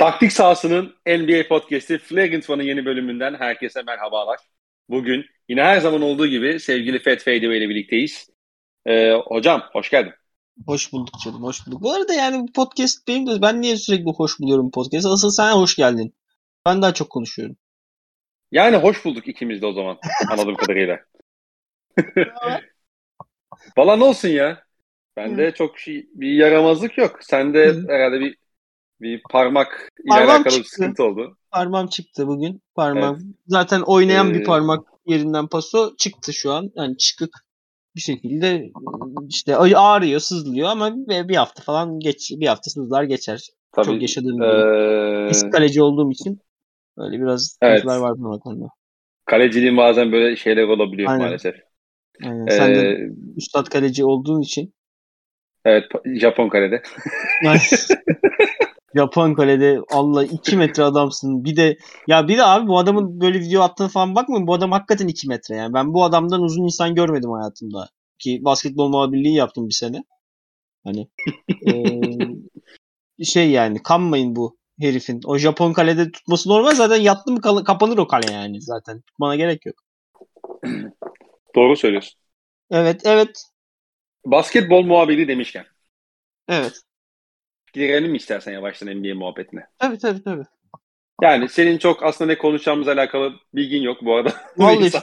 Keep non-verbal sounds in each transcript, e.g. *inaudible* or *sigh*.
Taktik sahasının NBA podcast'i Flagrant One'ın yeni bölümünden herkese merhabalar. Bugün yine her zaman olduğu gibi sevgili Fat Fadeway ile birlikteyiz. Ee, hocam hoş geldin. Hoş bulduk canım, hoş bulduk. Bu arada yani bu podcast benim de ben niye sürekli hoş buluyorum podcast? Asıl sen hoş geldin. Ben daha çok konuşuyorum. Yani hoş bulduk ikimiz de o zaman anladığım *laughs* kadarıyla. *laughs* Valla ne olsun ya. Bende çok şey, bir yaramazlık yok. Sende herhalde bir bir parmak ile Parmağım alakalı bir çıktı. sıkıntı oldu. Parmağım çıktı bugün. Parmağım. Zaten oynayan Ee, bir parmak yerinden paso çıktı şu an. Yani çıkık bir şekilde işte ağrıyor, sızlıyor ama bir bir hafta falan geç bir hafta sızlar geçer. Tabii, Çok yaşadığım bir ee, Eski kaleci olduğum için öyle biraz Evet. var bu konuda. kaleciliğin bazen böyle şeyler olabiliyor Aynen. maalesef. Aynen. Sen de Ee, üstad kaleci olduğun için evet Japon kalede. *laughs* Japon kalede Allah 2 metre adamsın. Bir de ya bir de abi bu adamın böyle video attığını falan bakmayın. Bu adam hakikaten 2 metre yani. Ben bu adamdan uzun insan görmedim hayatımda. Ki basketbol muhabirliği yaptım bir sene. Hani *laughs* eee, şey yani kanmayın bu herifin. O Japon kalede tutması normal. Zaten yattı mı kal- kapanır o kale yani zaten. Tutmana gerek yok. *clears throat* Doğru söylüyorsun. Evet evet. Basketbol muhabiri demişken. Evet. Girelim mi istersen yavaştan NBA muhabbetine? Tabii tabii tabii. Yani senin çok aslında ne konuşacağımızla alakalı bilgin yok bu arada. *laughs* Vallahi da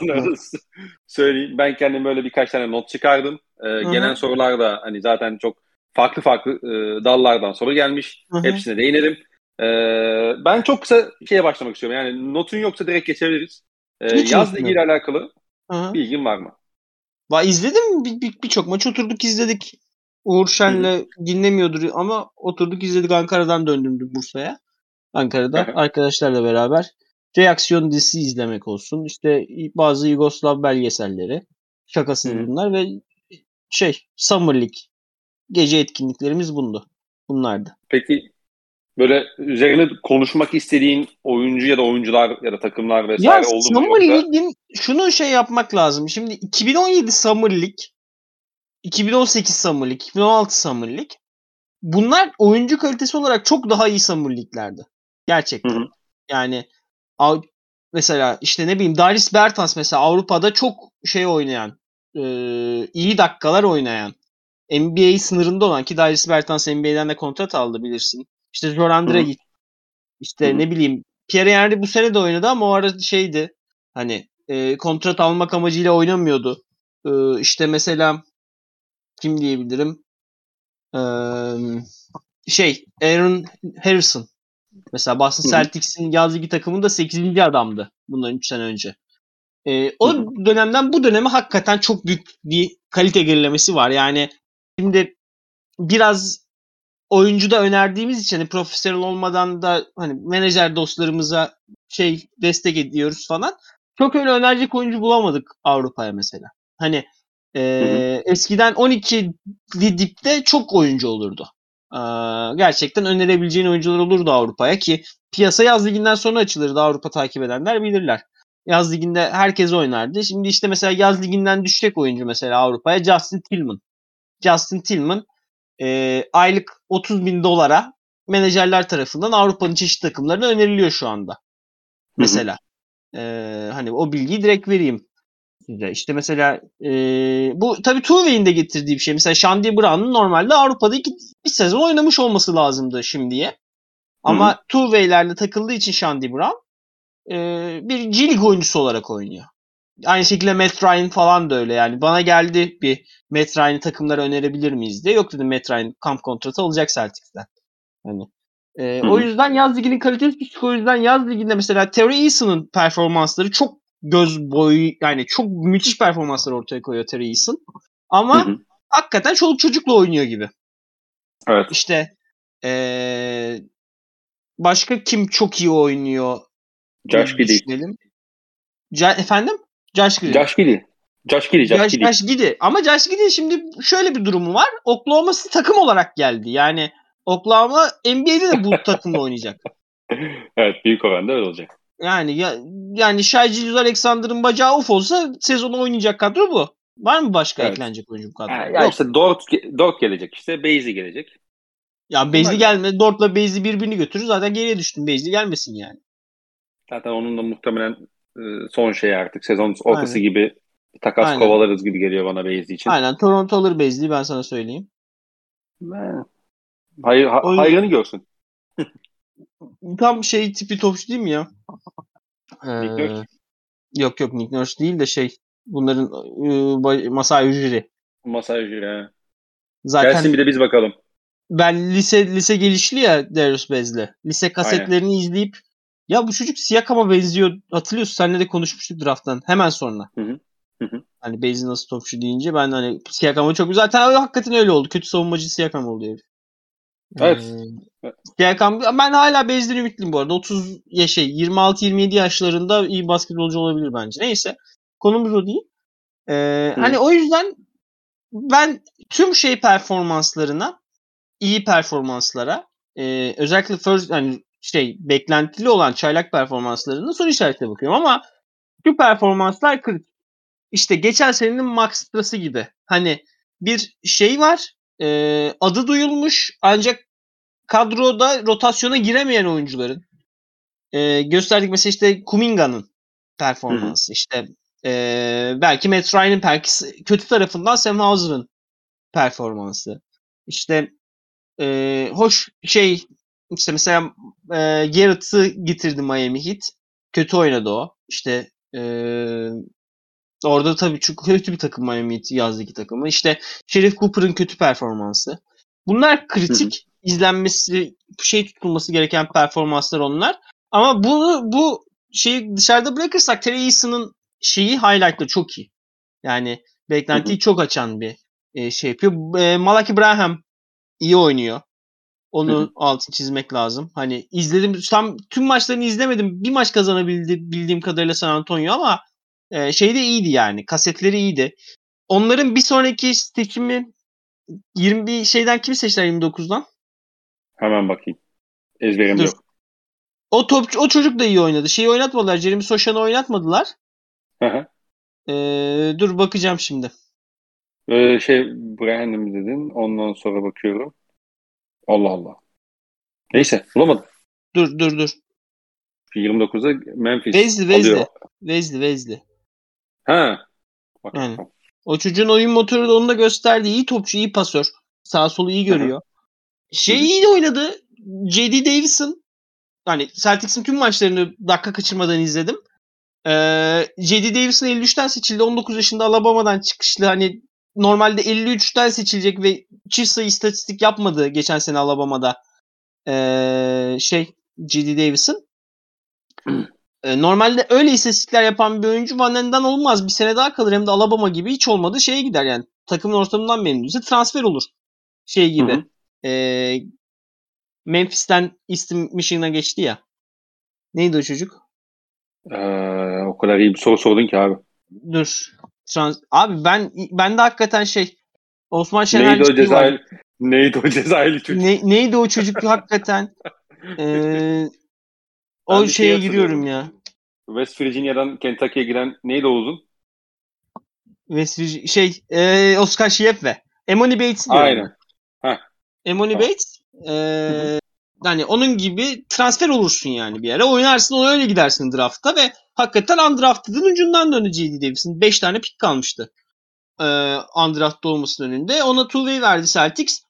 söyleyeyim. Ben kendim böyle birkaç tane not çıkardım. Ee, gelen sorular da hani zaten çok farklı farklı e, dallardan soru gelmiş. Hı hı. Hepsine değinelim. Ee, ben çok kısa şeye başlamak istiyorum. Yani notun yoksa direkt geçebiliriz. Ee, Hiç notum ilgili alakalı Hı hı. bilgin var mı? Va izledim bir- bir- birçok maç oturduk izledik. Uğur Şen'le dinlemiyordur ama oturduk izledik Ankara'dan döndüm Bursa'ya. Ankara'da arkadaşlarla beraber reaksiyon dizisi izlemek olsun. İşte bazı Yugoslav belgeselleri. Şakasız Hı bunlar ve şey Summer League gece etkinliklerimiz bundu. Bunlardı. Peki böyle üzerine konuşmak istediğin oyuncu ya da oyuncular ya da takımlar Ya vesaire oldu mu? Summer. League'in şunu şey yapmak lazım. Şimdi 2017 Summer League, 2018 Summer League, 2016 Summer League. Bunlar oyuncu kalitesi olarak çok daha iyi Summer League'lerdi. Gerçekten. Hı hı. Yani mesela işte ne bileyim Darius Bertans mesela Avrupa'da çok şey oynayan, e, iyi dakikalar oynayan, NBA sınırında olan ki Darius Bertans NBA'den de kontrat aldı bilirsin. İşte Zoran. Dragic, işte Hı hı. ne bileyim Pierre Henry bu sene de oynadı ama o ara şeydi hani e, kontrat almak amacıyla oynamıyordu. E, işte mesela kim diyebilirim? E, şey Aaron Harrison. Mesela Boston. Celtics'in yaz ligi takımında 8. adamdı bundan 3 sene önce. E, o dönemden bu döneme hakikaten çok büyük bir kalite gerilemesi var. Yani şimdi biraz oyuncuda önerdiğimiz için hani profesyonel olmadan da hani menajer dostlarımıza şey destek ediyoruz falan. Çok öyle önerecek oyuncu bulamadık Avrupa'ya mesela. Hani e, eskiden 12 dipte çok oyuncu olurdu. Ee, gerçekten önerebileceğin oyuncular olurdu Avrupa'ya ki piyasa yaz liginden sonra açılırdı Avrupa takip edenler bilirler. Yaz liginde herkes oynardı. Şimdi işte mesela yaz liginden düşecek oyuncu mesela Avrupa'ya Justin Tillman. Justin Tillman e, aylık 30 bin dolara menajerler tarafından Avrupa'nın çeşitli takımlarına öneriliyor şu anda. Mesela. E, hani o bilgiyi direkt vereyim size. İşte mesela e, bu tabii Tuve'in de getirdiği bir şey. Mesela Shandy Brown'un normalde Avrupa'da iki, bir sezon oynamış olması lazımdı şimdiye. Ama Tuve'lerle takıldığı için Shandy Brown e, bir G League oyuncusu olarak oynuyor. Aynı şekilde Matt Ryan falan da öyle yani. Bana geldi bir Matt Ryan'ı takımlara önerebilir miyiz diye. Yok dedim Matt Ryan kamp kontratı alacak Celtics'ten. Hani e, Hı o hı. yüzden yaz liginin kalitesi düşük. O yüzden yaz liginde mesela Terry Eason'ın performansları çok göz boyu yani çok müthiş performanslar ortaya koyuyor Terry Eason. Ama Hı hı. hakikaten çoluk çocukla oynuyor gibi. Evet. İşte e, başka kim çok iyi oynuyor? Josh. Düşünelim. Ca- efendim? Josh Giddey. Josh Giddey. Josh Giddey. Josh Josh, Giddey. Ama Josh Giddey şimdi şöyle bir durumu var. Oklahoma takım olarak geldi. Yani Oklahoma NBA'de de bu *laughs* takımla oynayacak. Evet büyük oranda öyle olacak. Yani ya, yani Gilgeous Alexander'ın bacağı uf olsa sezonu oynayacak kadro bu. Var mı başka Evet. eklenecek oyuncu bu Ha, kadroya? ya Yok. işte Dort, Dort gelecek işte. Beyzi gelecek. Ya Bezli gelme. Dort'la Bezli birbirini götürür. Zaten geriye düştün. Bezli gelmesin yani. Zaten onun da muhtemelen e, son şey artık. Sezon ortası Aynen. gibi takas Aynen. kovalarız gibi geliyor bana Beyzi için. Aynen. Toronto alır Bezli'yi ben sana söyleyeyim. Ben- Hayır, ha, O- hayrını görsün. Tam şey tipi topçu değil mi ya? Ee. Yok yok Nick Nurse değil de şey bunların e, Masai Ujiri. Masaj ya. Zaten Gelsin bir de biz bakalım. ben lise lise gelişli ya Darius Bez'le. Lise kasetlerini izleyip ya bu çocuk Siakam'a benziyor. Hatırlıyorsun seninle de konuşmuştuk drafttan. Hemen sonra. Hı hı. Hı hı. Hani Bez nasıl topçu deyince ben hani Siakam'a çok zaten hakikaten öyle oldu. Kötü savunmacı Siakam oldu herif. Evet. Ee, Siakam ben hala Bez'den ümitliyim bu arada. 30 ya şey 26-27 yaşlarında iyi basketbolcu olabilir bence. Neyse. Konumuz o değil. Ee, Hı. hani o yüzden ben tüm şey performanslarına iyi performanslara e, özellikle first hani şey beklentili olan çaylak performanslarına soru işaretle bakıyorum ama şu performanslar kritik. İşte geçen senenin Max Stras'ı gibi. Hani bir şey var. E, adı duyulmuş ancak kadroda rotasyona giremeyen oyuncuların e, gösterdik mesela işte Kuminga'nın performansı. işte e, belki Matt Ryan'ın belki kötü tarafından Sam Hauser'ın performansı. İşte e, hoş şey işte mesela e, Garrett'ı getirdi Miami Heat. Kötü oynadı o. İşte e, orada tabii çok kötü bir takım Miami Heat yazdaki takımı. İşte Sheriff Cooper'ın kötü performansı. Bunlar kritik izlenmesi, şey tutulması gereken performanslar onlar. Ama bunu bu şeyi dışarıda bırakırsak Trey Eason'ın şeyi highlight'ları çok iyi. Yani beklentiyi çok açan bir e, şey yapıyor. E, Malaki Braham iyi oynuyor. Onu Hı hı. altı çizmek lazım. Hani izledim tam tüm maçlarını izlemedim. Bir maç kazanabildi bildiğim kadarıyla San Antonio ama e, şey de iyiydi yani. Kasetleri iyiydi. Onların bir sonraki seçimi 21 şeyden kimi seçtiler 29'dan? Hemen bakayım. Ezberim Dur. yok. O topçu o çocuk da iyi oynadı. Şeyi oynatmadılar. Jeremy Sochan'ı oynatmadılar. Hı hı. Ee, dur bakacağım şimdi. Ee, şey Brandon mi dedin? Ondan sonra bakıyorum. Allah Allah. Neyse bulamadım. Dur dur dur. 29'da Memphis Vezli alıyor. Vezli Vezli. Ha. Bak, Yani. tamam. O çocuğun oyun motoru da onu da gösterdi. İyi topçu, iyi pasör. Sağ solu iyi görüyor. Şey iyi de oynadı. J.D. Davison. Hani Celtics'in tüm maçlarını dakika kaçırmadan izledim. Ee, J.D. Davison 53'ten seçildi. 19 yaşında Alabama'dan çıkışlı. Hani normalde 53'ten seçilecek ve çift sayı istatistik yapmadı geçen sene Alabama'da. Ee, şey J.D. Davison. Ee, normalde öyle istatistikler yapan bir oyuncu Van Enden'den olmaz. Bir sene daha kalır hem de Alabama gibi hiç olmadı şeye gider yani. Takımın ortamından memnunsa transfer olur. Şey gibi. Hı hı. Ee, Memphis'ten Eastern Michigan'a geçti ya. Neydi o çocuk? Ee, o kadar iyi bir soru sordun ki abi. Dur. Trans abi ben ben de hakikaten şey Osman Şener Neydi o. Cezayir? Neydi o Cezayirli çocuk? Ne, neydi o çocuk hakikaten? *laughs* Ee, o şey şeye hatırlıyorum. giriyorum ya. West Virginia'dan Kentucky'ye giden neydi o uzun? West Virginia- şey e, Oscar Şiyepve. Emoni Bates diyorum. Aynen. ben. Emoni Tamam. Bates e, yani onun gibi transfer olursun yani bir yere. Oynarsın ona öyle gidersin draftta ve hakikaten undrafted'ın ucundan J.D. Davis'in. 5 tane pick kalmıştı. E, undrafted olmasının önünde. Ona two-way verdi Celtics.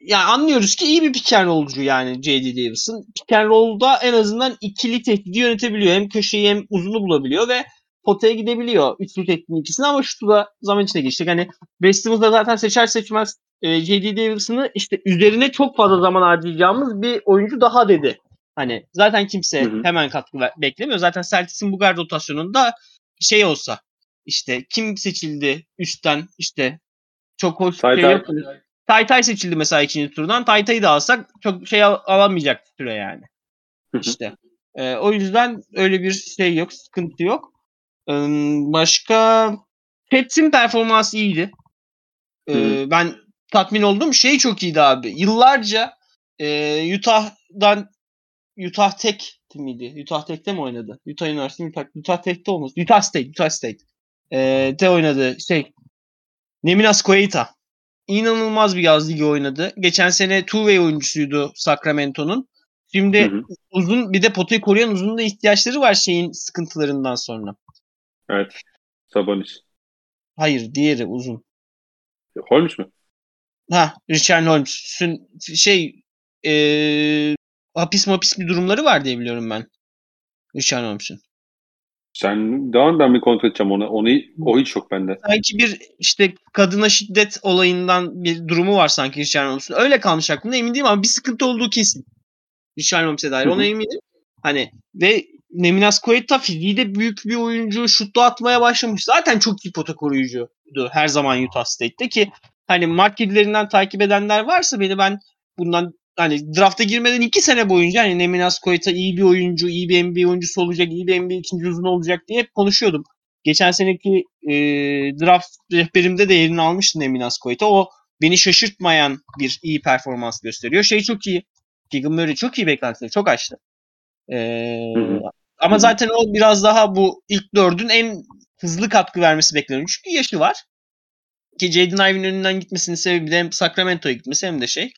Yani anlıyoruz ki iyi bir pick and roll'cu yani J.D. Davis'in. Pick and roll'da en azından ikili tehdidi yönetebiliyor. Hem köşeyi hem uzunu bulabiliyor ve potaya gidebiliyor. Üçlü tehdidin ikisini ama şutu da zaman içine geçtik. Hani West'imizde zaten seçer seçmez e, J.D. Davis'ını işte üzerine çok fazla zaman harcayacağımız bir oyuncu daha dedi. Hani zaten kimse Hı hı. hemen katkı beklemiyor. Zaten Celtics'in bu guard rotasyonunda şey olsa işte kim seçildi üstten işte çok hoş Tay şey Tay. Yok. Tay Tay seçildi mesela ikinci turdan. Tay Tay'ı da alsak çok şey al- alamayacak süre yani. İşte. Ee, o yüzden öyle bir şey yok, sıkıntı yok. Ee, başka Pets'in performansı iyiydi. Hı ben tatmin oldum. Şey çok iyiydi abi. Yıllarca e, Utah'dan Utah Tech miydi? Utah Tech'te mi oynadı? Utah Üniversitesi Utah, Utah Tech'te olmaz. Utah State, Utah State. Ee, de oynadı. Şey Neminas Koyeita. İnanılmaz bir yaz ligi oynadı. Geçen sene two-way oyuncusuydu Sacramento'nun. Şimdi hı hı. uzun bir de potayı koruyan uzun da ihtiyaçları var şeyin sıkıntılarından sonra. Evet. Sabonis. Hayır diğeri uzun. Holmes mu? Ha Richard Holmes'ün şey ee, hapis mapis bir durumları var diye biliyorum ben. Richard Holmes'un. Sen daha ben bir kontrol edeceğim onu. Onu o hiç yok bende. Sanki bir işte kadına şiddet olayından bir durumu var sanki Richard Holmes'un. Öyle kalmış aklımda emin değilim ama bir sıkıntı olduğu kesin. Richard Holmes'e dair. Ona eminim. Hani ve Neminas Koeta fiziği de büyük bir oyuncu. Şutlu atmaya başlamış. Zaten çok iyi pota koruyucuydu her zaman Utah State'te ki hani Mark takip edenler varsa beni ben bundan hani drafta girmeden iki sene boyunca hani Neminas Koita iyi bir oyuncu, iyi bir NBA oyuncusu olacak, iyi bir NBA ikinci uzun olacak diye hep konuşuyordum. Geçen seneki e, draft rehberimde de yerini almıştı Neminas Koita. O beni şaşırtmayan bir iyi performans gösteriyor. Şey çok iyi. Keegan Murray çok iyi beklentileri. Çok açtı. Ee, ama zaten o biraz daha bu ilk dördün en hızlı katkı vermesi bekleniyor. Çünkü yaşı var. Ki Jaden Ivey'nin önünden gitmesinin sebebi de hem Sacramento'ya gitmesi hem de şey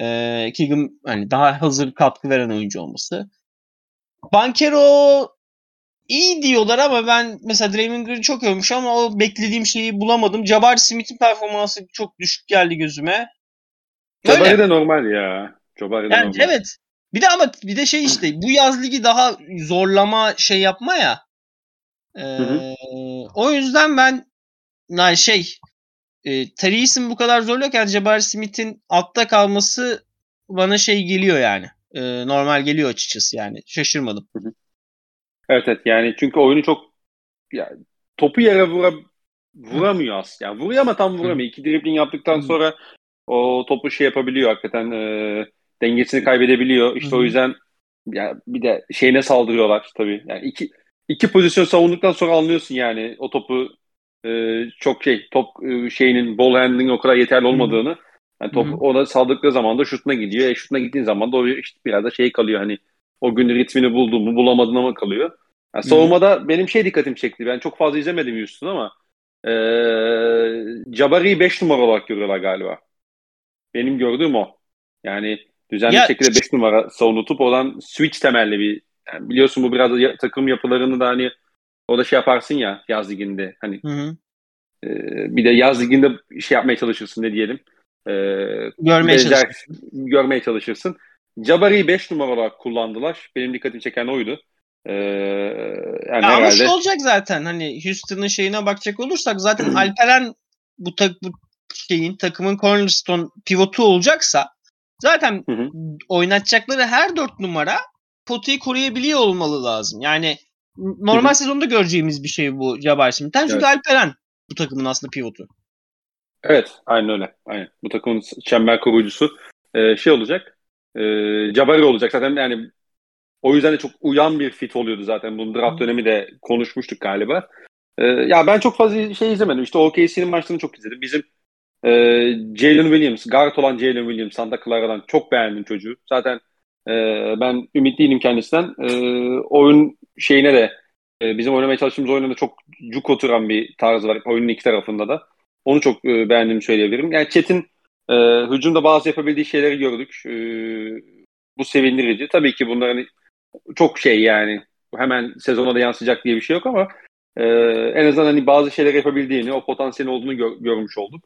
e, Keegan hani daha hazır katkı veren oyuncu olması. Bankero iyi diyorlar ama ben mesela Draymond Green çok övmüş ama o beklediğim şeyi bulamadım. Jabari Smith'in performansı çok düşük geldi gözüme. Jabari de normal ya. Jabari de yani normal. Evet. Bir de ama bir de şey işte bu yaz ligi daha zorlama şey yapma ya. Ee, hı hı. O yüzden ben yani şey e, Tarius'un bu kadar zorluyorken Jabari Smith'in altta kalması bana şey geliyor yani. E, normal geliyor açıkçası yani. Şaşırmadım. Hı hı. Evet evet yani çünkü oyunu çok yani, topu yere vura, vuramıyor aslında. Yani vuruyor ama tam vuramıyor. Hı. İki dribbling yaptıktan hı. sonra o topu şey yapabiliyor hakikaten e, dengesini kaybedebiliyor. İşte Hı-hı. o yüzden ya bir de şeyine saldırıyorlar tabii. Yani iki iki pozisyon savunduktan sonra anlıyorsun yani o topu e, çok şey top e, şeyinin ball handling o kadar yeterli olmadığını. Yani top Hı-hı. ona saldıkları zaman da şutuna gidiyor. E şutuna gittiğin zaman da o işte biraz da şey kalıyor hani o gün ritmini buldun mu bulamadın ama kalıyor. Yani savunmada Hı-hı. benim şey dikkatimi çekti. Ben çok fazla izlemedim Houston ama e, Jabari'yi 5 numara olarak görüyorlar galiba. Benim gördüğüm o. Yani düzenli ya, şekilde 5 numara savunutup olan switch temelli bir yani biliyorsun bu biraz da takım yapılarını da hani o da şey yaparsın ya yaz liginde hani hı hı. E, bir de yaz liginde şey yapmaya çalışırsın ne diyelim e, görmeye çalışırsın. görmeye çalışırsın. Jabari'yi 5 numara olarak kullandılar. Benim dikkatimi çeken oydu. Ee, yani ya herhalde... Ama olacak zaten hani Houston'ın şeyine bakacak olursak zaten *clears throat* Alperen bu, tak, bu şeyin takımın cornerstone pivotu olacaksa Zaten hı hı. oynatacakları her dört numara potayı koruyabiliyor olmalı lazım. Yani normal hı. sezonda göreceğimiz bir şey bu Jabbar Smith'ten. Çünkü evet. Alperen bu takımın aslında pivotu. Evet, aynen öyle. Aynen. Bu takımın çember koruyucusu ee, şey olacak. E, Jabari olacak zaten yani o yüzden de çok uyan bir fit oluyordu zaten. Bunun draft dönemi de konuşmuştuk galiba. E, ya ben çok fazla şey izlemedim. İşte OKC'nin maçlarını çok izledim. Bizim ee, Jalen Williams, guard olan Jalen Williams Santa Clara'dan çok beğendim çocuğu. Zaten e, ben ümitliydim kendisinden. E, oyun şeyine de e, bizim oynamaya çalıştığımız oyunda çok cuk oturan bir tarzı var oyunun iki tarafında da. Onu çok e, beğendiğimi söyleyebilirim. Yani Chet'in e, hücumda bazı yapabildiği şeyleri gördük. E, bu sevindirici. Tabii ki bunların çok şey yani hemen sezona da yansıyacak diye bir şey yok ama e, en azından hani bazı şeyler yapabildiğini, o potansiyel olduğunu gör, görmüş olduk.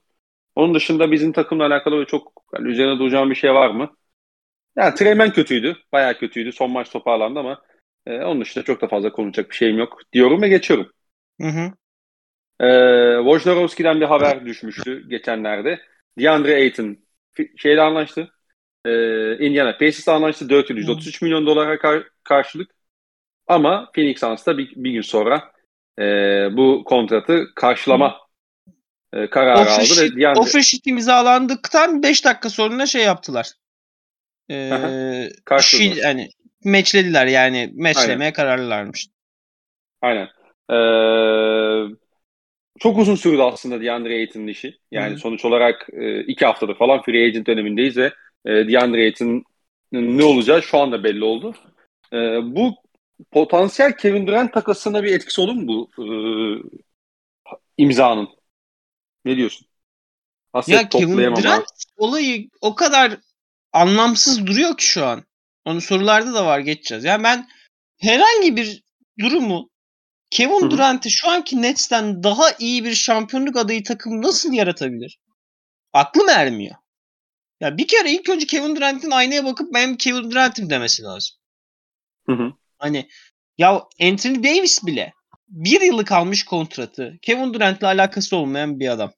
Onun dışında bizim takımla alakalı çok yani üzerine duracağım bir şey var mı? Yani Treymen kötüydü. Bayağı kötüydü. Son maç toparlandı ama e, onun dışında çok da fazla konuşacak bir şeyim yok diyorum ve geçiyorum. Hı hı. E, Wojnarowski'den bir haber düşmüştü geçenlerde. DeAndre Ayton şeyle anlaştı. E, Indiana Pacers'la anlaştı. 4 yıl 133 milyon dolara kar- karşılık. Ama Phoenix Suns'ta bir, bir gün sonra e, bu kontratı karşılama e, kararı offer aldı. Ve DeAndre... Sheet imzalandıktan 5 dakika sonra şey yaptılar. Ee, şey, yani meçlediler yani meçlemeye kararlılarmış. Aynen. Ee, çok uzun sürdü aslında DeAndre Ayton'un işi. Yani Hı. sonuç olarak e, iki haftadır falan free agent dönemindeyiz ve e, DeAndre Ayton'un ne olacağı şu anda belli oldu. E, bu potansiyel Kevin Durant takasına bir etkisi olur mu bu e, imzanın? Ne diyorsun? Aset Ya Kevin. Durant olayı o kadar anlamsız duruyor ki şu an. Onu sorularda da var geçeceğiz. Yani ben herhangi bir durumu Kevin. Durant'i şu anki Nets'ten daha iyi bir şampiyonluk adayı takım nasıl yaratabilir? Aklım ermiyor. Ya bir kere ilk önce Kevin Durant'in aynaya bakıp ben Kevin Durant'im demesi lazım. Hı hı. Hani ya Anthony Davis bile bir yıllık almış kontratı Kevin Durant'la alakası olmayan bir adam.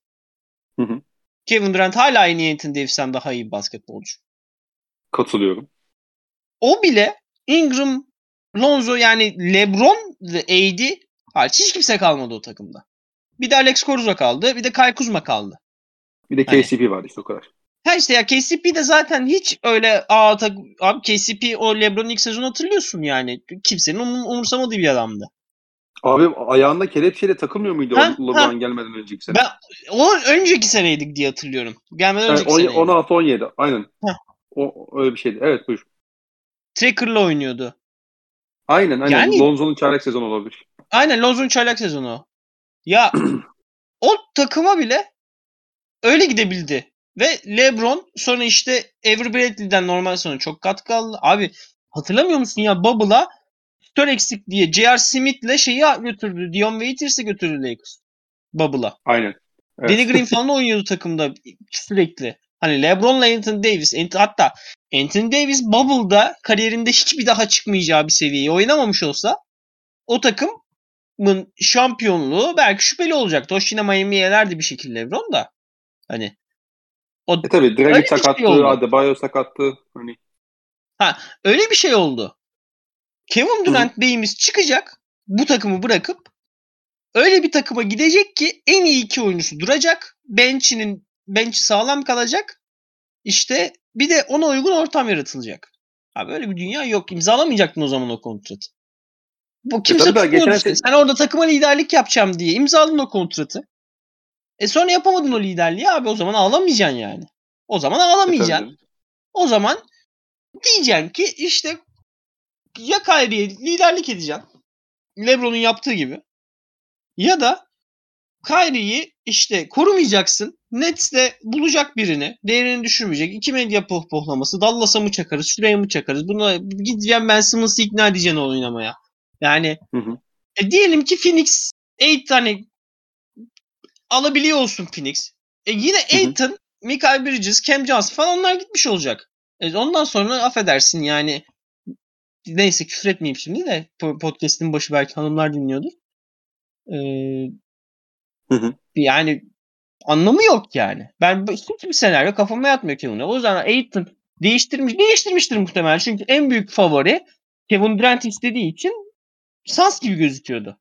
Hı hı. Kevin Durant hala iyi Anthony Davis'ten daha iyi bir basketbolcu. Katılıyorum. O bile Ingram, Lonzo yani LeBron ve AD hariç hiç kimse kalmadı o takımda. Bir de Alex Caruso kaldı. Bir de Kyle Kuzma kaldı. Bir de Hani- KCP vardı işte o kadar. Ha işte ya KCP de zaten hiç öyle aa tak, abi KCP o LeBron'un ilk sezonu hatırlıyorsun yani. Kimsenin um, umursamadığı bir adamdı. Abi ayağında kelepçeyle takılmıyor muydu Ha, o LeBron gelmeden önceki sene? Ben o önceki seneydik diye hatırlıyorum. Gelmeden önceki on- seneydi. 16-17 aynen. Heh. O öyle bir şeydi. Evet buyur. Tracker'la oynuyordu. Aynen aynen. Yani- Lonzo'nun çaylak sezonu olabilir. Aynen Lonzo'nun çaylak sezonu. Ya *clears throat* o takıma bile öyle gidebildi. Ve LeBron sonra işte Avery Bradley'den normal sonra çok katkı aldı. Abi hatırlamıyor musun ya Bubble'a stör eksik diye J.R. Smith'le şeyi götürdü. Dion Waiters'ı götürdü Lakers. Bubble'a. Aynen. Evet. Danny Green *laughs* falan oynuyordu takımda sürekli. Hani LeBron'la Anthony Davis. Ant- hatta Anthony Davis Bubble'da kariyerinde hiçbir daha çıkmayacağı bir seviyeyi oynamamış olsa o takımın şampiyonluğu belki şüpheli olacaktı. O yine Miami'ye elerdi bir şekilde LeBron da. Hani o E tabii Dragic şey sakattı, oldu. Adebayo sakattı. Hani öyle bir şey oldu. Kevin Durant beyimiz çıkacak bu takımı bırakıp öyle bir takıma gidecek ki en iyi iki oyuncusu duracak. Bench'inin bench'i sağlam kalacak. İşte bir de ona uygun ortam yaratılacak. Abi öyle bir dünya yok. İmzalamayacaktın o zaman o kontratı. Bu kimse tabii daha tutmuyordu geçen işte. Sen orada takıma liderlik yapacağım diye imzaladın o kontratı. E sonra yapamadın o liderliği abi o zaman ağlamayacaksın yani. O zaman e, ağlamayacaksın. tabii. O zaman diyeceksin ki işte ya Kyrie'ye liderlik edeceksin. LeBron'un yaptığı gibi. Ya da Kyrie'yi işte korumayacaksın. Nets'te bulacak birini. Değerini düşürmeyecek. İki medya pohpohlaması. Dallas'a mı çakarız? Şuraya mı çakarız? Buna gideceğim ben Simmons'ı ikna edeceksin o oynamaya. Yani Hı hı. e, diyelim ki Phoenix 8 tane alabiliyor olsun Phoenix. E yine. Aiton, Michael Bridges, Cam Johnson falan onlar gitmiş olacak. E ondan sonra affedersin yani neyse küfür etmeyeyim şimdi de po- podcast'in başı belki hanımlar dinliyordur. Ee, Hı hı. yani anlamı yok yani. Ben bu- hiçbir senaryo kafama yatmıyor Kevin'e. O yüzden Aiton değiştirmiş, değiştirmiştir muhtemelen. Çünkü en büyük favori Kevin Durant istediği için Suns gibi gözüküyordu.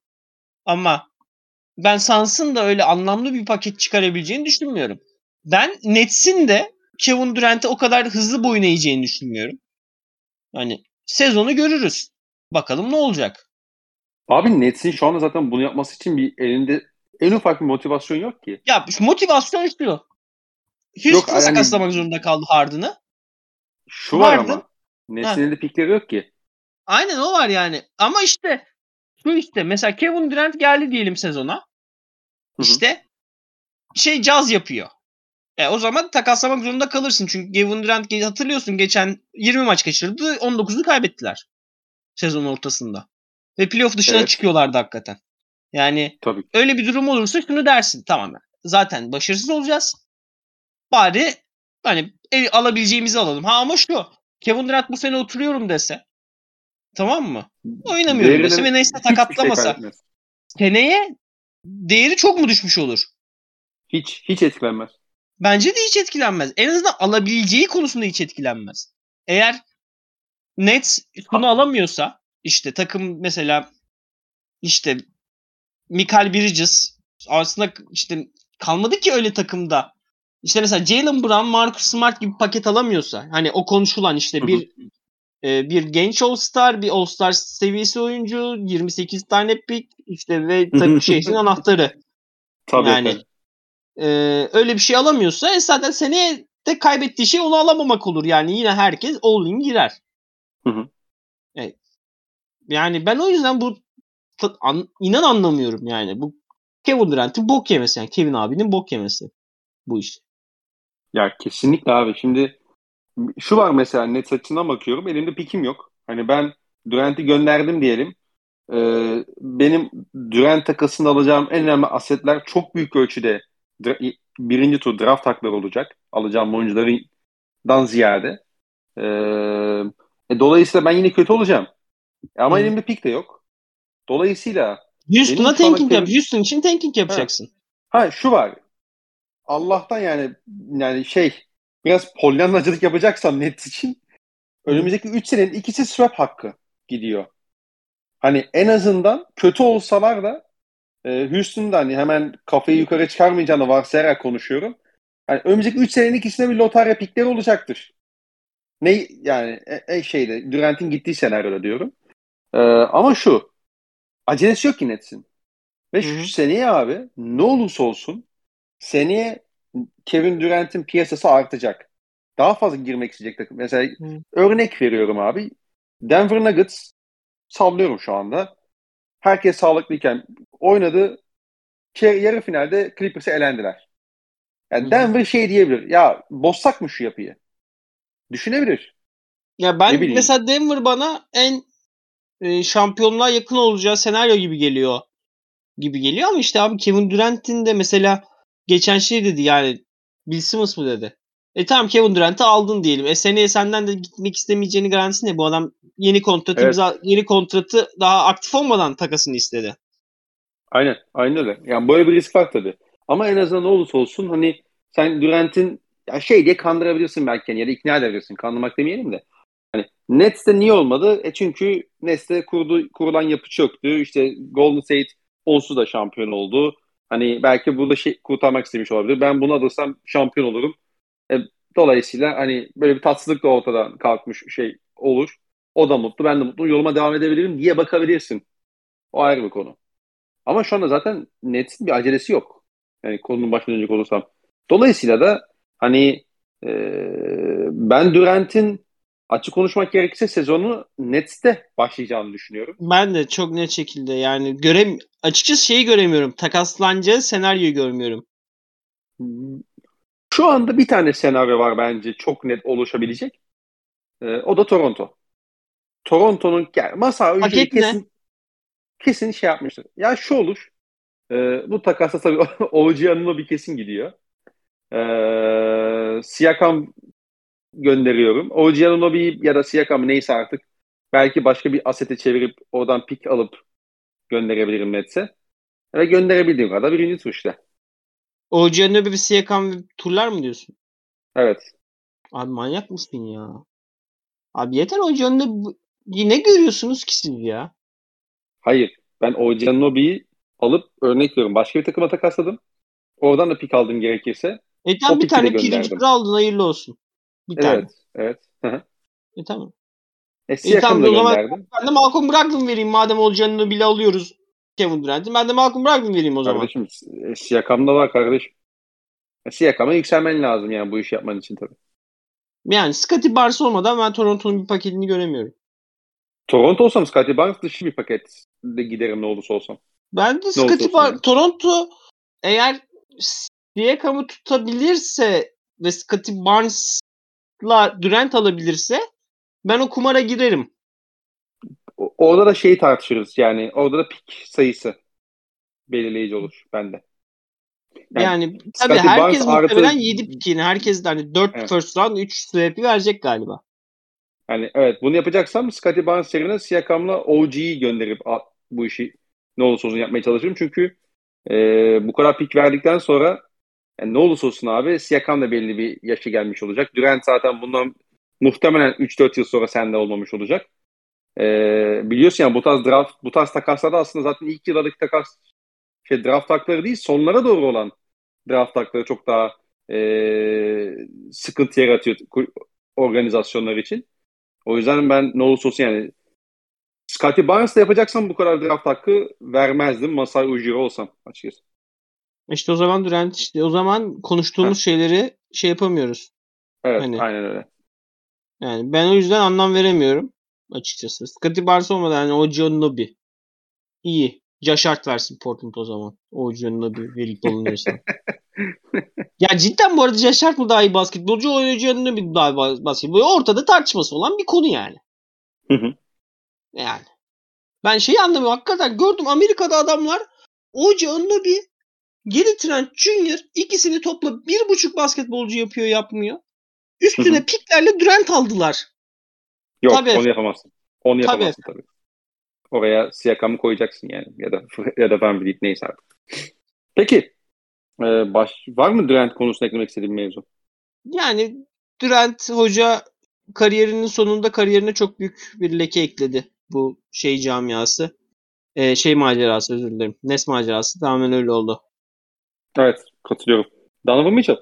Ama ben Suns'ın da öyle anlamlı bir paket çıkarabileceğini düşünmüyorum. Ben Nets'in de Kevin Durant'e o kadar hızlı boyun eğeceğini düşünmüyorum. Hani sezonu görürüz. Bakalım ne olacak. Abi Nets'in şu anda zaten bunu yapması için bir elinde en ufak bir motivasyon yok ki. Ya şu motivasyon şu. Houston'ı Yok, yani- sakatlamak zorunda kaldı Harden'ı. Şu var Vardı. ama Nets'in elinde pikleri yok ki. Aynen o var yani. Ama işte şu işte mesela Kevin Durant geldi diyelim sezona. hı. İşte şey caz yapıyor. E, o zaman takaslamak zorunda kalırsın. Çünkü Kevin Durant hatırlıyorsun geçen 20 maç kaçırdı. 19'u kaybettiler. Sezon ortasında. Ve playoff dışına Evet. çıkıyorlardı hakikaten. Yani Tabii. öyle bir durum olursa şunu dersin. Tamam zaten başarısız olacağız. Bari hani el, alabileceğimizi alalım. Ha ama şu Kevin Durant bu sene oturuyorum dese tamam mı? Oynamıyorum Değerine dese ve neyse hiçbir şey seneye değeri çok mu düşmüş olur? Hiç hiç etkilenmez. Bence de hiç etkilenmez. En azından alabileceği konusunda hiç etkilenmez. Eğer Nets bunu alamıyorsa işte takım mesela işte Michael Bridges aslında işte kalmadı ki öyle takımda. İşte mesela Jalen Brown, Marcus Smart gibi paket alamıyorsa hani o konuşulan işte bir e, bir genç All-Star, bir All-Star seviyesi oyuncu, 28 tane pick işte ve takım şehrin anahtarı. Tabii. Yani e, öyle bir şey alamıyorsa e, zaten seneye de kaybettiği şey onu alamamak olur. Yani yine herkes all in girer. Hı hı. E, yani ben o yüzden bu an- inan anlamıyorum yani. Bu Kevin Durant'in bok yemesi yani Kevin abinin bok yemesi bu iş. Ya kesinlikle abi. Şimdi şu var mesela net açısından bakıyorum. Elimde pikim yok. Hani ben Durant'i gönderdim diyelim. Ee, benim Durant takasında alacağım en önemli asetler çok büyük ölçüde birinci tur draft hakları olacak. Alacağım oyunculardan ziyade. Ee, e, dolayısıyla ben yine kötü olacağım. Ama Hı. elimde pik de yok. Dolayısıyla Houston'a tanking yap. Houston için tanking yapacaksın. Ha. ha şu var. Allah'tan yani yani şey biraz polyanlacılık yapacaksam net için önümüzdeki 3 senenin ikisi swap hakkı gidiyor. Hani en azından kötü olsalar da e, Houston'da hani hemen kafayı yukarı çıkarmayacağını varsayarak konuşuyorum. Hani önümüzdeki 3 senenin ikisinde bir lotarya pikleri olacaktır. Ne yani e, e, şeyde Durant'in gittiği senaryoda diyorum. E, ama şu acelesi yok ki Nets'in. Ve şu seneye abi ne olursa olsun seneye Kevin Durant'in piyasası artacak. Daha fazla girmek isteyecek takım. Mesela Hı. örnek veriyorum abi. Denver Nuggets sallıyorum şu anda. Herkes sağlıklıyken oynadı. Yarı finalde Clippers'e elendiler. Yani. Denver şey diyebilir. Ya bozsak mı şu yapıyı? Düşünebilir. Ya ben mesela Denver bana en e, şampiyonluğa yakın olacağı senaryo gibi geliyor. Gibi geliyor ama işte abi Kevin Durant'in de mesela geçen şey dedi yani Bill Simmons mı dedi? E tamam Kevin Durant'ı aldın diyelim. E seneye senden de gitmek istemeyeceğini garantisi ne? Bu adam yeni kontratı evet. yeni kontratı daha aktif olmadan takasını istedi. Aynen. Aynen öyle. Yani böyle bir risk var tabii. Ama en azından ne olursa olsun hani sen Durant'in ya şey diye kandırabilirsin belki ya da ikna edebilirsin. Kandırmak demeyelim de. Hani Nets'te niye olmadı? E çünkü Nets'te kurdu, kurulan yapı çöktü. İşte Golden State onsuz da şampiyon oldu. Hani belki burada şey kurtarmak istemiş olabilir. Ben bunu alırsam şampiyon olurum. E, dolayısıyla hani böyle bir tatsızlık da ortadan kalkmış şey olur. O da mutlu, ben de mutlu. Yoluma devam edebilirim diye bakabilirsin. O ayrı bir konu. Ama şu anda zaten Nets'in bir acelesi yok. Yani konunun başına dönecek olursam. Dolayısıyla da hani e, ben Durant'in açık konuşmak gerekirse sezonu Nets'te başlayacağını düşünüyorum. Ben de çok net şekilde yani görem açıkçası şeyi göremiyorum. Takaslanacağı senaryoyu görmüyorum. Şu anda bir tane senaryo var bence çok net oluşabilecek. Ee, o da Toronto. Toronto'nun yani masa ücreti kesin kesin şey yapmıştır. Ya şu olur. E, bu takasla tabii *laughs* yanına bir kesin gidiyor. E, Siakam gönderiyorum. OG Anunobi ya da Siakam neyse artık belki başka bir asete çevirip oradan pik alıp gönderebilirim Nets'e. Ve gönderebildiğim kadar birinci tur işte. OG Anunobi bir Siakam turlar mı diyorsun? Evet. Abi manyak mısın ya? Abi yeter OG Anunobi ne görüyorsunuz ki siz ya? Hayır. Ben OG Anunobi'yi alıp örnek veriyorum. Başka bir takıma takasladım. Oradan da pik aldım gerekirse. E tamam bir tane tur aldın hayırlı olsun. Evet, tane. Evet. Evet. E tamam. E, e tamam o zaman ben de Malcolm Brogdon vereyim madem olacağını bile alıyoruz Kevin Durant'in. Ben de Malcolm Brogdon vereyim o zaman. Kardeşim e, Siakam'da var kardeşim. E, Siakam'a yükselmen lazım yani bu işi yapman için tabii. Yani Scottie Barnes olmadan ben Toronto'nun bir paketini göremiyorum. Toronto olsam Scottie Barnes dışı bir paket de giderim ne olursa olsam. Ben de Scottie Barnes, yani. Toronto eğer Siakam'ı tutabilirse ve Scottie Barnes'la Durant alabilirse ben o kumara girerim. Orada da şeyi tartışırız yani orada da pik sayısı belirleyici olur bende. Yani, yani tabii herkes Barnes muhtemelen artı... 7 pikini. Herkes de hani 4 evet. first round 3 swap'i verecek galiba. Yani evet bunu yapacaksam Scottie Barnes yerine Siakam'la OG'yi gönderip bu işi ne olursa olsun yapmaya çalışırım. Çünkü e, bu kadar pik verdikten sonra yani ne olursa olsun abi Siakam da belli bir yaşı gelmiş olacak. Durant zaten bundan muhtemelen 3-4 yıl sonra sende olmamış olacak. Ee, biliyorsun yani bu tarz draft, bu tarz takaslarda aslında zaten ilk yıllardaki takas şey, draft hakları değil sonlara doğru olan draft hakları çok daha e, sıkıntı yaratıyor organizasyonlar için. O yüzden ben ne olursa olsun yani Scottie Barnes'la yapacaksam bu kadar draft hakkı vermezdim Masai Ujiri olsam açıkçası. İşte o zaman Durant işte o zaman konuştuğumuz ha. şeyleri şey yapamıyoruz. Evet hani, aynen öyle. Yani ben o yüzden anlam veremiyorum açıkçası. Scottie Barnes olmadan yani o John Nobi. İyi. Josh Hart versin Portland o zaman. O John Nobi verip alınıyorsa. *laughs* Ya cidden bu arada Josh Hart mı daha iyi basketbolcu, oynayıcı bir daha iyi basketbolcu? Ortada tartışması olan bir konu yani. Hı hı. Yani. Ben şeyi anlamıyorum. Hakikaten gördüm Amerika'da adamlar Oji bir Geri Trent Junior ikisini topla bir buçuk basketbolcu yapıyor yapmıyor. Üstüne hı hı. piklerle Durant aldılar. Yok tabii. onu yapamazsın. Onu yapamazsın tabii. tabii. Oraya Siakam'ı koyacaksın yani. Ya da ya da Van Vliet neyse artık. Peki. Ee, baş, var mı Durant konusunda eklemek istediğin mevzu? Yani Durant hoca kariyerinin sonunda kariyerine çok büyük bir leke ekledi. Bu şey camiası. Ee, şey macerası özür dilerim. Nes macerası tamamen öyle oldu. Evet katılıyorum. Donovan Mitchell.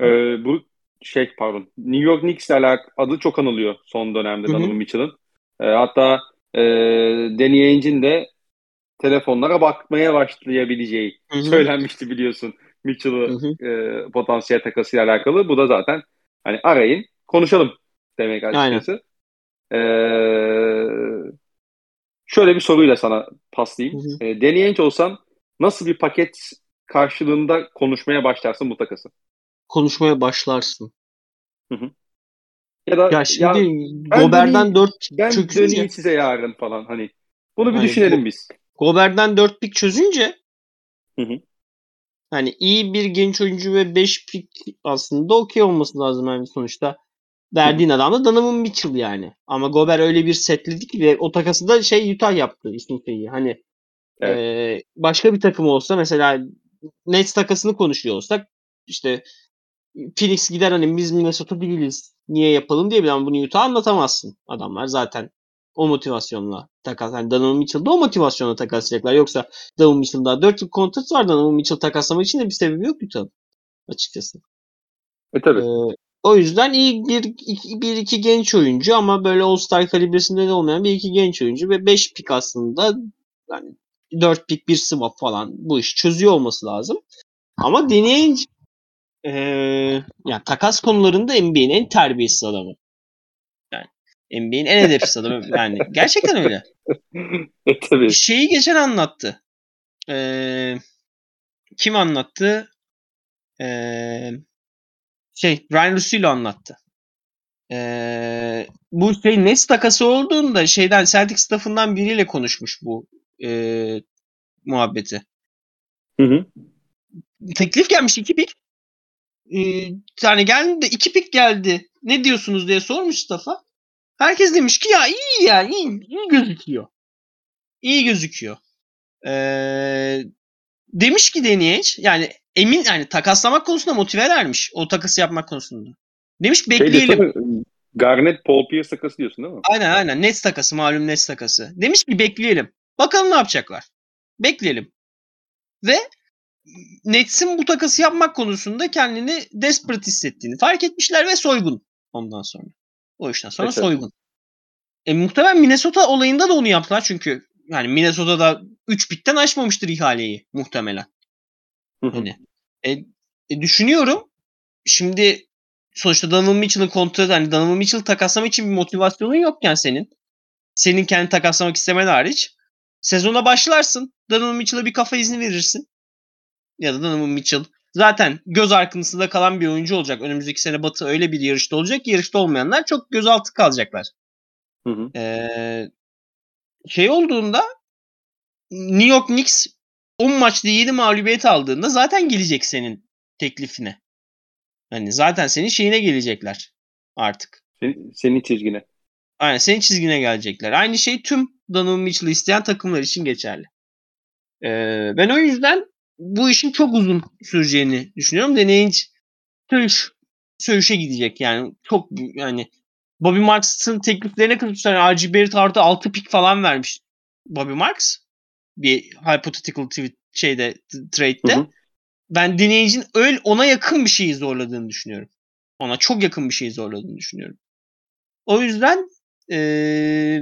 Ee, bu şey pardon. New York Knicks'le alakalı adı çok anılıyor son dönemde Donovan Mitchell'ın. Ee, hatta e, Danny Ainge'in de telefonlara bakmaya başlayabileceği Hı-hı. söylenmişti biliyorsun. Mitchell'ı e, potansiyel takasıyla alakalı. Bu da zaten hani arayın konuşalım demek açıkçası. Ee, şöyle bir soruyla sana paslayayım. Hı hı. E, Danny Ainge olsan nasıl bir paket karşılığında konuşmaya başlarsın bu takası? Konuşmaya başlarsın. Hı hı. Ya da ya şimdi ya, Gober'den 4 ben döneyim size yarın falan hani. Bunu bir hani düşünelim Go- biz. Gober'den 4 pik çözünce hı hı. hani iyi bir genç oyuncu ve 5 pik aslında okey olması lazım yani sonuçta. Verdiğin adam da Donovan Mitchell yani. Ama Gober öyle bir setledi ki ve o takası da şey Utah yaptı ismi şeyi. Hani evet. e, başka bir takım olsa mesela Nets takasını konuşuyor olsak işte Phoenix gider hani biz Minnesota değiliz. Niye yapalım diye bir ama bunu Utah anlatamazsın. Adamlar zaten o motivasyonla takas. Yani Donovan Mitchell'da o motivasyonla takaslayacaklar. Yoksa Donovan Mitchell'da 4 yıl kontrat var. Donovan Mitchell takaslamak için de bir sebebi yok Utah'ın açıkçası. E tabi. Ee, o yüzden iyi bir, iki, bir iki genç oyuncu ama böyle All-Star kalibresinde de olmayan bir iki genç oyuncu ve 5 pik aslında yani 4 pik bir swap falan bu iş çözüyor olması lazım. Ama deneyince ee, yani takas konularında NBA'nin en terbiyesiz adamı. Yani NBA'nin en edepsiz adamı. *laughs* Yani gerçekten öyle. e, tabii. Şeyi geçen anlattı. Ee, kim anlattı? Ee, şey Ryan Russillo anlattı. Ee, bu şey Nets takası olduğunda şeyden Celtics staffından biriyle konuşmuş bu e, muhabbeti. Hı hı. Teklif gelmiş iki pik. Ee, yani geldi iki pik geldi. Ne diyorsunuz diye sormuş staff'a. Herkes demiş ki ya iyi ya iyi, iyi gözüküyor. İyi gözüküyor. Ee, demiş ki deneyeç yani emin yani takaslamak konusunda motivelermiş. O takası yapmak konusunda. Demiş bekleyelim. Şey Garnet Paul Pierce takası diyorsun değil mi? Aynen aynen. Nets takası malum Nets takası. Demiş ki bekleyelim. Bakalım ne yapacaklar. Bekleyelim. Ve Nets'in bu takası yapmak konusunda kendini desperate hissettiğini fark etmişler ve soygun ondan sonra. O işten sonra evet, soygun. E, muhtemelen Minnesota olayında da onu yaptılar çünkü yani Minnesota'da 3 bitten aşmamıştır ihaleyi muhtemelen. Hani e, e, düşünüyorum şimdi sonuçta Donovan Mitchell'ın kontratı hani Donovan Mitchell takaslama için bir motivasyonun yokken senin. Senin kendi takaslamak istemen hariç. Sezona başlarsın. Donovan Mitchell'a bir kafa izni verirsin. Ya da Donovan Mitchell zaten göz arkasında kalan bir oyuncu olacak. Önümüzdeki sene Batı öyle bir yarışta olacak yarışta olmayanlar çok gözaltı kalacaklar. Hı hı. Ee, şey olduğunda New York Knicks 10 maçta 7 mağlubiyet aldığında zaten gelecek senin teklifine. Hani zaten senin şeyine gelecekler artık. Senin, senin çizgine. Aynen senin çizgine gelecekler. Aynı şey tüm Donovan Mitchell'ı isteyen takımlar için geçerli. Ee, ben o yüzden bu işin çok uzun süreceğini düşünüyorum. Deneyici söğüş, söğüşe gidecek yani. Çok yani Bobby Marks'ın tekliflerine kısmışlar. RG Barrett artı 6 pik falan vermiş Bobby Marks. Bir hypothetical tweet şeyde trade'de. Hı hı. Ben dinleyicinin öyle ona yakın bir şeyi zorladığını düşünüyorum. Ona çok yakın bir şeyi zorladığını düşünüyorum. O yüzden ee,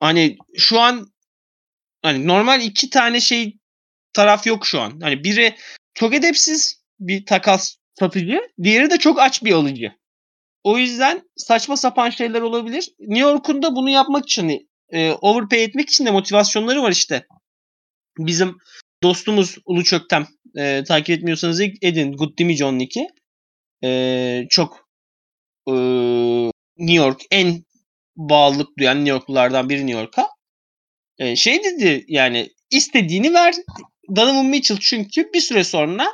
hani şu an hani normal iki tane şey taraf yok şu an. Hani biri çok edepsiz bir takas satıcı, diğeri de çok aç bir alıcı. O yüzden saçma sapan şeyler olabilir. New York'un da bunu yapmak için e, overpay etmek için de motivasyonları var işte. Bizim dostumuz Ulu Çöktem E, takip etmiyorsanız edin. Good değil mi John Nick'i? E, çok e, New York en bağlılık duyan New Yorklulardan biri New York'a. E, şey dedi yani istediğini ver Donovan Mitchell çünkü bir süre sonra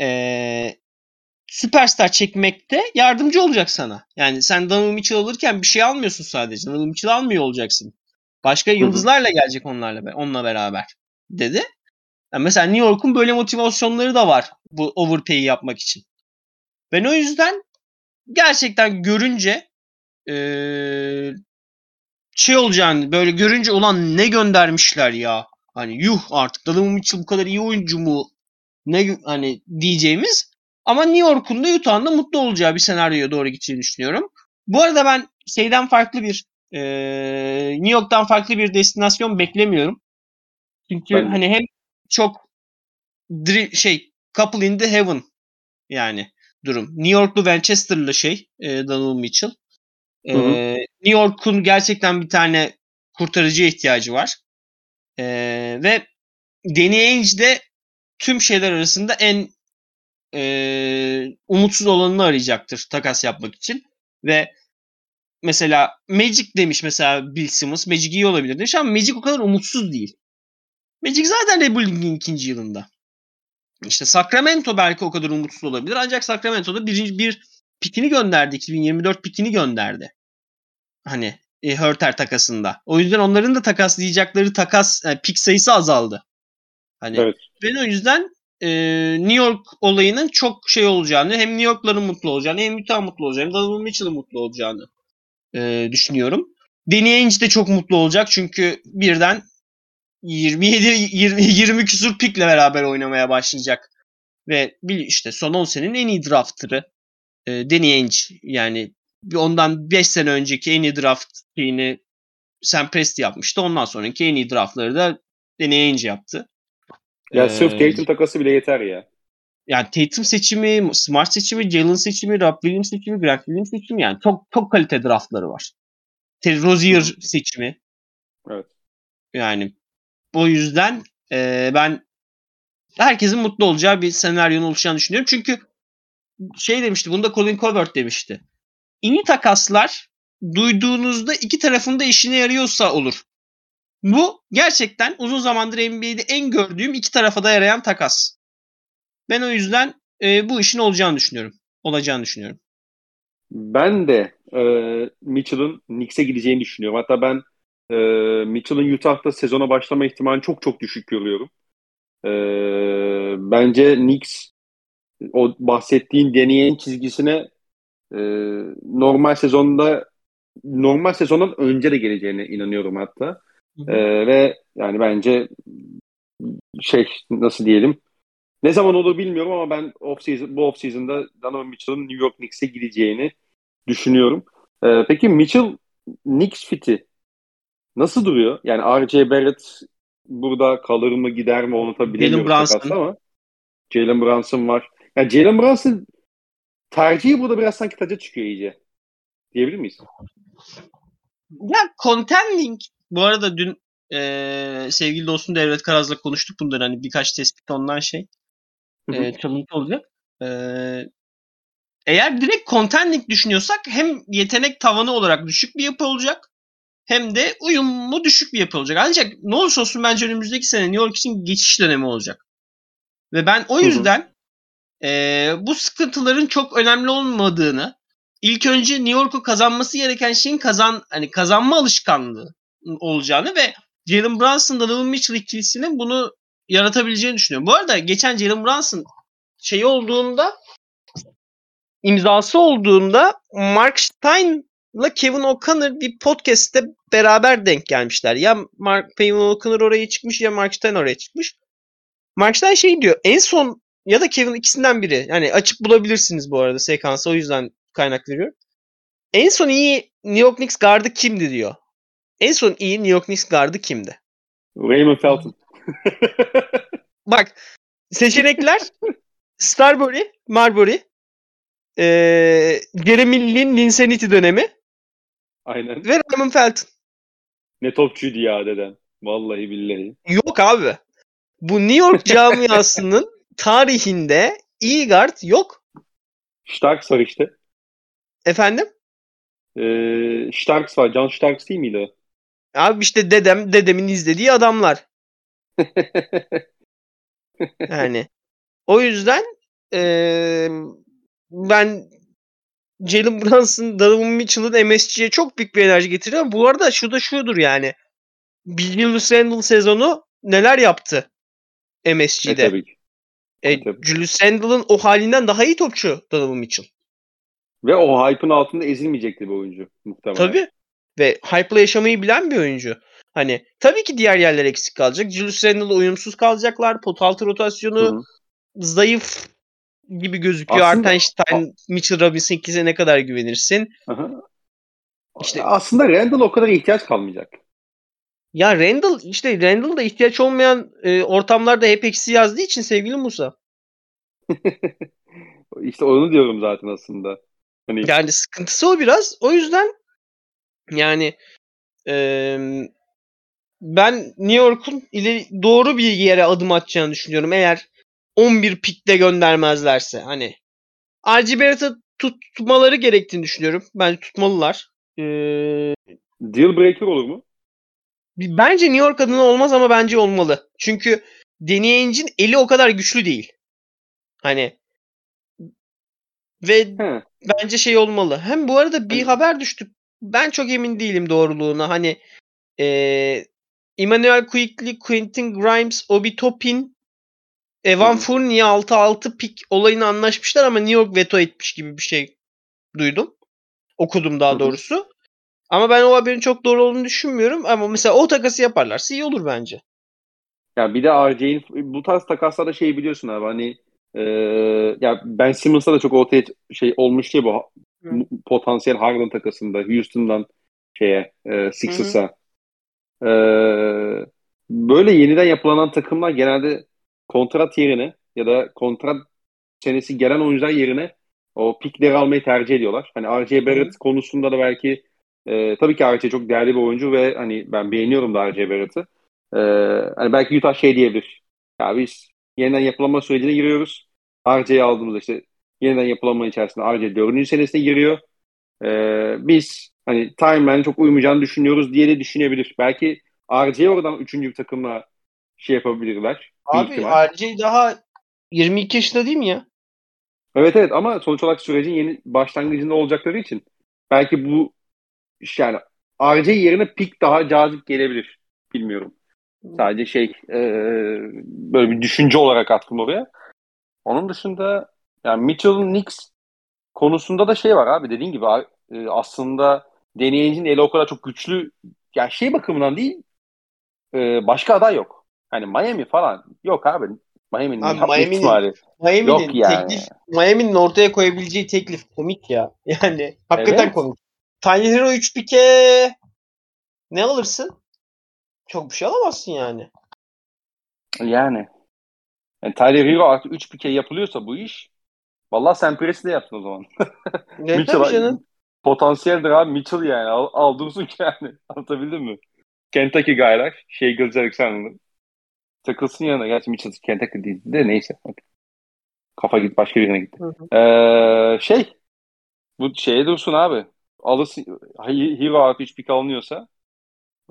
e, süperstar çekmekte yardımcı olacak sana. Yani sen Donovan Mitchell alırken bir şey almıyorsun sadece. Donovan Mitchell almıyor olacaksın. Başka yıldızlarla gelecek onlarla onunla beraber dedi. Yani mesela New York'un böyle motivasyonları da var bu overpay'i yapmak için. Ben o yüzden gerçekten görünce ee, şey olacağını böyle görünce olan ne göndermişler ya. Hani yuh artık Donovan Mitchell bu kadar iyi oyuncu mu? Ne hani diyeceğimiz ama New York'un da Utah'ın da mutlu olacağı bir senaryoya doğru gideceğini düşünüyorum. Bu arada ben şeyden farklı bir e, New York'tan farklı bir destinasyon beklemiyorum. Çünkü ben... hani hem çok şey couple in the heaven yani durum. New Yorklu Manchester'lı şey e, Donovan Mitchell. E, New York'un gerçekten bir tane kurtarıcıya ihtiyacı var. E, ve Danny Ainge de tüm şeyler arasında en e, umutsuz olanını arayacaktır takas yapmak için. Ve mesela Magic demiş mesela Bill Simmons. Magic iyi olabilir demiş ama Magic o kadar umutsuz değil. Magic zaten rebuilding'in ikinci yılında. İşte Sacramento belki o kadar umutsuz olabilir. Ancak Sacramento'da bir, bir pikini gönderdi. 2024 pikini gönderdi. Hani e, Hurter takasında. O yüzden onların da takaslayacakları takas yani pik sayısı azaldı. Hani evet. ben o yüzden e, New York olayının çok şey olacağını hem New York'ların mutlu olacağını hem Utah mutlu olacağını hem Donovan Mitchell'ın mutlu olacağını e, düşünüyorum. Danny Ainge de çok mutlu olacak çünkü birden 27 20, 20 küsur pikle beraber oynamaya başlayacak. Ve işte son 10 senenin en iyi drafter'ı e, Danny Ainge yani ondan 5 sene önceki en iyi draft şeyini Sam Presti yapmıştı. Ondan sonraki en iyi draftları da Danny Ainge yaptı. Ya ee, sırf Tatum takası bile yeter ya. Yani Tatum seçimi, Smart seçimi, Jalen seçimi, Rob Williams seçimi, Grant Williams seçimi yani çok çok kalite draftları var. Terry Rozier seçimi. Evet. Yani o yüzden e, ben herkesin mutlu olacağı bir senaryonun oluşacağını düşünüyorum. Çünkü şey demişti, bunu da Colin Covert demişti. İni takaslar duyduğunuzda iki tarafında işine yarıyorsa olur. Bu gerçekten uzun zamandır NBA'de en gördüğüm iki tarafa da yarayan takas. Ben o yüzden e, bu işin olacağını düşünüyorum. Olacağını düşünüyorum. Ben de e, Mitchell'ın Knicks'e gideceğini düşünüyorum. Hatta ben e, Mitchell'ın Utah'ta sezona başlama ihtimalini çok çok düşük görüyorum. E, bence Knicks o bahsettiğin deneyen çizgisine e, normal sezonda normal sezondan önce de geleceğine inanıyorum hatta. E, ve yani bence şey nasıl diyelim ne zaman olur bilmiyorum ama ben off season, bu off season'da Donovan Mitchell'ın New York Knicks'e gideceğini düşünüyorum. E, peki Mitchell Knicks fiti nasıl duruyor? Yani R.J. Barrett burada kalır mı gider mi onu tabii bilemiyorum. Jalen Brunson. Ama Jalen Brunson var. Yani Jalen Brunson tercihi burada biraz sanki taca çıkıyor iyice. Diyebilir miyiz? Ya contending bu arada dün e, sevgili dostum Devlet Karaz'la konuştuk bundan hani birkaç tespit ondan şey e, çalıntı olacak. E, eğer direkt contending düşünüyorsak hem yetenek tavanı olarak düşük bir yapı olacak hem de uyumu düşük bir yapı olacak. Ancak ne olursa olsun bence önümüzdeki sene New York için geçiş dönemi olacak. Ve ben o yüzden e, bu sıkıntıların çok önemli olmadığını ilk önce New York'u kazanması gereken şeyin kazan hani kazanma alışkanlığı olacağını ve Jalen Brunson Donovan Mitchell ikilisinin bunu yaratabileceğini düşünüyorum. Bu arada geçen Jalen Brunson şey olduğunda imzası olduğunda Mark Stein'la Kevin O'Connor bir podcast'te beraber denk gelmişler. Ya Mark Kevin O'Connor oraya çıkmış ya Mark Stein oraya çıkmış. Mark Stein şey diyor en son ya da Kevin ikisinden biri. Yani açık bulabilirsiniz bu arada sekansı o yüzden kaynak veriyorum. En son iyi New York Knicks gardı kimdi diyor. En son iyi New York Knicks gardı kimdi? Raymond Felton. *laughs* Bak seçenekler *laughs* Starbury, Marbury, ee, Jeremy Lin, Linsanity dönemi Aynen. ve Raymond Felton. Ne topçuydu ya deden. Vallahi billahi. Yok abi. Bu New York *laughs* camiasının tarihinde iyi guard yok. Starks var işte. Efendim? Ee, Starks var. John Starks değil miydi o? Abi işte dedem, dedemin izlediği adamlar. *laughs* Yani o yüzden eee, ben Jalen Brunson, Donovan Mitchell'ın MSG'ye çok büyük bir enerji getiriyor. Bu arada şu da şudur yani. Julius Randle sezonu neler yaptı E, MSG'de? tabii ki. E. Julius Randle'ın o halinden daha iyi topçu Donovan Mitchell. Ve o hype'ın altında ezilmeyecekti bir oyuncu muhtemelen. Tabii. Ve hype'la yaşamayı bilen bir oyuncu. Hani tabii ki diğer yerler eksik kalacak. Julius Randle'la uyumsuz kalacaklar. Pot altı rotasyonu hı. zayıf gibi gözüküyor. Aslında- Artenstein, Mitchell Robinson ikisine ne kadar güvenirsin? Aha. İşte- Aslında Randall o kadar ihtiyaç kalmayacak. Ya Randall işte Randall da ihtiyaç olmayan e, ortamlarda hep eksi yazdığı için sevgili Musa. *laughs* İşte onu diyorum zaten aslında. Hani Yani sıkıntısı o biraz. O yüzden yani e, ben New York'un ileri doğru bir yere adım atacağını düşünüyorum. Eğer 11 pikte göndermezlerse hani RG Barrett'ı tutmaları gerektiğini düşünüyorum. Bence tutmalılar. E, deal breaker olur mu? Bence New York adına olmaz ama bence olmalı. Çünkü Danny Ainge'in eli o kadar güçlü değil. Hani ve He. bence şey olmalı. Hem bu arada bir Hani- haber düştü. Ben çok emin değilim doğruluğuna. Hani eee Emmanuel Quickly, Quentin Grimes, Obi Toppin, Evan Hı hı. Fournier 6-6 pik olayını anlaşmışlar ama New York veto etmiş gibi bir şey duydum. Okudum Hı daha hı. Ama ben o haberin çok doğru olduğunu düşünmüyorum. Ama mesela o takası yaparlarsa iyi olur bence. Ya bir de RJ'in bu tarz takaslarda şey biliyorsun abi hani e, ya Ben Simmons'ta da çok ortaya şey olmuş diye bu Hı. potansiyel Harden takasında Houston'dan şeye e, Sixers'a E, böyle yeniden yapılanan takımlar genelde kontrat yerine ya da kontrat senesi gelen oyuncular yerine o pikleri almayı tercih ediyorlar. Hani RJ Barrett konusunda da belki e, tabii ki RJ çok değerli bir oyuncu ve hani ben beğeniyorum da RJ Barrett'ı. Ee, hani belki Utah şey diyebilir. Ya biz yeniden yapılanma sürecine giriyoruz. RJ'yi aldığımızda işte yeniden yapılanma içerisinde RJ 4. senesine giriyor. Ee, biz hani timeline'e çok uymayacağını düşünüyoruz diye de düşünebilir. Belki RJ'yi oradan 3. bir takımla şey yapabilirler. Abi. RJ daha 22 yaşında değil mi ya? Evet evet ama sonuç olarak sürecin yeni başlangıcında olacakları için belki bu yani RJ yerine pik daha cazip gelebilir. Bilmiyorum. Sadece şey e, böyle bir düşünce olarak attım oraya. Onun dışında yani Mitchell Knicks konusunda da şey var abi dediğin gibi e, aslında Danny Ainge'in eli o kadar çok güçlü yani şey bakımından değil e, başka aday yok. Hani Miami falan yok abi. Miami'nin Abi Miami'nin- ihtimali. Miami'nin Yok yani. teklif Miami'nin ortaya koyabileceği teklif komik ya. *laughs* Yani hakikaten Evet. komik. Hero 3 pike ne alırsın? Çok bir şey alamazsın yani. Yani. yani Tyler Hero artık 3 pike yapılıyorsa bu iş vallahi sen Presti de yaptın o zaman. *laughs* Ne Mitchell canım. potansiyeldir abi Mitchell yani. Al, al dursun *laughs* yani. Anlatabildim mi? Kentucky guylar. Şey Gilles Alexander'ın. Takılsın yanına. Gerçi Mitchell Kentucky değil de neyse. Kafa git başka birine gitti. Hı Ee, şey bu şeye dursun abi. Alırsın. Hero artı 3 pick alınıyorsa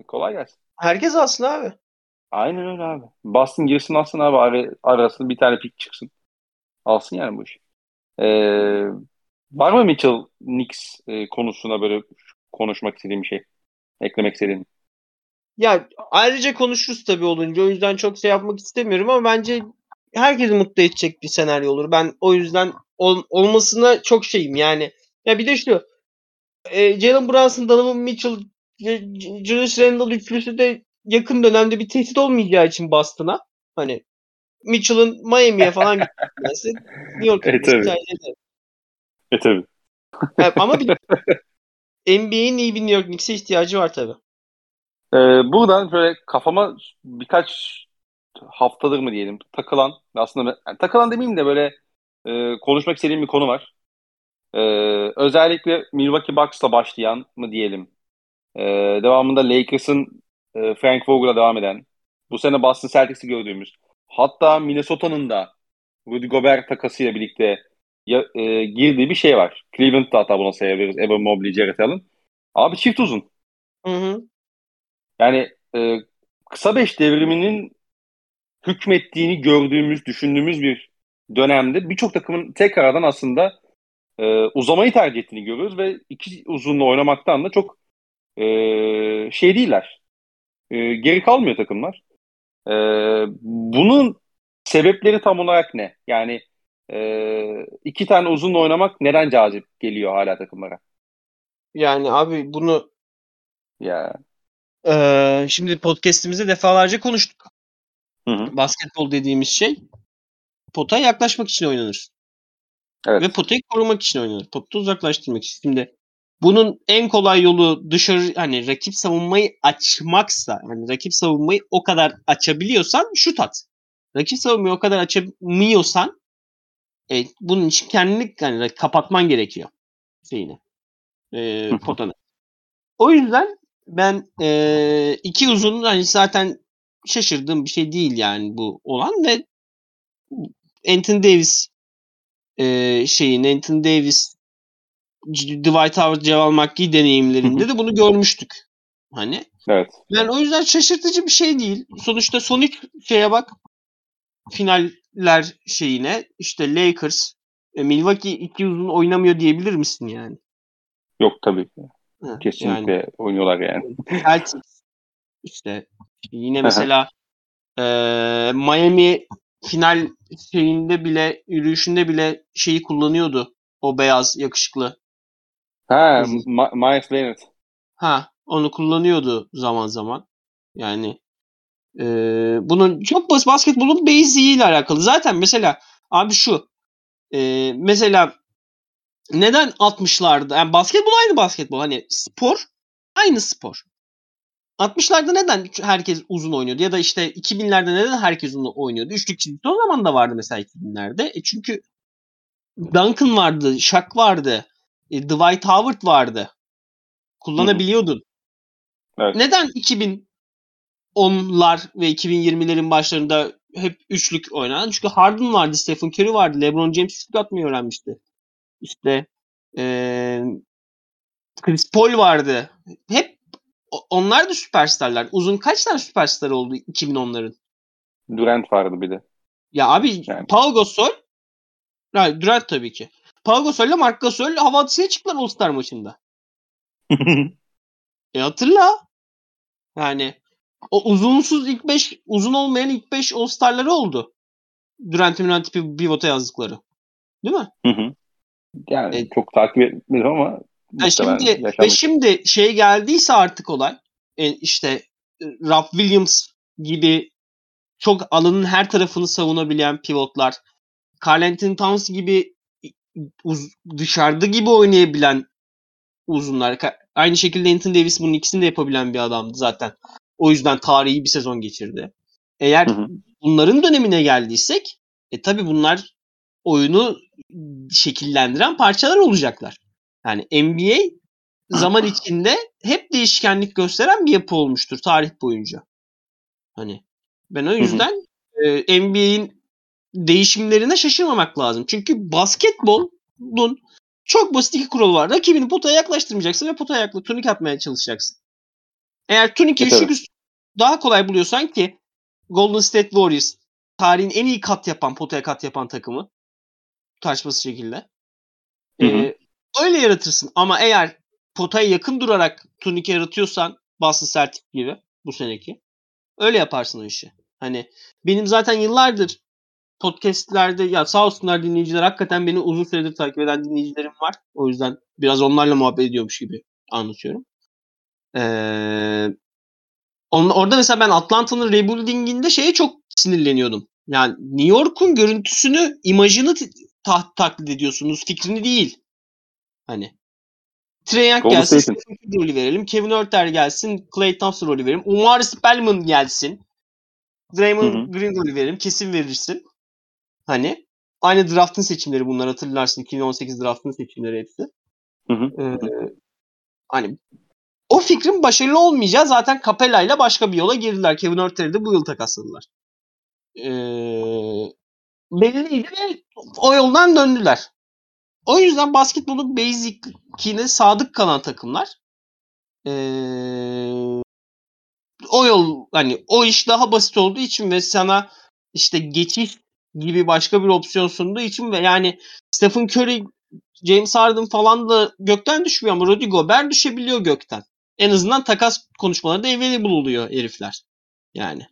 kolay gelsin. Herkes alsın abi. Aynen öyle abi. Boston girsin alsın abi. Ar arasında bir tane pick çıksın. Alsın yani bu iş. Ee, var mı Mitchell Knicks e, konusuna böyle konuşmak istediğim bir şey? Eklemek istediğim. Ya ayrıca konuşuruz tabii olunca. O yüzden çok şey yapmak istemiyorum ama bence herkesi mutlu edecek bir senaryo olur. Ben o yüzden ol- olmasına çok şeyim yani. Ya bir de şu e, Jalen Brunson, Donovan Mitchell Julius Randle üçlüsü de yakın dönemde bir tehdit olmayacağı için Boston'a hani Mitchell'ın Miami'ye falan gitmesi New York'a gitmesi *laughs* tabii. E tabii. Yani ama bir *laughs* NBA'in iyi bir New York Knicks'e ihtiyacı var tabii. Ee, buradan böyle kafama birkaç haftadır mı diyelim takılan aslında yani takılan demeyeyim de böyle e, konuşmak istediğim bir konu var. Ee, özellikle Milwaukee Bucks'la başlayan mı diyelim. Ee, devamında Lakers'ın e, Frank Vogel'la devam eden. Bu sene Boston Celtics'i gördüğümüz. Hatta Minnesota'nın da Rudy Gobert takasıyla birlikte ya, e, girdiği bir şey var. Cleveland'da hatta buna sayabiliriz. Evan Mobley, Jarrett Allen. Abi çift uzun. Hı hı. Yani e, kısa beş devriminin hükmettiğini gördüğümüz, düşündüğümüz bir dönemde birçok takımın tekrardan aslında e, uzamayı tercih ettiğini görüyoruz ve iki uzunla oynamaktan da çok e, şey değiller. E, geri kalmıyor takımlar. E, bunun sebepleri tam olarak ne? Yani e, iki tane uzunla oynamak neden cazip geliyor hala takımlara? Yani abi bunu Ya. Ee, şimdi podcast'imizde defalarca konuştuk. Hı hı. Basketbol dediğimiz şey potaya yaklaşmak için oynanır. Evet. Ve potayı korumak için oynanır. Potayı uzaklaştırmak için. Şimdi bunun en kolay yolu dışarı hani rakip savunmayı açmaksa hani rakip savunmayı o kadar açabiliyorsan şut at. Rakip savunmayı o kadar açamıyorsan e, bunun için kendini yani kapatman gerekiyor şeyini. E, potanı. O yüzden ben e, iki uzun hani zaten şaşırdığım bir şey değil yani bu olan ve Anthony Davis e, şeyin Anthony Davis Dwight Howard Ceval McGee deneyimlerinde de bunu görmüştük. Hani. Evet. Yani o yüzden şaşırtıcı bir şey değil. Sonuçta son ilk şeye bak finaller şeyine işte Lakers e, Milwaukee iki uzun oynamıyor diyebilir misin yani? Yok tabii ki. Ha, Kesinlikle yani, oynuyorlar yani. *laughs* Celtics işte yine mesela e, Miami final şeyinde bile yürüyüşünde bile şeyi kullanıyordu. O beyaz yakışıklı. Ha, Ma- Miles Leonard. Ha, onu kullanıyordu zaman zaman. Yani e, bunun çok basit basketbolun basic ile alakalı. Zaten mesela abi şu e, mesela neden 60'larda yani basketbol aynı basketbol hani spor aynı spor. 60'larda neden herkes uzun oynuyordu ya da işte 2000'lerde neden herkes uzun oynuyordu? Üçlük çizgisi o zaman da vardı mesela 2000'lerde. E çünkü Duncan vardı, Shaq vardı, e, Dwight Howard vardı. Kullanabiliyordun. Evet. Neden 2010'lar ve 2020'lerin başlarında hep üçlük oynanan? Çünkü Harden vardı, Stephen Curry vardı, LeBron James üçlük atmayı öğrenmişti. İşte ee, Chris Paul vardı. Hep onlar da süperstarlar. Uzun kaç tane süperstar oldu 2010'ların? Durant vardı bir de. Ya abi yani. Paul Gasol yani Durant tabii ki. Paul Gasol ile Mark Gasol hava atışına çıktılar All-Star maçında. *laughs* e hatırla. Yani o uzunsuz ilk 5 uzun olmayan ilk 5 All-Star'ları oldu. Durant'in Durant pivota yazdıkları. Değil mi? Hı hı. Yani e, çok takip etmiyorum ama e şimdi ve şimdi şey geldiyse artık olay e, işte e, Rob Williams gibi çok alanın her tarafını savunabilen pivotlar Carl Anthony Towns gibi uz, dışarıda gibi oynayabilen uzunlar. Aynı şekilde Anthony Davis bunun ikisini de yapabilen bir adamdı zaten. O yüzden tarihi bir sezon geçirdi. Eğer hı hı. bunların dönemine geldiysek e tabi bunlar oyunu şekillendiren parçalar olacaklar. Yani NBA zaman içinde hep değişkenlik gösteren bir yapı olmuştur tarih boyunca. Hani ben o yüzden e, NBA'in değişimlerine şaşırmamak lazım. Çünkü basketbolun çok basit iki kuralı var. Rakibini potaya yaklaştırmayacaksın ve potaya yakla tunik atmaya çalışacaksın. Eğer tunikeyi şu üst daha kolay buluyorsan ki Golden State Warriors tarihin en iyi kat yapan, potaya kat yapan takımı tartışması şekilde. Hı hı. Ee, öyle yaratırsın. Ama eğer potaya yakın durarak turnike yaratıyorsan Boston Celtics gibi bu seneki öyle yaparsın o işi. Hani benim zaten yıllardır podcastlerde ya sağ olsunlar dinleyiciler hakikaten beni uzun süredir takip eden dinleyicilerim var. O yüzden biraz onlarla muhabbet ediyormuş gibi anlatıyorum. Ee, orada mesela ben Atlanta'nın rebuilding'inde şeye çok sinirleniyordum. Yani New York'un görüntüsünü, imajını ta- taklit ediyorsunuz. Fikrini değil. Hani Trey Young gelsin, Stephen rolü verelim. Kevin Örter gelsin, Clay Thompson rolü verelim. Umar Spellman gelsin. Draymond Green rolü verelim. Kesin verirsin. Hani aynı draftın seçimleri bunlar hatırlarsın. 2018 draftın seçimleri hepsi. Hı hı. Ee, hani o fikrin başarılı olmayacağı zaten Capella ile başka bir yola girdiler. Kevin Örter'i de bu yıl takasladılar. Ee, belliydi ve o yoldan döndüler. O yüzden basketbolun basic'ine sadık kalan takımlar ee, o yol hani o iş daha basit olduğu için ve sana işte geçiş gibi başka bir opsiyon sunduğu için ve yani Stephen Curry, James Harden falan da gökten düşmüyor ama Rudy Gobert düşebiliyor gökten. En azından takas konuşmaları da available oluyor herifler. Yani.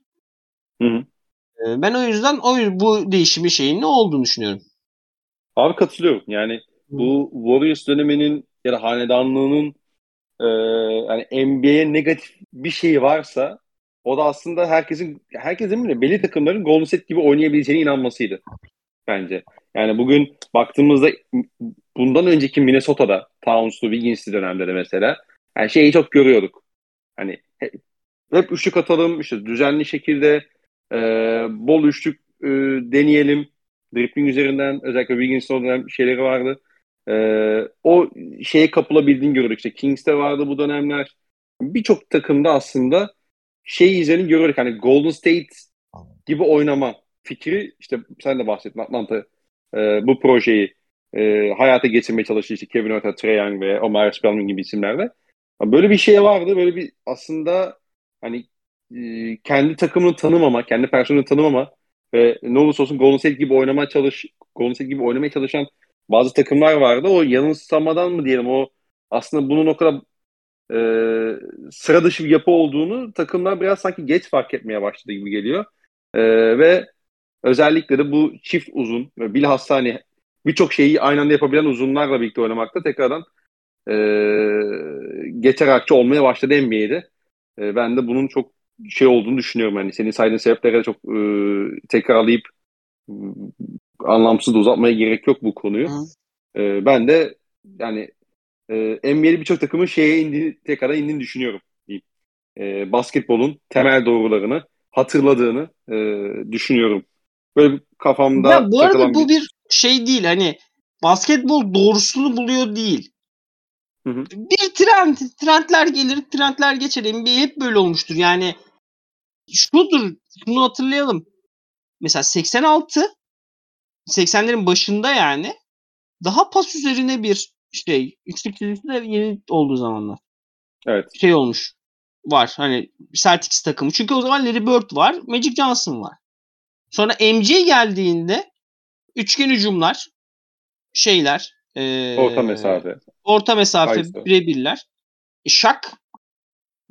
Hı hı. Ben o yüzden o bu değişimi şeyin ne olduğunu düşünüyorum. Abi katılıyorum. Yani bu Warriors döneminin ya da hanedanlığının e, yani NBA'ye negatif bir şey varsa o da aslında herkesin herkesin bile belli takımların Golden State gibi oynayabileceğine inanmasıydı bence. Yani bugün baktığımızda bundan önceki Minnesota'da Towns'lu Wiggins'li dönemde de mesela yani şeyi çok görüyorduk. Hani hep, hep üçlük atalım işte düzenli şekilde e, bol üçlük e, deneyelim. Dribbling üzerinden özellikle Wiggins'in o dönem şeyleri vardı. E, o şeye kapılabildiğini gördük. İşte Kings'te vardı bu dönemler. Birçok takımda aslında şey izlerini görüyoruz. Hani Golden State gibi oynama fikri işte sen de bahsettin Atlanta e, bu projeyi e, hayata geçirmeye çalıştı işte Kevin Hurt'a, Trae Young ve Omar Spellman gibi isimlerle. Böyle bir şey vardı. Böyle bir aslında hani e, kendi takımını tanımama, kendi personelini tanımama ve ne olursa olsun Golden State gibi oynamaya çalış Golden State gibi oynamaya çalışan bazı takımlar vardı. O yanılsamadan mı diyelim o aslında bunun o kadar e, sıra dışı bir yapı olduğunu takımlar biraz sanki geç fark etmeye başladı gibi geliyor. E, ve özellikle de bu çift uzun ve bilhassa hani birçok şeyi aynı anda yapabilen uzunlarla birlikte oynamakta tekrardan e, geçer akçe olmaya başladı NBA'de. E, ben de bunun çok şey olduğunu düşünüyorum. Yani senin saydığın sebeplere çok e, tekrarlayıp anlamsız da uzatmaya gerek yok bu konuyu. E, ben de yani e, NBA'de birçok takımın şeye indiğini, tekrar indiğini düşünüyorum. E, basketbolun temel doğrularını hatırladığını e, düşünüyorum. Böyle kafamda ya bu arada bu bir... bir şey değil hani basketbol doğrusunu buluyor değil. Hı hı. Bir trend, trendler gelir, trendler geçer. NBA hep böyle olmuştur. Yani şudur, şunu hatırlayalım. Mesela 86 80'lerin başında yani daha pas üzerine bir şey üçlük çizgisi de yeni olduğu zamanlar. Evet. Şey olmuş. Var hani Celtics takımı. Çünkü o zaman Larry Bird var. Magic Johnson var. Sonra MJ geldiğinde üçgen hücumlar şeyler ee, orta mesafe. Orta mesafe birebirler. E, Shaq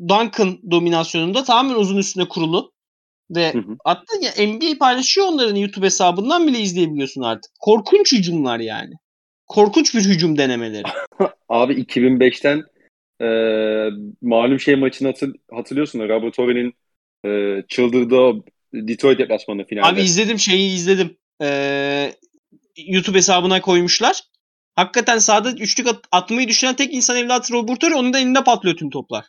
Duncan dominasyonunda tamamen uzun üstüne kurulu. Ve hı hı. hatta ya NBA paylaşıyor onların YouTube hesabından bile izleyebiliyorsun artık. Korkunç hücumlar yani. Korkunç bir hücum denemeleri. *laughs* Abi 2005'ten e, malum şey maçını hatır, hatırlıyorsun. Robert Torre'nin e, çıldırdığı Detroit deplasmanı finalde. Abi izledim şeyi izledim. Ee, YouTube hesabına koymuşlar. Hakikaten sahada üçlük at- atmayı düşünen tek insan evlatı Robert Torre onun da elinde patlıyor tüm toplar.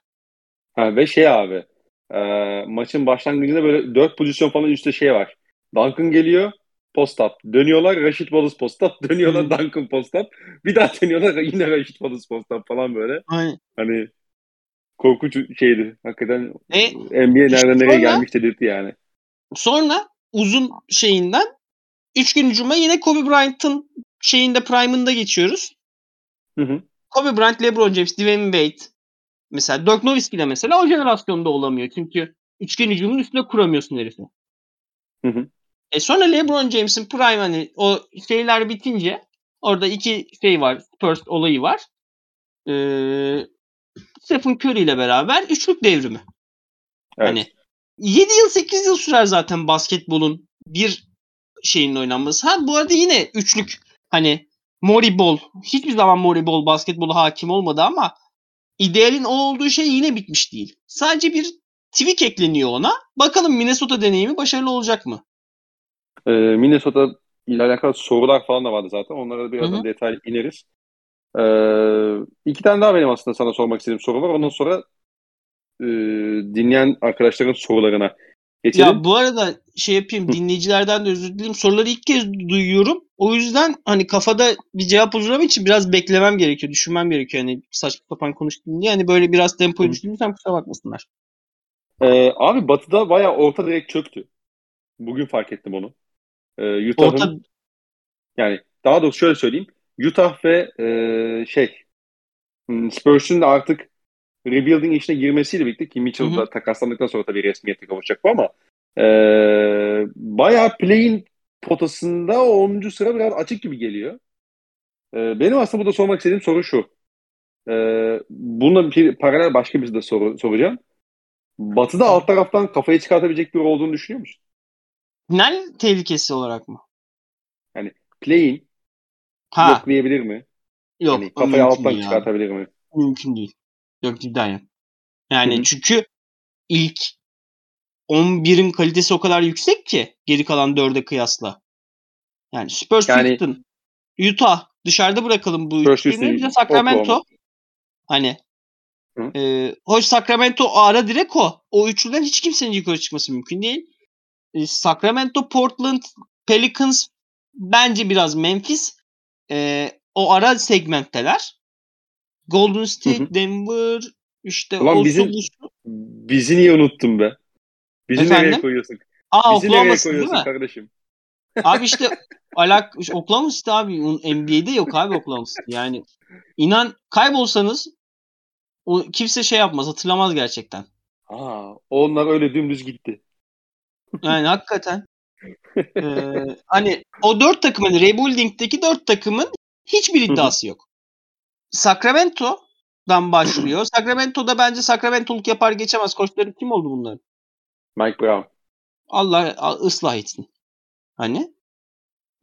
Ha, ve şey abi e, maçın başlangıcında böyle dört pozisyon falan üstte şey var. Duncan geliyor post up. Dönüyorlar Rashid Wallace post up. *laughs* Dönüyorlar hmm. Duncan post up. Bir daha dönüyorlar *laughs* yine Rashid Wallace post up falan böyle. Aynen. Hani korkunç şeydi. Hakikaten e, NBA nereden nereye gelmiş dedirtti yani. Sonra uzun şeyinden üç gün hücuma yine Kobe Bryant'ın şeyinde prime'ında geçiyoruz. Hı hı. Kobe Bryant, LeBron James, Dwayne Wade. Mesela Dirk Nowitzki de mesela o jenerasyonda olamıyor. Çünkü üçgen hücumun üstüne kuramıyorsun herifi. Hı hı. E sonra LeBron James'in prime hani o şeyler bitince orada iki şey var. Spurs olayı var. Ee, Stephen Curry ile beraber üçlük devrimi. Evet. Hani 7 yıl 8 yıl sürer zaten basketbolun bir şeyin oynanması. Ha bu arada yine üçlük hani Moribol hiçbir zaman Moribol basketbola hakim olmadı ama idealin o olduğu şey yine bitmiş değil. Sadece bir tweak ekleniyor ona. Bakalım Minnesota deneyimi başarılı olacak mı? Ee, Minnesota ile alakalı sorular falan da vardı zaten. Onlara da birazdan detaylı ineriz. Ee, iki tane daha benim aslında sana sormak istediğim soru var. Ondan sonra e, dinleyen arkadaşların sorularına geçelim. Ya bu arada şey yapayım dinleyicilerden de özür dilerim. Soruları ilk kez duyuyorum. O yüzden hani kafada bir cevap hazırlamam için biraz beklemem gerekiyor. Düşünmem gerekiyor. Hani saçma sapan konuştum diye. Hani böyle biraz tempoyu düşürdüysem kusura bakmasınlar. Ee, abi Batı'da bayağı orta direkt çöktü. Bugün fark ettim onu. Ee, Utah'ın Orta, yani daha doğrusu şöyle söyleyeyim. Utah ve e, şey hmm, Spurs'un da artık rebuilding işine girmesiyle birlikte ki Mitchell'da takaslandıktan sonra tabii resmiyete kavuşacak bu ama e, bayağı play'in potasında 10. sıra biraz açık gibi geliyor. E, benim aslında burada sormak istediğim soru şu. E, bununla bir paralel başka bir de soru soracağım. Batı'da alt taraftan kafayı çıkartabilecek bir olduğunu düşünüyor musun? final tehlikesi olarak mı? Play'in Ha yoklayabilir mi? yok Yani o kafayı alttan abi. çıkartabilir mi? Mümkün değil. Yok cidden yok. Yani Hı çünkü ilk 11'in kalitesi o kadar yüksek ki geri kalan 4'e kıyasla. Yani Spurs, Yani- Houston, Utah dışarıda bırakalım bu üçlüyü. Bir de Sacramento. Oklahoma. Hani Hı. e, hoş Sacramento ara direkt o. O üçlüden hiç kimsenin yukarı çıkması mümkün değil. E, Sacramento, Portland, Pelicans bence biraz Memphis. E, o ara segmentteler. Golden State, Hı hı. Denver işte Ulan o bizim- busu. Bizi niye unuttun be? Bizi Efendim? nereye koyuyorsun? Aa Bizi nereye Oklahoma'sın değil koyuyorsun mi? kardeşim? Abi işte *laughs* alak işte Oklahoma City abi NBA'de yok abi Oklahoma City. Yani inan kaybolsanız o kimse şey yapmaz hatırlamaz gerçekten. Aa, onlar öyle dümdüz gitti. Yani hakikaten. *laughs* Ee, hani o dört takımın Rebuilding'deki dört takımın hiçbir iddiası yok. Sacramento'dan başlıyor. *clears throat* Sacramento'da bence Sacramento'luk yapar geçemez. Koçları kim oldu bunların? Mike Brown. Allah ıslah etsin. Hani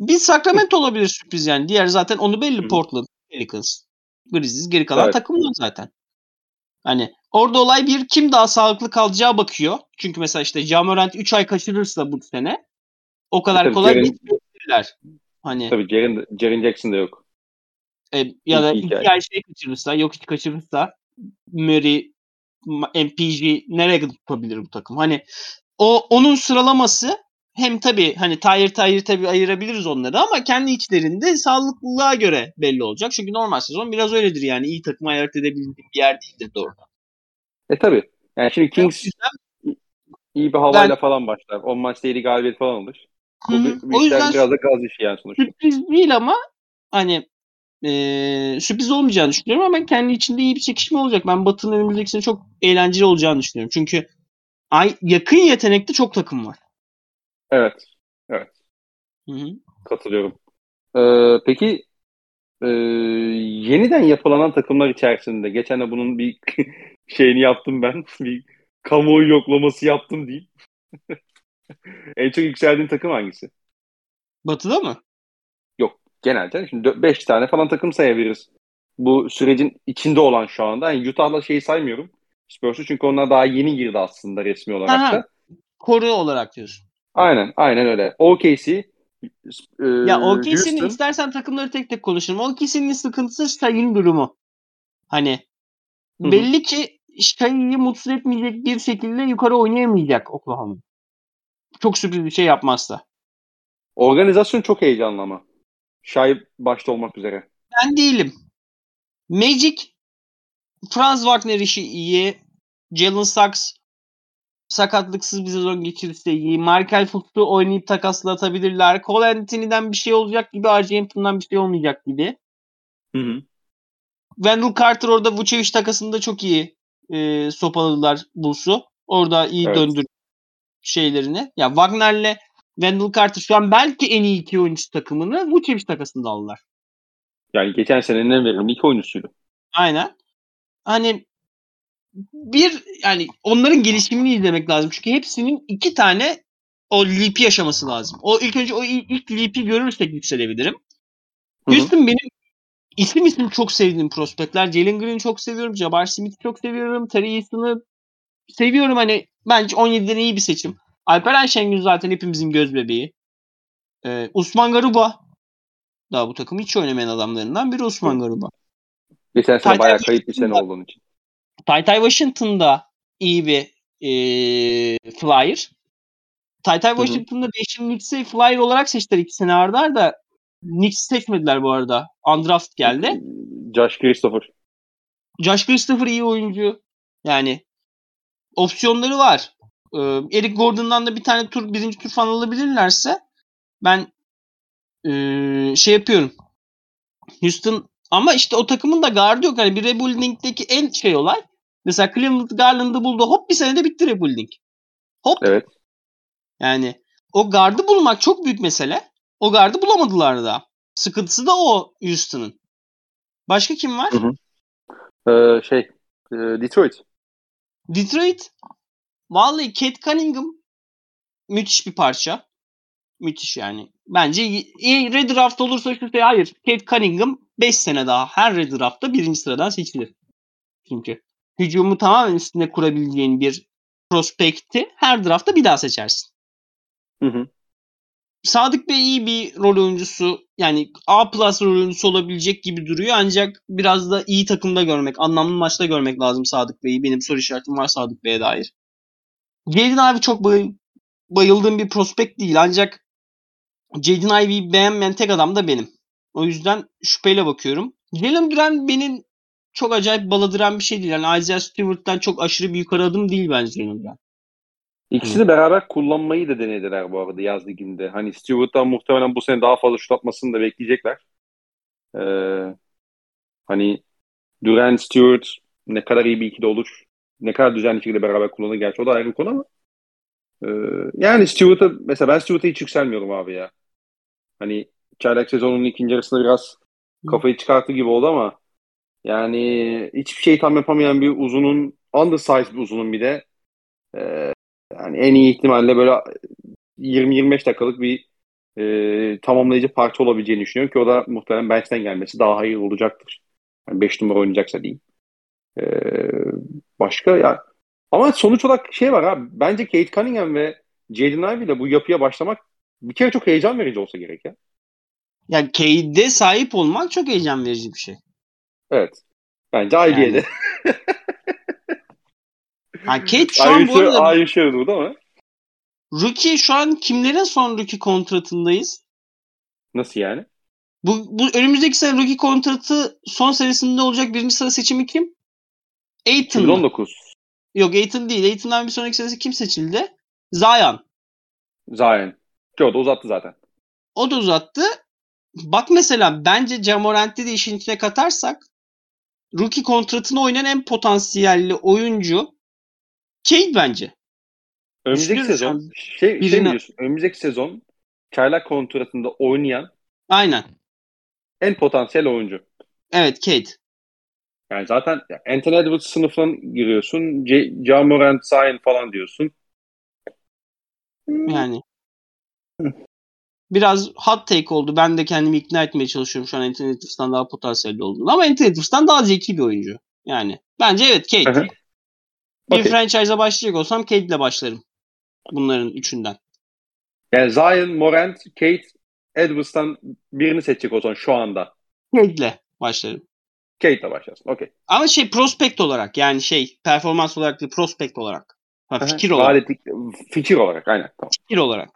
bir Sacramento *laughs* olabilir sürpriz yani. Diğer zaten onu belli. Portland, Pelicans, Grizzlies geri kalan Evet. takımlar zaten. Hani orada olay bir kim daha sağlıklı kalacağı bakıyor. Çünkü mesela işte Jamorant 3 ay kaçırırsa bu sene o kadar Tabii kolay Jaren-. Hani Tabii Jaren, Jaren Jackson da yok. E, ya da İlk 2 hikaye. ay şey kaçırırsa, yok hiç kaçırırsa Murray, MPG nereye tutabilir bu takım? Hani o onun sıralaması hem tabii hani tayır tayır tabii ayırabiliriz onları ama kendi içlerinde sağlıklılığa göre belli olacak. Çünkü normal sezon biraz öyledir yani iyi takımı ayırt edebildiğim bir yer değildir doğru. E tabii. Yani şimdi Kings yüzden, iyi bir havayla falan başlar. 10 maçta 7 galibiyet falan alır. Bu, bir- O yüzden biraz da gaz işi yani sonuçta. sürpriz değil ama hani eee, sürpriz olmayacağını düşünüyorum ama ben kendi içinde iyi bir çekişme olacak. Ben Batı'nın önümüzdeki sene çok eğlenceli olacağını düşünüyorum. Çünkü ay, yakın yetenekte çok takım var. Evet. Hı hı. Katılıyorum. Ee, peki e, yeniden yapılanan takımlar içerisinde geçen de bunun bir *laughs* şeyini yaptım ben. *laughs* Bir kamuoyu yoklaması yaptım diyeyim. *laughs* en çok yükseldiğin takım hangisi? Batı'da mı? Genelde şimdi 5 tane falan takım sayabiliriz. Bu sürecin içinde olan şu anda. Yani Utah'la şeyi saymıyorum. Spurs'u çünkü onlar daha yeni girdi aslında resmi olarak Aha. da. Koru olarak diyorsun. Aynen, aynen öyle. OKC, e, Ya OKC'nin istersen takımları tek tek konuşalım. OKC'nin sıkıntısı Shai'nin durumu. Hani Hı hı. belli ki Shai'yi mutsuz etmeyecek bir şekilde yukarı oynayamayacak Oklahoma. Çok sürpriz bir şey yapmazsa. organizasyon çok heyecanlı ama. Şay başta olmak üzere. Ben değilim. Magic, Franz Wagner işi iyi. Jalen Sachs sakatlıksız bir sezon geçirirse iyi. Markel Fultz'u oynayıp takaslatabilirler. Cole Anthony'den bir şey olacak gibi. Hampton'dan bir şey olmayacak gibi. Hı hı. Wendell Carter orada Vucevic takasında çok iyi e, sopaladılar Bulls'u. Orada iyi Evet. döndür şeylerini. Ya Wagner'le Wendell Carter şu an belki en iyi iki oyuncu takımını Vucevic takasında aldılar. Yani geçen senenin en verimli iki oyuncusuydu. Aynen. Hani bir yani onların gelişimini izlemek lazım. Çünkü hepsinin iki tane o leap'i yaşaması lazım. O ilk önce o ilk, leap'i görürsek yükselebilirim. Hı hı. Houston benim isim isim çok sevdiğim prospektler. Jalen Green'i çok seviyorum. Jabbar Smith'i çok seviyorum. Terry Easton'ı seviyorum. Hani bence 17'den iyi bir seçim. Alperen Şengün zaten hepimizin göz bebeği. Ee, Usman Garuba daha bu takım hiç oynamayan adamlarından biri Usman Garuba. Geçen sene bayağı kayıp bir sene olduğun için. Taytay Washington'da iyi bir e, flyer. Taytay. Washington'da Nation Knicks'i flyer olarak seçtiler iki sene arda arda. Knicks seçmediler bu arada. Undraft geldi. Josh Christopher. Josh Christopher iyi oyuncu. Yani opsiyonları var. Ee, Eric Gordon'dan da bir tane tur birinci tur falan alabilirlerse Ben ee, şey yapıyorum. Houston ama işte o takımın da gardı yok. Hani bir rebuilding'deki en şey olay. Mesela Cleveland Garland'ı buldu. Hop bir senede bitti rebuilding. Hop. Evet. Yani o gardı bulmak çok büyük mesele. O gardı bulamadılar da. Sıkıntısı da o Houston'ın. Başka kim var? Hı hı. Ee, şey e, Detroit. Detroit. Vallahi Kate Cunningham müthiş bir parça. Müthiş yani. Bence iyi red draft olursa şey hayır. Kate Cunningham 5 sene daha her red draftta birinci sıradan seçilir. Çünkü hücumu tamamen üstünde kurabileceğin bir prospekti her draftta bir daha seçersin. Hı hı. Sadık Bey iyi bir rol oyuncusu. Yani A plus rol oyuncusu olabilecek gibi duruyor. Ancak biraz da iyi takımda görmek, anlamlı maçta görmek lazım Sadık Bey'i. Benim soru işaretim var Sadık Bey'e dair. Jaden abi çok bay bayıldığım bir prospekt değil. Ancak Jaden Ivey'i beğenmeyen tek adam da benim. O yüzden şüpheyle bakıyorum. Jalen Duran benim çok acayip baladıran bir şey değil. Yani Isaiah Stewart'tan çok aşırı bir yukarı adım değil bence Jalen Duran. İkisini Hı. beraber kullanmayı da denediler bu arada yaz liginde. Hani Stewart'tan muhtemelen bu sene daha fazla şut atmasını da bekleyecekler. Ee, hani Durant, Stewart ne kadar iyi bir ikili olur. Ne kadar düzenli şekilde beraber kullanır gerçi o da ayrı bir konu ama. Ee, yani Stewart'a mesela ben Stewart'a hiç yükselmiyorum abi ya. Hani çaylak sezonun ikinci yarısında biraz kafayı çıkarttı gibi oldu ama yani hiçbir şey tam yapamayan bir uzunun undersized bir uzunun bir de e, yani en iyi ihtimalle böyle 20-25 dakikalık bir e, tamamlayıcı parça olabileceğini düşünüyorum ki o da muhtemelen bench'ten gelmesi daha hayırlı olacaktır. Yani 5 numara oynayacaksa diyeyim. E, başka ya ama sonuç olarak şey var abi. Bence Kate Cunningham ve Jaden Ivey ile bu yapıya başlamak bir kere çok heyecan verici olsa gerek ya. Yani Cade'e sahip olmak çok heyecan verici bir şey. Evet. Bence Ivey'e de. yani Kate şu an bu arada... Aynı şey oldu ama. Rookie şu an kimlerin son rookie kontratındayız? Nasıl yani? Bu, bu önümüzdeki sene rookie kontratı son senesinde olacak birinci sıra seçimi kim? Aiton 2019. Yok Aiton değil. Aiton'dan bir sonraki senesi kim seçildi? Zion. Zion. Ki o da uzattı zaten. O da uzattı. Bak mesela bence Jamorant'i de işin içine katarsak rookie kontratını oynayan en potansiyelli oyuncu Cade bence. Önümüzdeki sezon şey, şey birine... şey biliyorsun. Önümüzdeki sezon çaylak kontratında oynayan Aynen. En potansiyel oyuncu. Evet Cade. Yani zaten Anthony Edwards sınıfına giriyorsun. C- Jamorant, Zion falan diyorsun. Yani biraz hot take oldu. Ben de kendimi ikna etmeye çalışıyorum şu an Anthony Edwards'tan daha potansiyelli olduğunu. Ama Anthony Edwards'tan daha zeki bir oyuncu. Yani bence evet Kate. Bir okay. franchise'a başlayacak olsam Kate ile başlarım. Bunların üçünden. Yani Zion, Morant, Kate, Edwards'tan birini seçecek olsan şu anda. Kate ile başlarım. Kate ile başlarsın. Okey. Ama şey prospekt olarak yani şey performans olarak değil prospekt olarak. Ha, fikir olarak. Adetlik, fikir olarak aynen. Tamam. Fikir olarak.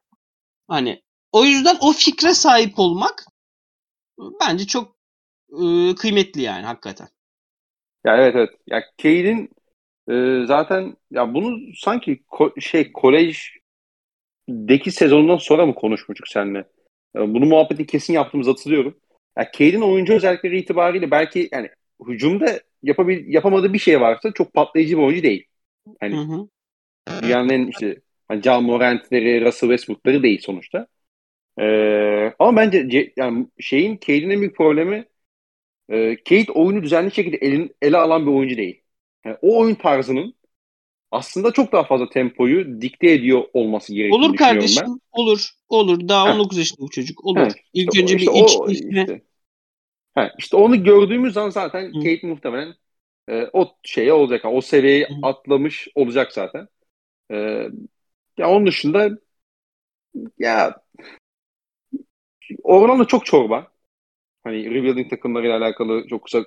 Hani o yüzden o fikre sahip olmak bence çok e, kıymetli yani hakikaten. Ya evet evet. Ya Cade'in e, zaten ya bunu sanki ko- şey kolejdeki sezonundan sonra mı konuşmuştuk seninle? Yani bunu muhabbeti kesin yaptığımızı hatırlıyorum. Ya Cade'in oyuncu özellikleri itibariyle belki yani hücumda yapabil yapamadığı bir şey varsa çok patlayıcı bir oyuncu değil. Hani hı hı. dünyanın en işte hani John Morant'leri, Russell Westbrook'ları değil sonuçta. Ee, ama bence yani şeyin Cade'in en büyük problemi e, Cade oyunu düzenli şekilde elin, ele alan bir oyuncu değil. Yani o oyun tarzının aslında çok daha fazla tempoyu dikte ediyor olması gerektiğini olur kardeşim, ben. Olur Olur. Daha ha. 19 yaşında bu çocuk. Olur. Ha, İlk işte önce işte bir iç işte. Ha, işte onu gördüğümüz zaman zaten Hı. Kate muhtemelen e, o şeye olacak. O seviyeyi Hı. atlamış olacak zaten. E, ya onun dışında ya Orlando çok çorba. Hani rebuilding takımlarıyla alakalı çok kısa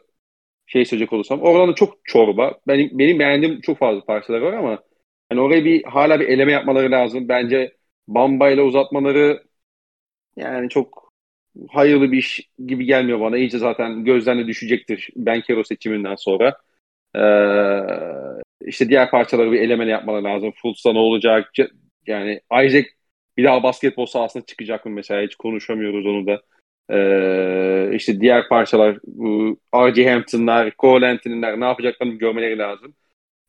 şey söyleyecek olursam. Orlando çok çorba. Benim, benim beğendiğim çok fazla parçalar var ama hani oraya bir hala bir eleme yapmaları lazım. Bence Bamba ile uzatmaları yani çok hayırlı bir iş gibi gelmiyor bana. İyice zaten gözden de düşecektir Benkero seçiminden sonra. Ee, işte diğer parçaları bir elemeli yapmaları lazım. Fultz'da ne olacak? Yani Isaac Bir daha basketbol sahasına çıkacak mı mesela hiç konuşamıyoruz onu da. Ee, işte diğer parçalar R.J. Hampton'lar, Cole Anthony'ler ne yapacaklarını görmeleri lazım.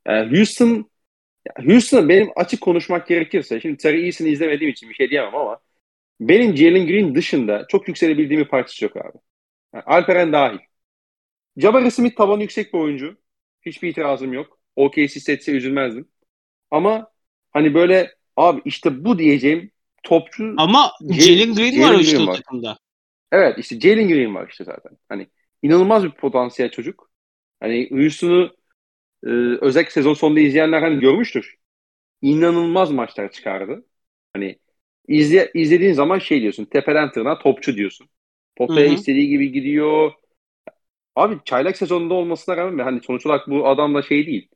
Yani Houston Houston'a benim açık konuşmak gerekirse şimdi Terry Eason'ı izlemediğim için bir şey diyemem ama benim Jalen Green dışında çok yükselebildiğim bir partisi yok abi. Yani Alperen dahil. Jabari Smith taban yüksek bir oyuncu. Hiçbir itirazım yok. OKC setse üzülmezdim. Ama hani böyle abi işte bu diyeceğim topçu Ama Jalen Green var işte o takımda. Evet işte Jalen Green var işte zaten. Hani inanılmaz bir potansiyel çocuk. Hani Houston'u e, özellikle sezon sonunda izleyenler hani görmüştür. İnanılmaz maçlar çıkardı. Hani izle, izlediğin zaman şey diyorsun tepeden tırnağa topçu diyorsun. Potaya istediği gibi gidiyor. Abi çaylak sezonunda olmasına rağmen hani sonuç olarak bu adam da şey değil.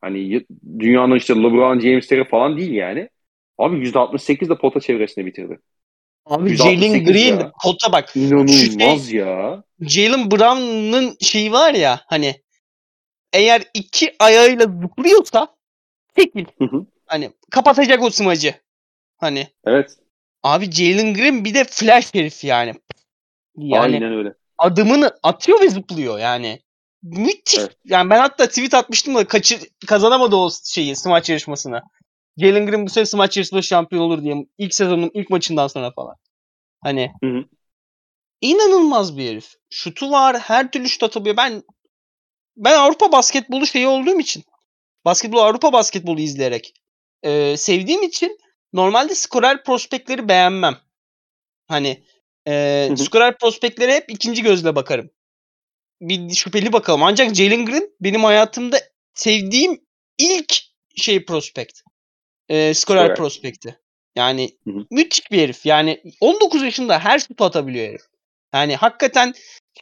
Hani dünyanın işte LeBron James'leri falan değil yani. Abi %68 de pota çevresinde bitirdi. Abi Jalen Green ya. pota bak. İnanılmaz şey, ya. Jalen Brown'ın şeyi var ya hani eğer iki ayağıyla zıplıyorsa tekil. Hani kapatacak o smacı. Hani. Evet. Abi Jalen Green bir de flash herif yani. Yani Aynen öyle. Adımını atıyor ve zıplıyor yani. Müthiş. Evet. Yani ben hatta tweet atmıştım da kaçır, kazanamadı o şeyi smaç yarışmasını. Jalen Green bu sene smaç yarışması şampiyon olur diye. ilk sezonun ilk maçından sonra falan. Hani hı hı. inanılmaz bir herif. Şutu var, her türlü şut atabiliyor. Ben ben Avrupa basketbolu şeyi olduğum için basketbol Avrupa basketbolu izleyerek e, sevdiğim için normalde skorer prospektleri beğenmem. Hani e, hı hı. skorer prospektlere hep ikinci gözle bakarım. Bir şüpheli bakalım. Ancak Jalen Green benim hayatımda sevdiğim ilk şey prospekt. E, skorer prospekti. Yani hı hı. müthiş bir herif. Yani 19 yaşında her şutu atabiliyor herif. Yani hakikaten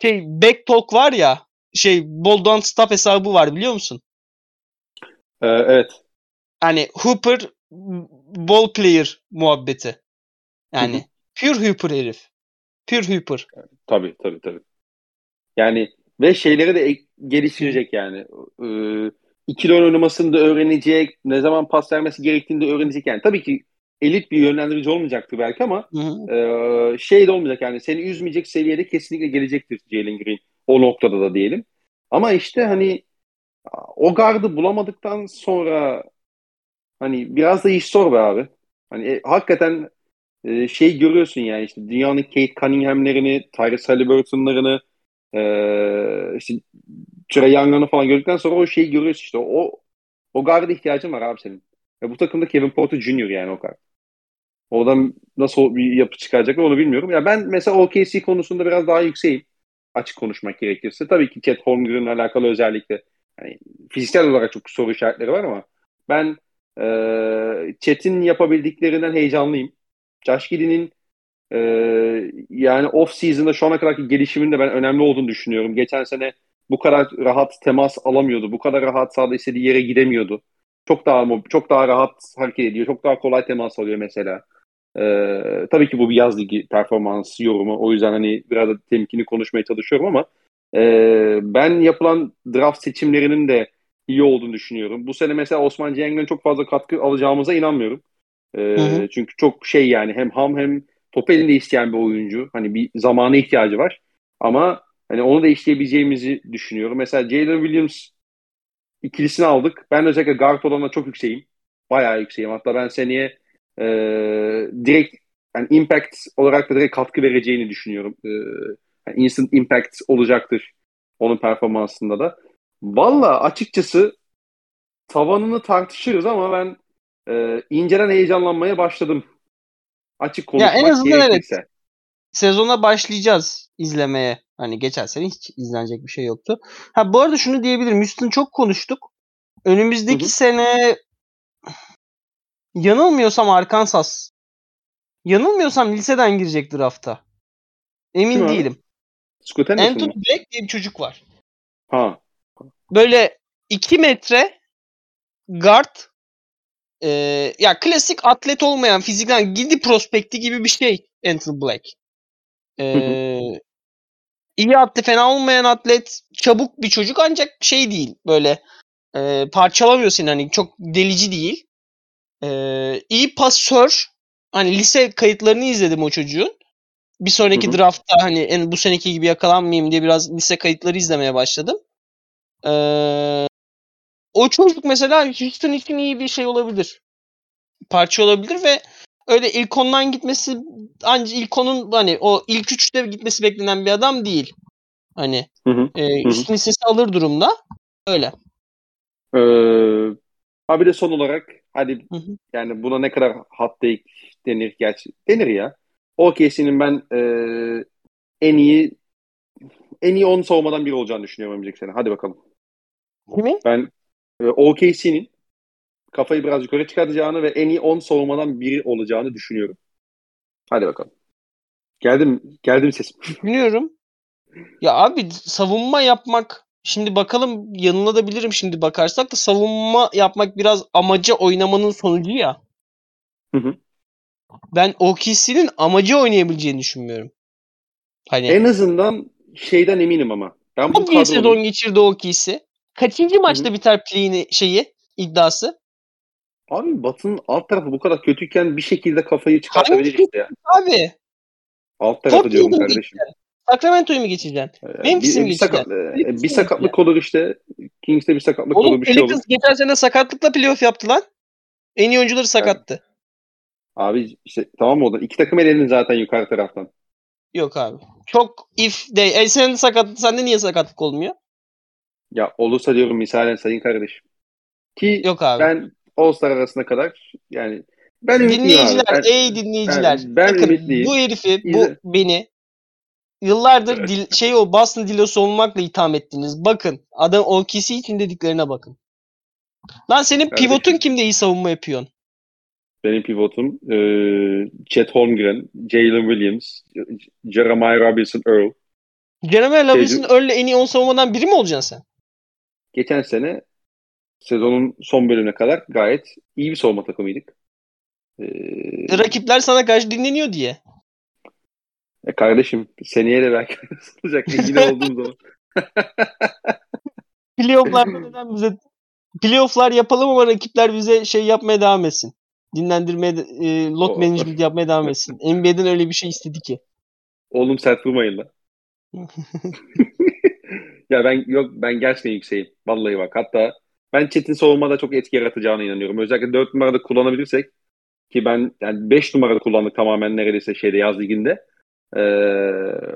şey back talk var ya şey Boldan Stop hesabı var biliyor musun? Ee, evet. Yani Hooper ball player muhabbeti. Yani Hı-hı. pure Hooper herif. Pure Hooper. Tabii tabii tabii. Yani ve şeyleri de geliştirecek yani. Ee, ikili oynamasını da öğrenecek. Ne zaman pas vermesi gerektiğini de öğrenecek yani. Tabii ki elit bir yönlendirici olmayacaktır belki ama e, şey de olmayacak yani seni üzmeyecek seviyede kesinlikle gelecektir Jalen Green o noktada da diyelim. Ama işte hani o gardı bulamadıktan sonra hani biraz da iş zor be abi. Hani e, hakikaten e, şey görüyorsun yani işte dünyanın Kate Cunningham'lerini, Tyrese Halliburton'larını e, işte Trey Young'ını falan gördükten sonra o şeyi görüyorsun işte o o garda ihtiyacın var abi senin. Ve bu takımda Kevin Porter Jr. yani o kart. Oradan nasıl bir yapı çıkaracaklar onu bilmiyorum. Ya ben mesela OKC konusunda biraz daha yükseğim. Açık konuşmak gerekirse. Tabii ki Chet Holmgren'le alakalı özellikle yani fiziksel olarak çok soru işaretleri var ama ben e, Chet'in yapabildiklerinden heyecanlıyım. Josh Giddey'nin e, yani off season'da şu ana kadarki gelişiminin de ben önemli olduğunu düşünüyorum. Geçen sene bu kadar rahat temas alamıyordu. Bu kadar rahat sahada istediği yere gidemiyordu. Çok daha çok daha rahat hareket ediyor. Çok daha kolay temas alıyor mesela. Ee, tabii ki bu bir yaz ligi performans yorumu. O yüzden hani biraz da temkini konuşmaya çalışıyorum ama e, ben yapılan draft seçimlerinin de iyi olduğunu düşünüyorum. Bu sene mesela Osman Ceng'den çok fazla katkı alacağımıza inanmıyorum. E, hı hı. Çünkü çok şey yani hem ham hem top elinde isteyen bir oyuncu. Hani bir zamana ihtiyacı var. Ama hani onu da işleyebileceğimizi düşünüyorum. Mesela Jalen Williams ikilisini aldık. Ben özellikle guard olanına çok yükseğim. Bayağı yükseğim. Hatta ben seneye e, direkt yani impact olarak da direkt katkı vereceğini düşünüyorum. E, yani instant impact olacaktır onun performansında da. Valla açıkçası tavanını tartışırız ama ben e, incelen heyecanlanmaya başladım. Açık konuşmak ya en azından gerekirse. Evet. Sezona başlayacağız izlemeye. Hani geçen sene hiç izlenecek bir şey yoktu. Ha bu arada şunu diyebilirim. Houston çok konuştuk. Önümüzdeki hı hı. sene yanılmıyorsam Arkansas. Yanılmıyorsam liseden girecek drafta. Emin Kim değilim. Anthony Black diye bir çocuk var. Ha. Böyle 2 metre guard e, ya klasik atlet olmayan fizikten gidi prospekti gibi bir şey Anthony Black. E, iyi atlet fena olmayan atlet çabuk bir çocuk ancak şey değil böyle e, parçalamıyor seni hani çok delici değil. E, iyi pasör hani lise kayıtlarını izledim o çocuğun. Bir sonraki draftta hani en bu seneki gibi yakalanmayayım diye biraz lise kayıtları izlemeye başladım. Ee, o çocuk mesela Houston için iyi bir şey olabilir. Parça olabilir ve öyle ilk ondan gitmesi ancak ilk onun hani o ilk üçte gitmesi beklenen bir adam değil. Hani Hı hı. e, üstün listesi alır durumda. Öyle. Ee, ha bir de son olarak hadi Hı hı. yani buna ne kadar hot take denir gerçi denir ya. OKC'nin ben e, en iyi en iyi 10 savunmadan biri olacağını düşünüyorum önümüzdeki sene. Hadi bakalım. Kimi? Ben e, OKC'nin kafayı biraz yukarı çıkartacağını ve en iyi 10 savunmadan biri olacağını düşünüyorum. Hadi bakalım. Geldim geldim sesim. Düşünüyorum. Ya abi savunma yapmak şimdi bakalım yanılabilirim şimdi bakarsak da savunma yapmak biraz amaca oynamanın sonucu ya. Hı hı. Ben OKC'nin amacı oynayabileceğini düşünmüyorum. Hani En azından şeyden eminim ama. Ben bu çok iyi kadronun sezon geçirdi OKC. Kaçıncı maçta biter play'ini şeyi iddiası? abi Batı'nın alt tarafı bu kadar kötüyken bir şekilde kafayı çıkartabilir işte ya. Abi Alt tarafı Portland'ı diyorum kardeşim. Sacramento'yu mu geçeceksin? Ee, Memphis'i mi sakat, geçeceksin? e, bir mı sakatlık olur işte. Kings'te bir sakatlık Oğlum olur bir şey olur. Geçen sene sakatlıkla playoff yaptı lan. En iyi oyuncuları sakattı. Abi işte tamam mı o da? İki takım elendin zaten yukarı taraftan. Yok abi. Çok if de e, senin sakat sende niye sakatlık olmuyor? Ya olursa diyorum misalen sayın kardeşim. Ki Yok abi. ben All-Star arasına kadar yani ben abi. Dinleyiciler, Ben, ey dinleyiciler. ben- ben bakın ümitliyim. bu herifi, bu İzle. beni yıllardır dil, şey o Boston Dilosu olmakla itham ettiniz. Bakın adam OKC için dediklerine bakın. Lan senin Kardeşim. pivotun kimde iyi savunma yapıyorsun? benim pivotum e, Chet Holmgren, Jalen Williams, Jeremiah Robinson Earl. Robinson Şey- öyle en iyi 10 savunmadan biri mi olacaksın sen? Geçen sene sezonun son bölümüne kadar gayet iyi bir savunma takımıydık. E, Rakipler sana karşı dinleniyor diye. e kardeşim seneye de belki *laughs* olacak yine olduğum zaman. *laughs* Playoff'larda *laughs* neden bize playoff'lar yapalım ama rakipler bize şey yapmaya devam etsin. Dinlendirmeye, e, lot O- management yapmaya devam etsin. NBA'den öyle bir şey istedi ki. Oğlum sert vurmayın lan. Ya ben yok ben gerçekten yükseğim. Vallahi bak hatta ben Chet'in savunmada çok etki yaratacağına inanıyorum. Özellikle 4 numarada kullanabilirsek ki ben yani 5 numarada kullandık tamamen neredeyse şeyde yaz liginde. Ee,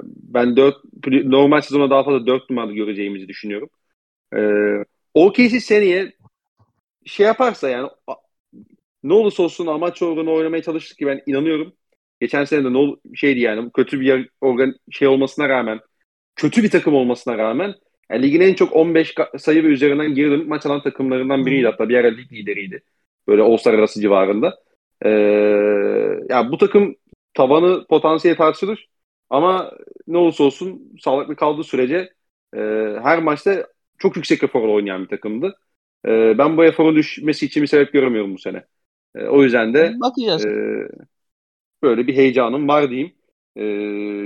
ben 4 normal sezona daha fazla 4 numarada göreceğimizi düşünüyorum. Ee, OKC seneye şey yaparsa yani ne olursa olsun amaç uğruna oynamaya çalıştık ki ben inanıyorum. Geçen sene de ne ol- şeydi yani kötü bir organ şey olmasına rağmen kötü bir takım olmasına rağmen yani ligin en çok 15 ka- sayı ve üzerinden geri dönüp maç alan takımlarından biriydi. Hatta bir ara lig lideriydi. Böyle All-Star arası civarında. Ee, ya bu takım tabanı potansiyeli tartışılır. Ama ne olursa olsun sağlıklı kaldığı sürece e, her maçta çok yüksek eforla oynayan bir takımdı. E, ben bu eforun düşmesi için bir sebep göremiyorum bu sene. E, o yüzden de Bakacağız. e, böyle bir heyecanım var diyeyim. E,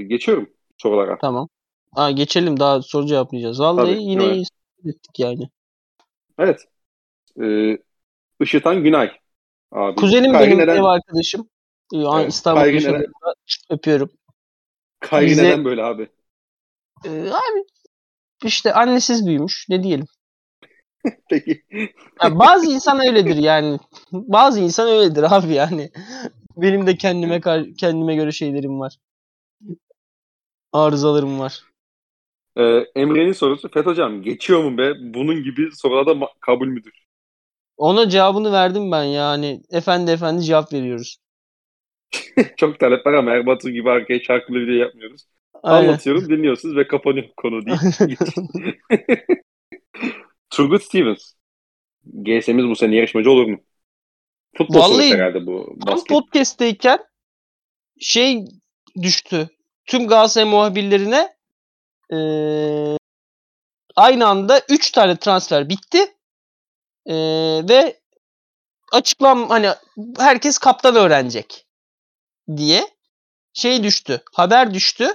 geçiyorum sorulara. Tamam. Ha, geçelim daha soru cevaplayacağız. Vallahi Tabii, yine evet. ettik yani. Evet. E, Işıtan Günay. Abi. Kuzenim Kyrie benim neden, ev arkadaşım. Ee, Evet, İstanbul'da neden- öpüyorum. Kyrie bize- neden böyle abi? Ee, abi işte annesiz büyümüş. Ne diyelim. *laughs* Peki. Ya bazı insan öyledir yani. Bazı insan öyledir abi yani. Benim de kendime kendime göre şeylerim var. Arızalarım var. E, Emre'nin sorusu. Fet hocam geçiyor mu be? Bunun gibi sorularda ma- kabul müdür? Ona cevabını verdim ben yani. Efendi efendi cevap veriyoruz. *laughs* Çok talep var ama Erbatu gibi arkaya şarkılı video yapmıyoruz. Aynen. Anlatıyorum, dinliyorsunuz ve kapanıyor konu değil. *laughs* Turgut Stevens. GS'miz bu sene yarışmacı olur mu? Futbol Vallahi herhalde bu. Tam Basket. podcast'teyken şey düştü. Tüm Galatasaray muhabirlerine eee, aynı anda 3 tane transfer bitti. Eee, ve açıklam hani herkes kaptan öğrenecek diye şey düştü. Haber düştü.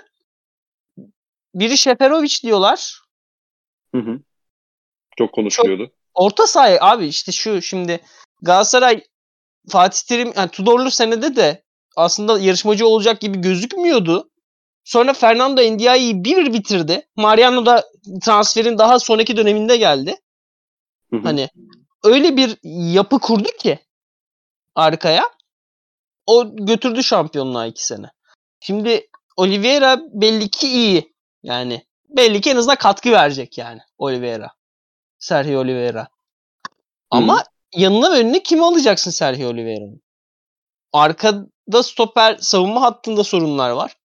Biri Şeferovic diyorlar. Hı hı. Çok konuşuluyordu. Orta saha abi işte şu şimdi Galatasaray Fatih Terim yani Tudorlu senede de aslında yarışmacı olacak gibi gözükmüyordu. Sonra Fernando Ndiaye'yi bir bitirdi. Mariano da transferin daha sonraki döneminde geldi. Hı hı. Hani öyle bir yapı kurdu ki arkaya. O götürdü şampiyonluğa iki sene. Şimdi Oliveira belli ki iyi. Yani belli ki en azından katkı verecek yani Oliveira. Sergio Oliveira. Ama yanına ve önüne kimi alacaksın Sergio Oliveira'nın? Arkada stoper savunma hattında sorunlar var.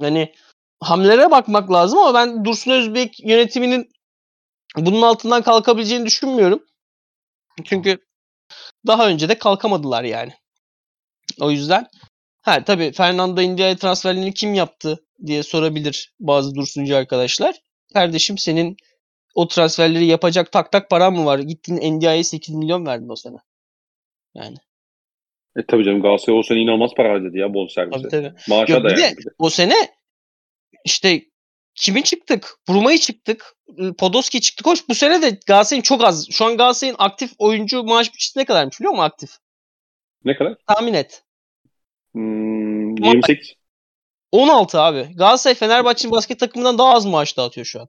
Hani hamlelere bakmak lazım ama ben Dursun Özbek yönetiminin bunun altından kalkabileceğini düşünmüyorum. Çünkü daha önce de kalkamadılar yani. O yüzden ha tabii Fernando India'ya transferlerini kim yaptı diye sorabilir bazı Dursuncu arkadaşlar. Kardeşim senin o transferleri yapacak tak tak paran mı var? Gittin Ndiaye'ye 8 milyon verdin o sene. Yani. E tabii canım Galatasaray o sene inanılmaz para harcadı ya bonservise. Tabii tabii. Maaşa Yok, da bir de yani. o sene işte kimi çıktık? Bruma'yı çıktık. Podolski çıktık. Hoş bu sene de Galatasaray'ın çok az. Şu an Galatasaray'ın aktif oyuncu maaş bütçesi ne kadarmış biliyor musun aktif? Ne kadar? Tahmin et. Hmm, 28. 16 abi. Galatasaray Fenerbahçe'nin basket takımından daha az maaş dağıtıyor şu an.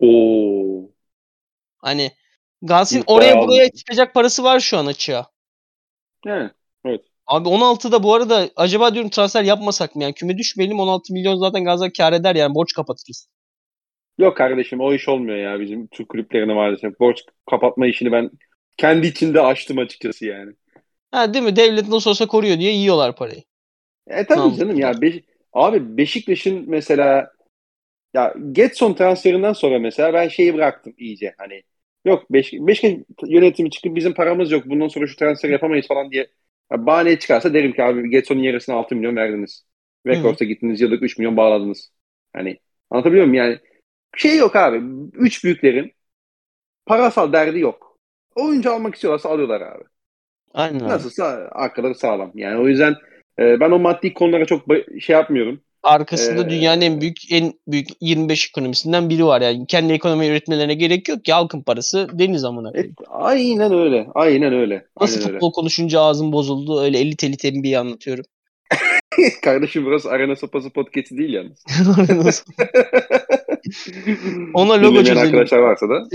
Oo. Hani Galatasaray'ın oraya buraya çıkacak parası var şu an açığa. Yani. Abi 16'da bu arada acaba diyorum transfer yapmasak mı? Yani küme düşmeyelim 16 milyon zaten Galatasaray kar eder yani borç kapatırız. Yok kardeşim o iş olmuyor ya bizim Türk kulüplerine maalesef. Borç kapatma işini ben kendi içinde açtım açıkçası yani. Ha değil mi? Devlet nasıl olsa koruyor diye yiyorlar parayı. E tabii Tamam. canım ya Beş- abi Beşiktaş'ın mesela ya Getson transferinden sonra mesela ben şeyi bıraktım iyice hani yok Beş Beşiktaş yönetimi çıkıp bizim paramız yok bundan sonra şu transfer yapamayız falan diye ya bahane çıkarsa derim ki abi Getson'un yarısına 6 milyon verdiniz. Rekords'a gittiniz yıllık 3 milyon bağladınız. Hani anlatabiliyor muyum yani şey yok abi üç büyüklerin parasal derdi yok. Oyuncu almak istiyorlarsa alıyorlar abi. Aynen. Nasılsa arkaları sağlam. Yani o yüzden e, ben o maddi konulara çok şey yapmıyorum. Arkasında Ee, dünyanın en büyük en büyük 25 ekonomisinden biri var yani. Kendi ekonomi üretmelerine gerek yok ki halkın parası deniz amına koyayım. aynen öyle. Aynen öyle. Nasıl Aynen öyle. futbol konuşunca ağzım bozuldu öyle 50 telit NBA'yi anlatıyorum. *laughs* Kardeşim burası Arena Sopası podcast'i değil yalnız. *laughs* *laughs* Ona logo çözelim. arkadaşlar varsa da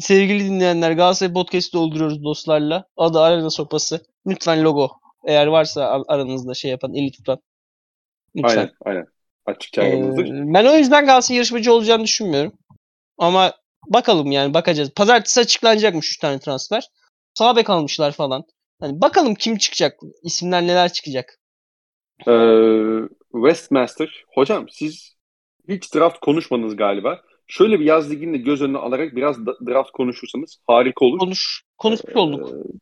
Sevgili dinleyenler Galatasaray Podcast'ı dolduruyoruz dostlarla. Adı Arena Sopası. Lütfen logo. Eğer varsa ar- aranızda şey yapan, eli tutan. Lütfen. aynen aynen. Açıkça Ee, ben o yüzden Galatasaray yarışmacı olacağını düşünmüyorum. Ama bakalım yani bakacağız. Pazartesi açıklanacakmış 3 tane transfer. Sağ bek almışlar falan. Hani bakalım kim çıkacak? İsimler neler çıkacak? Ee, Westmaster. Hocam siz hiç draft konuşmadınız galiba. Şöyle bir yaz ligini de göz önüne alarak biraz draft konuşursanız harika olur. Konuş konuşmuş olduk. Ee,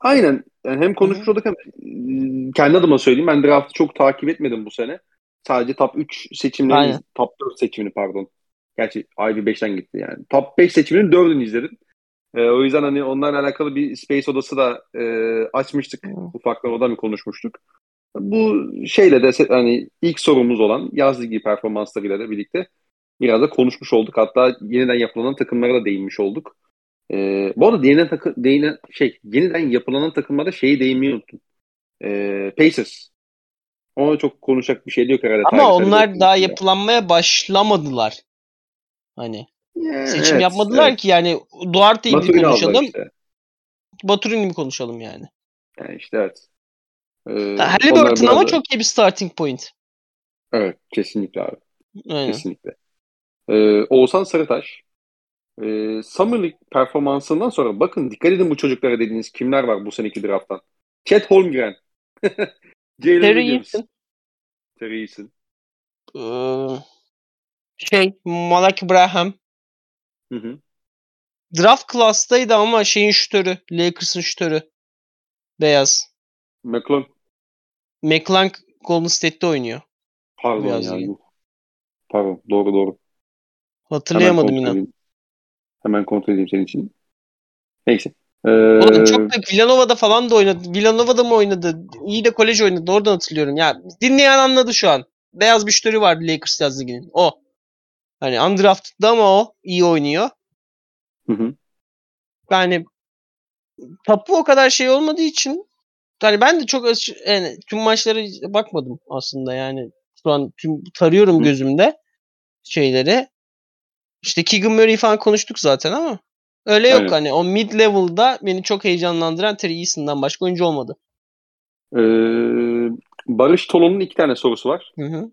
Aynen. Yani hem konuşmuş olduk hem kendi adıma söyleyeyim. Ben draftı çok takip etmedim bu sene. Sadece top 3 seçimlerini, Aynen. top 4 seçimini pardon. Gerçi Ivy 5'ten gitti yani. Top 5 seçiminin 4'ünü izledim. Ee, o yüzden hani onlarla alakalı bir Space odası da e, açmıştık. Hmm. Ufaktan oda mı konuşmuştuk. Bu şeyle de hani ilk sorumuz olan yaz ligi performanslarıyla da birlikte biraz da konuşmuş olduk. Hatta yeniden yapılan takımlara da değinmiş olduk. Ee, bu arada yeniden, takı, değinen, şey, yeniden yapılanan takımlara şeyi değinmeyi unuttum. Ee, Pacers. Ona çok konuşacak bir şey yok herhalde. Ama tarihsel onlar bir- daha yapılanmaya başlamadılar. Hani Yani seçim evet, yapmadılar evet. ki yani Duarte'yi aldılar konuşalım, işte. Baturini'yi mi konuşalım yani. Yani işte evet. Ee, Halliburton ama da- çok iyi bir starting point. Evet kesinlikle abi. Aynen. Kesinlikle. Ee, Oğuzhan Sarıtaş. Ee, Summer League performansından sonra bakın dikkat edin bu çocuklara dediğiniz kimler var bu seneki drafttan. Chet Holmgren. *laughs* Terry. Eason, Terry Eason. Ee, şey Malak Braham Hı hı. draft class'taydı ama şeyin şütörü, Lakers'ın şütörü. Beyaz. McClung. McClung Golden State'te oynuyor. Pardon Biraz ya. Pardon. Doğru doğru. Hatırlayamadım inan. Hemen kontrol edeyim senin için. Neyse. Ee, Oğlum çok da Villanova'da falan da oynadı. Villanova'da mı oynadı? İyi de kolej oynadı. Oradan hatırlıyorum. Ya dinleyen anladı şu an. Beyaz bir şütörü var Lakers yaz liginin. O. Hani undrafted'dı ama o iyi oynuyor. hı hı. Yani tapu o kadar şey olmadığı için Yani ben de çok yani tüm maçlara bakmadım aslında yani. Şu an tüm tarıyorum Hı. gözümde şeyleri. İşte Keegan Murray falan konuştuk zaten ama öyle yok Aynen. hani o mid level'da beni çok heyecanlandıran Terry Eason'dan başka oyuncu olmadı. Ee, Barış Tolon'un iki tane sorusu var. Hı hı.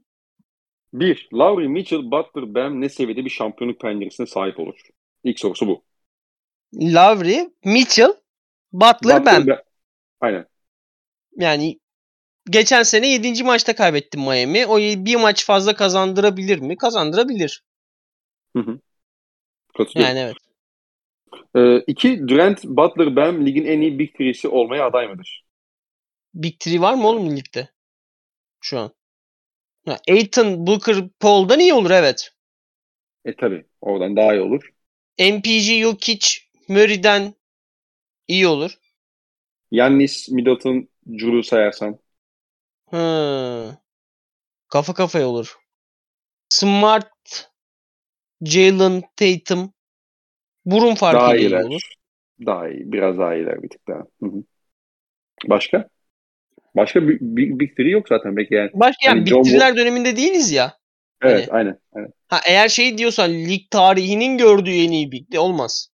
Bir, Lowry, Mitchell, Butler, Bam ne seviyede bir şampiyonluk penceresine sahip olur? İlk sorusu bu. Lowry, Mitchell, Butler, Bam. Bam. Aynen. Yani geçen sene 7. maçta kaybettim Miami. O bir maç fazla kazandırabilir mi? Kazandırabilir. Hı hı. Katılıyorum. Yani evet. Ee, iki, Durant, Butler, Bam ligin en iyi Big Three'si olmaya aday mıdır? Big Three var mı oğlum ligde? Şu an. Ha, Aiton, Booker, Paul'dan iyi olur evet. E tabi. Oradan daha iyi olur. MPG, Jokic, Murray'den iyi olur. Yannis, Middleton, Jrue sayarsan. Hı. Kafa kafaya olur. Smart, Jalen, Tatum. Burun Daha farkıyla iyi iyiler. olur. Daha iyi. Biraz daha iyiler bir tık daha. Hı hı. Başka? Başka bir, Big Three yok zaten belki yani. Başka yani Hani John bitiriler döneminde değiliz ya. Evet Hani- aynen. aynen. Ha eğer şey diyorsan lig tarihinin gördüğü en iyi big de olmaz.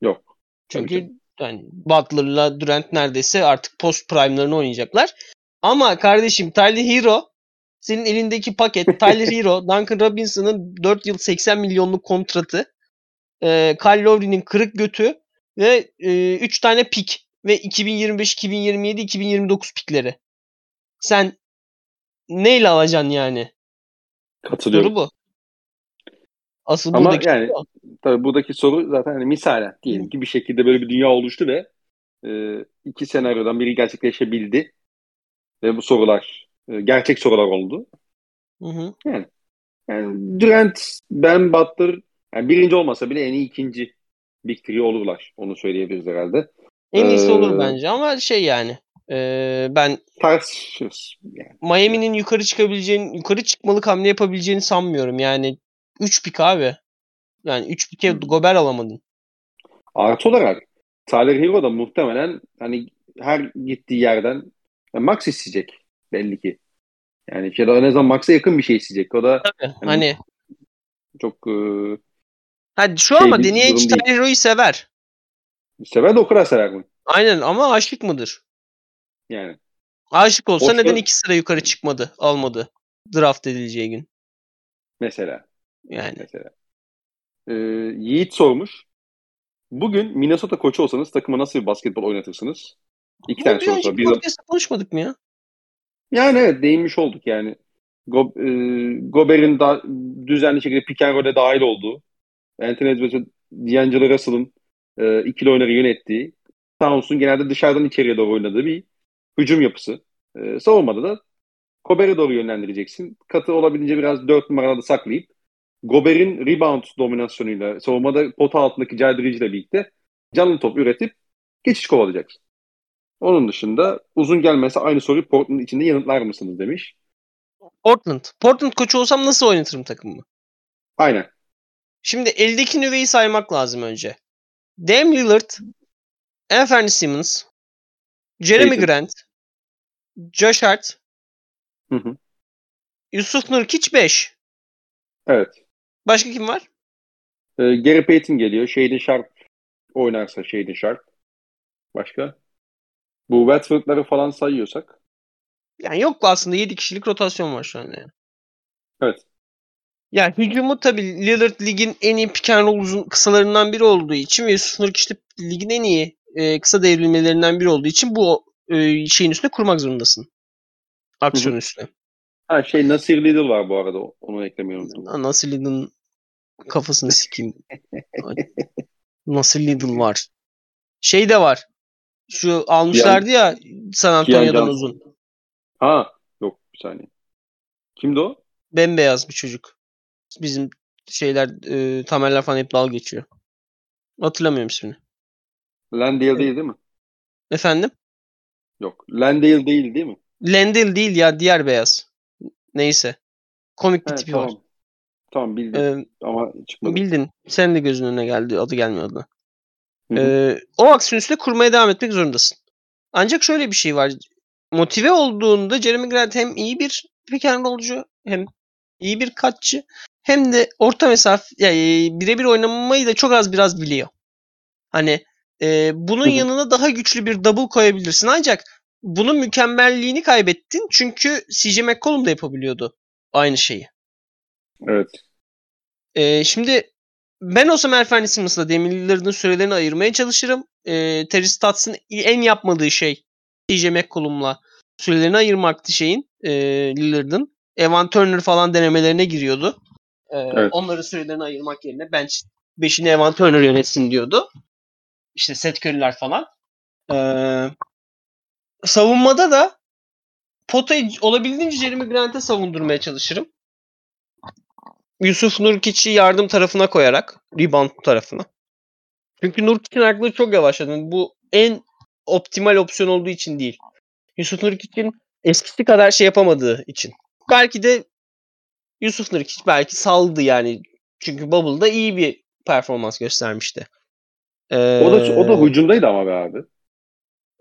Yok. Çünkü yani Butler'la Durant neredeyse artık post prime'larını oynayacaklar. Ama kardeşim Tyler Hero senin elindeki paket Tyler Hero, *laughs* Duncan Robinson'ın 4 yıl 80 milyonluk kontratı, e, Kyle Lowry'nin kırık götü ve 3 tane pik ve 2025, 2027, 2029 pikleri. Sen neyle alacaksın yani? Katılıyorum. Soru bu. Asıl Ama buradaki yani- soru. Tabii buradaki soru zaten hani misalen diyelim ki bir şekilde böyle bir dünya oluştu ve e, iki senaryodan biri gerçekleşebildi ve bu sorular e, gerçek sorular oldu. Hı hı. Yani Durant, Ben Butler yani birinci olmasa bile en iyi ikinci Big Three olurlar. Onu söyleyebiliriz herhalde. En iyisi Ee, olur bence ama şey yani e, ben Tartışırız. Yani. Miami'nin yukarı çıkabileceğini, yukarı çıkmalık hamle yapabileceğini sanmıyorum. Yani 3 pik abi. Yani 3 pike Hmm. Gober alamadın. Artı olarak Tyler Hero da muhtemelen hani her gittiği yerden yani max isteyecek belli ki. Yani ya da en azından max'a yakın bir şey isteyecek. O da Tabii. Hani çok e, hadi şu Şey ama. Tyler Hero'yu sever. sever de o kadar sever mi? Aynen ama aşık mıdır? Yani Aşık olsa Boşta- neden iki sıra yukarı çıkmadı, almadı draft edileceği gün? mesela Yani mesela. Ee, Yiğit sormuş. Bugün Minnesota koçu olsanız takıma nasıl bir basketbol oynatırsınız? İki tane Bunu bir soru var. Bir konuşmadık mı ya? Yani evet değinmiş olduk yani. Go, e, Gober'in da, düzenli şekilde pick and roll'e dahil olduğu, Anthony Edwards ve D'Angelo Russell'ın e, ikili oyunları yönettiği, Towns'un genelde dışarıdan içeriye doğru oynadığı bir hücum yapısı. E, savunmada da Gober'e doğru yönlendireceksin. Katı olabildiğince biraz dört numarada saklayıp Gober'in rebound dominasyonuyla savunmada pota altındaki caydırıcıyla birlikte canlı top üretip geçiş kovalayacaksın. Onun dışında uzun gelmese aynı soruyu Portland içinde yanıtlar mısınız demiş. Portland. Portland koçu olsam nasıl oynatırım takımımı? Aynen. Şimdi eldeki nüveyi saymak lazım önce. Dame Lillard, Anthony Simmons, Jeremy Tatum. Grant, Josh Hart, Hı hı. Yusuf Nurkic 5. Evet. Başka kim var? Ee, Gary Payton geliyor. Shaden Sharp oynarsa Shaden Sharp. Başka? Bu Watford'ları falan sayıyorsak. Yani yok aslında 7 kişilik rotasyon var şu an yani. Evet. Yani hücumu tabii Lillard ligin en iyi pick and roll uzun kısalarından biri olduğu için ve Yusuf Nurkic de ligin en iyi e, kısa devrilmelerinden biri olduğu için bu e, şeyin üstüne kurmak zorundasın. Aksiyon üstüne. Ha şey Nasir Little var bu arada. Onu eklemeyi unuttum. Lan Nasıl Lidl'ın kafasını sikeyim. *laughs* Nasıl Lidl var. Şey de var. Şu almışlardı ya San Antonio'dan uzun. Ha yok bir saniye. Kimdi o? Bembeyaz bir çocuk. Bizim şeyler e, tamerler falan hep dalga geçiyor. Hatırlamıyorum ismini. Landale değil değil mi? Efendim? Yok. Landale değil değil mi? Lendil değil ya diğer beyaz. Neyse. Komik bir He, tipi tamam. var. Tamam bildim Ee, ama çıkmadı. bildin. Sen de gözünün önüne geldi. Adı gelmiyor adına. Hı hı. Ee, o aksiyon üstüne kurmaya devam etmek zorundasın. Ancak şöyle bir şey var. Motive olduğunda Jeremy Grant hem iyi bir pick and rollcu hem iyi bir katçı hem de orta mesafe yani birebir oynamayı da çok az biraz biliyor. Hani e, bunun yanına daha güçlü bir double koyabilirsin. Ancak bunun mükemmelliğini kaybettin. Çünkü CJ McCollum da yapabiliyordu aynı şeyi. Evet. E, şimdi ben olsam Erfen Simmons'la Damian Lillard'ın sürelerini ayırmaya çalışırım. E, Terry Stotts'ın en yapmadığı şey CJ McCollum'la sürelerini ayırmaktı şeyin e, Lillard'ın. Evan Turner falan denemelerine giriyordu. E, evet. Onları sürelerini ayırmak yerine bench 5'ini Evan Turner yönetsin diyordu. İşte Seth Curry'ler falan. E, savunmada da potayı olabildiğince Jeremy Grant'e savundurmaya çalışırım. Yusuf Nurkic'i yardım tarafına koyarak. Rebound tarafına. Çünkü Nurkic'in ayakları çok yavaşladı. Bu en optimal opsiyon olduğu için değil. Yusuf Nurkic'in eskisi kadar şey yapamadığı için. Belki de Yusuf Nurkic belki saldı yani. Çünkü Bubble'da iyi bir performans göstermişti. Ee, o da o da hücumdaydı ama be abi.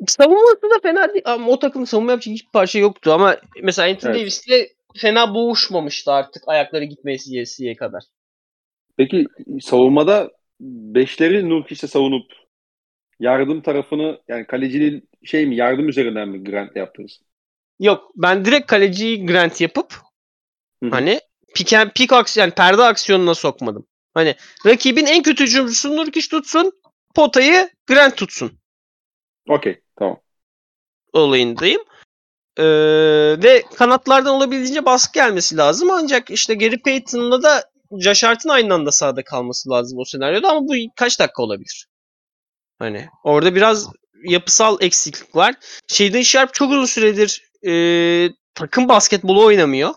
Savunması da fena değil. Ama o takımın savunma yapacak hiçbir parça yoktu. Ama mesela Anthony evet. Davis'le fena boğuşmamıştı artık ayakları gitmesiye kadar. Peki savunmada beşleri Nurkic'le savunup yardım tarafını yani kalecinin şey mi yardım üzerinden mi Grant yaptınız? Yok ben direkt kaleciyi Grant yapıp Hı-hı. hani pick, and, pick aksiyon yani perde aksiyonuna sokmadım. Hani rakibin en kötü hücumcusu Nurkic tutsun potayı Grant tutsun. Okey tamam. Olayındayım. Ee, ve kanatlardan olabildiğince baskı gelmesi lazım. Ancak işte Gary Payton'la da Josh Hart'ın aynı anda sahada kalması lazım o senaryoda ama bu kaç dakika olabilir? Hani orada biraz yapısal eksiklik var. Shaden Sharp çok uzun süredir e, takım basketbolu oynamıyor.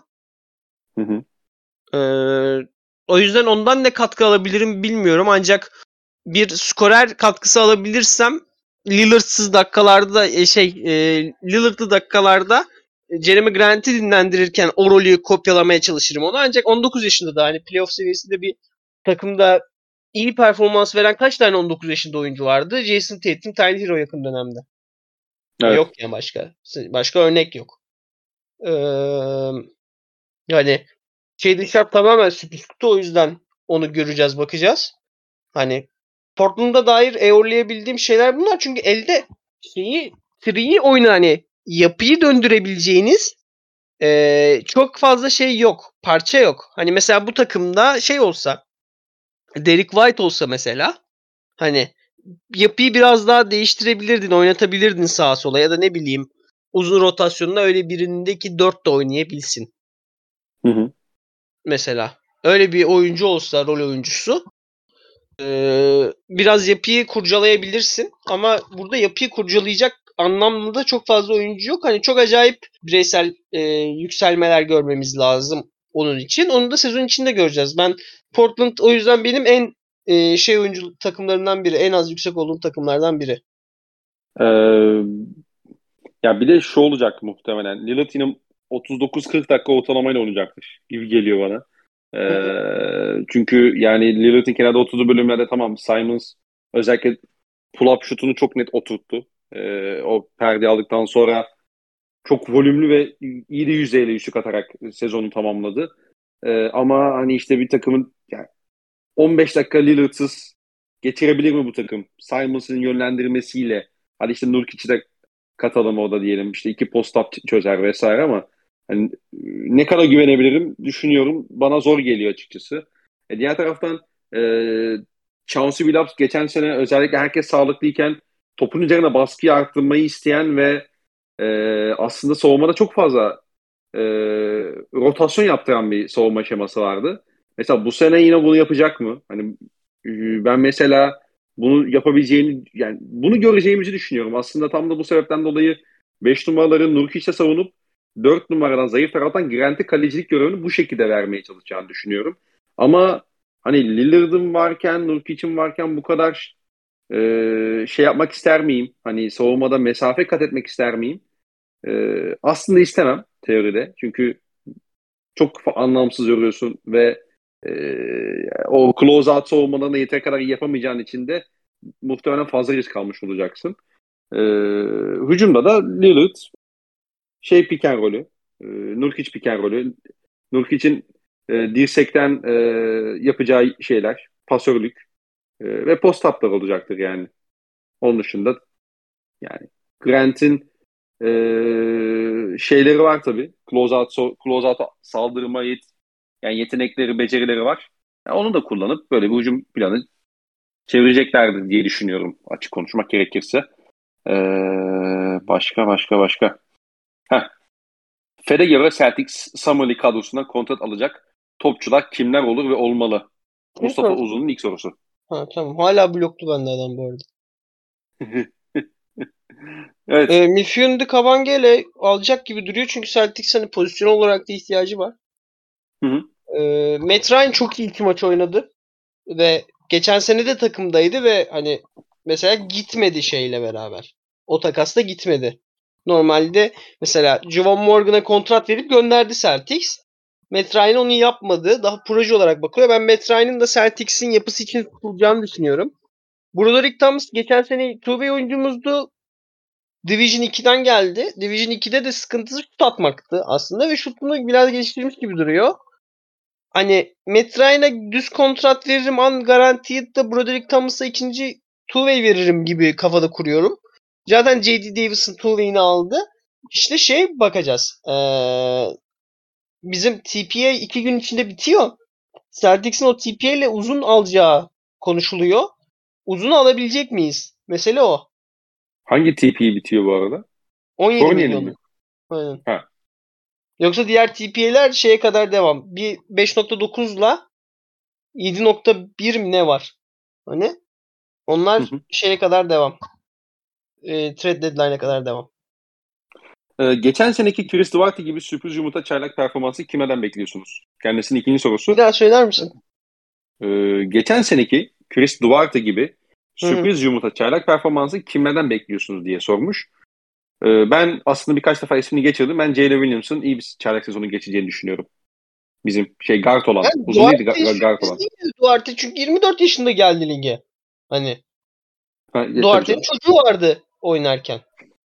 Hı hı. E, o yüzden ondan ne katkı alabilirim bilmiyorum ancak bir skorer katkısı alabilirsem Lillard'sız dakikalarda e, şey e, Lillard'lı dakikalarda e, Jeremy Grant'i dinlendirirken o rolü kopyalamaya çalışırım onu. Ancak 19 yaşında da hani playoff seviyesinde bir takımda iyi performans veren kaç tane 19 yaşında oyuncu vardı? Jason Tatum, Tyler Hero yakın dönemde. Evet. Yok yani başka. Başka örnek yok. Ee, yani Shaden Sharp tamamen sürpriz kutu o yüzden onu göreceğiz bakacağız. Hani Portland'a dair eorlayabildiğim şeyler bunlar. Çünkü elde şeyi tree'yi oyna hani yapıyı döndürebileceğiniz ee, çok fazla şey yok. Parça yok. Hani mesela bu takımda şey olsa Derek White olsa mesela hani yapıyı biraz daha değiştirebilirdin, oynatabilirdin sağa sola ya da ne bileyim uzun rotasyonda öyle birindeki dört de oynayabilsin. Hı hı. Mesela öyle bir oyuncu olsa rol oyuncusu ee, biraz yapıyı kurcalayabilirsin ama burada yapıyı kurcalayacak anlamda çok fazla oyuncu yok. Hani çok acayip bireysel e, yükselmeler görmemiz lazım onun için. Onu da sezon içinde göreceğiz. Ben Portland o yüzden benim en e, şey oyuncu takımlarından biri. En az yüksek olduğum takımlardan biri. Ee, ya bir de şu olacak muhtemelen. Lillard yine 39-40 dakika ortalamayla oynayacaktır gibi geliyor bana. Ee, çünkü yani Lillard'ın kenarda 30 bölümlerde tamam Simons özellikle pull-up şutunu çok net oturttu. Ee, o perde aldıktan sonra çok volümlü ve iyi de yüzeyle üçlük atarak sezonu tamamladı. Ee, ama hani işte bir takımın yani 15 dakika Lillard'sız geçirebilir mi bu takım? Simons'ın yönlendirmesiyle hadi işte Nurkic'i de katalım o da diyelim. işte iki post-up çözer vesaire ama hani ne kadar güvenebilirim düşünüyorum. Bana zor geliyor açıkçası. E, diğer taraftan e, Chauncey Billups geçen sene özellikle herkes sağlıklıyken topun üzerine baskıyı arttırmayı isteyen ve e, aslında savunmada çok fazla e, rotasyon yaptıran bir savunma şeması vardı. Mesela bu sene yine bunu yapacak mı? Hani e, ben mesela bunu yapabileceğini yani bunu göreceğimizi düşünüyorum. Aslında tam da bu sebepten dolayı 5 numaraların Nurkic'e savunup 4 numaradan zayıf taraftan Grant'e kalecilik görevini bu şekilde vermeye çalışacağını düşünüyorum. Ama hani Lillard'ın varken, Nurkic'in varken bu kadar e, şey yapmak ister miyim? Hani savunmada mesafe kat etmek ister miyim? E, aslında istemem teoride. Çünkü çok anlamsız yoruyorsun ve e, o close out savunmalarını yeter kadar yapamayacağın için de muhtemelen fazla risk almış olacaksın. E, hücumda da Lillard şey piken rolü. E, Nurkic piken rolü. Nurkic'in e, dirsekten e, yapacağı şeyler, pasörlük e, ve post uplar olacaktır yani. Onun dışında yani Grant'in e, şeyleri var tabii. Closeout, closeout saldırma yet, yani yetenekleri, becerileri var. Yani onu da kullanıp böyle bir hücum planı çevireceklerdir diye düşünüyorum açık konuşmak gerekirse. Ee, başka başka başka. Heh. Fed'e göre Celtics Summer League kadrosuna kontrat alacak topçular kimler olur ve olmalı? Mustafa Uzun'un ilk sorusu. Ha, tamam. Hala bloklu bende adam bu arada. *laughs* evet. E, Milfion'u Kabangele alacak gibi duruyor çünkü Celtics hani pozisyon olarak da ihtiyacı var. Hı hı. E, Matt Ryan çok iyi iki maç oynadı. Ve geçen sene de takımdaydı ve hani mesela gitmedi şeyle beraber. O takasta gitmedi. Normalde mesela Javon Morgan'a kontrat verip gönderdi Celtics. Matt Ryan onu yapmadı. Daha proje olarak bakıyor. Ben Matt Ryan'ın da Celtics'in yapısı için tutulacağını düşünüyorum. Broderick Thomas geçen sene two oyuncumuzdu. Division 2'den geldi. Division 2'de de sıkıntısı şut atmaktı aslında ve şutunu biraz geliştirmiş gibi duruyor. Hani Matt Ryan'a düz kontrat veririm an garantiyi de Broderick Thomas'a ikinci two-way veririm gibi kafada kuruyorum. Zaten J.D. Davis'ın two-way'ini aldı. İşte şey bakacağız. Ee, bizim TPA iki gün içinde bitiyor. Celtics'in o TPA ile uzun alacağı konuşuluyor. Uzun alabilecek miyiz? Mesele o. Hangi TP bitiyor bu arada? 17 Fournier'in milyon. mi? Aynen. Ha. Yoksa diğer TPA'ler şeye kadar devam. Bir 5.9'la 7.1 mi ne var? Hani onlar Hı hı. şeye kadar devam. E, trade deadline'e kadar devam. Ee, geçen seneki Chris Duarte gibi sürpriz yumurta çaylak performansı kimeden bekliyorsunuz? Kendisinin ikinci sorusu. Bir daha söyler misin? Ee, geçen seneki Chris Duarte gibi sürpriz yumurta çaylak performansı kimlerden bekliyorsunuz diye sormuş. Ee, ben aslında birkaç defa ismini geçirdim. Ben Jalen Williams'ın iyi bir çaylak sezonu geçeceğini düşünüyorum. Bizim şey guard olan. Yani Uzun değildi Duarte ga- guard olan. değil Duarte çünkü 24 yaşında geldi lige. Hani Ha, tabii Duarte'nin çocuğu vardı oynarken.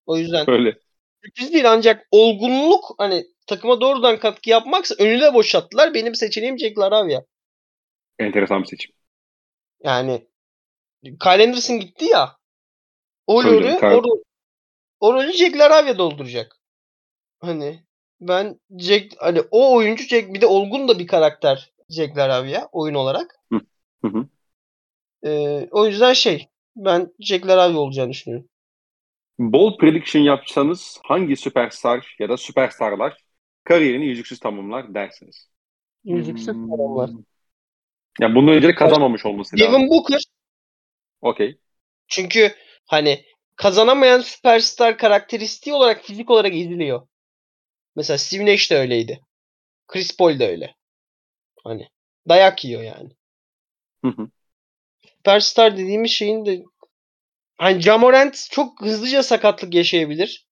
O yüzden Öyle. sürpriz değil ancak olgunluk hani takıma doğrudan katkı yapmaksa önü de boşalttılar. Benim seçeneğim Jack Laravia. Enteresan bir seçim. Yani Kyle Anderson gitti ya. O Tabii rolü, canım, o, o rolü Jack Laravia dolduracak. Hani ben Jack hani o oyuncu Jack bir de olgun da bir karakter Jack Laravia oyun olarak. Hı hı. Ee, o yüzden şey ben Jack Laravia olacağını düşünüyorum. Bold prediction yapsanız hangi süperstar ya da süperstarlar kariyerini yüzüksüz tamamlar dersiniz? Yüzüksüz Hmm. falanlar. Ya bundan önce kazanmamış olması lazım. Devin Booker Okey. çünkü hani kazanamayan süperstar karakteristiği olarak fizik olarak izliyor. Mesela Steve Nash de öyleydi. Chris Paul de öyle. Hani dayak yiyor yani. Hı hı. Süperstar dediğimiz şeyin de hani Jamorant çok hızlıca sakatlık yaşayabilir.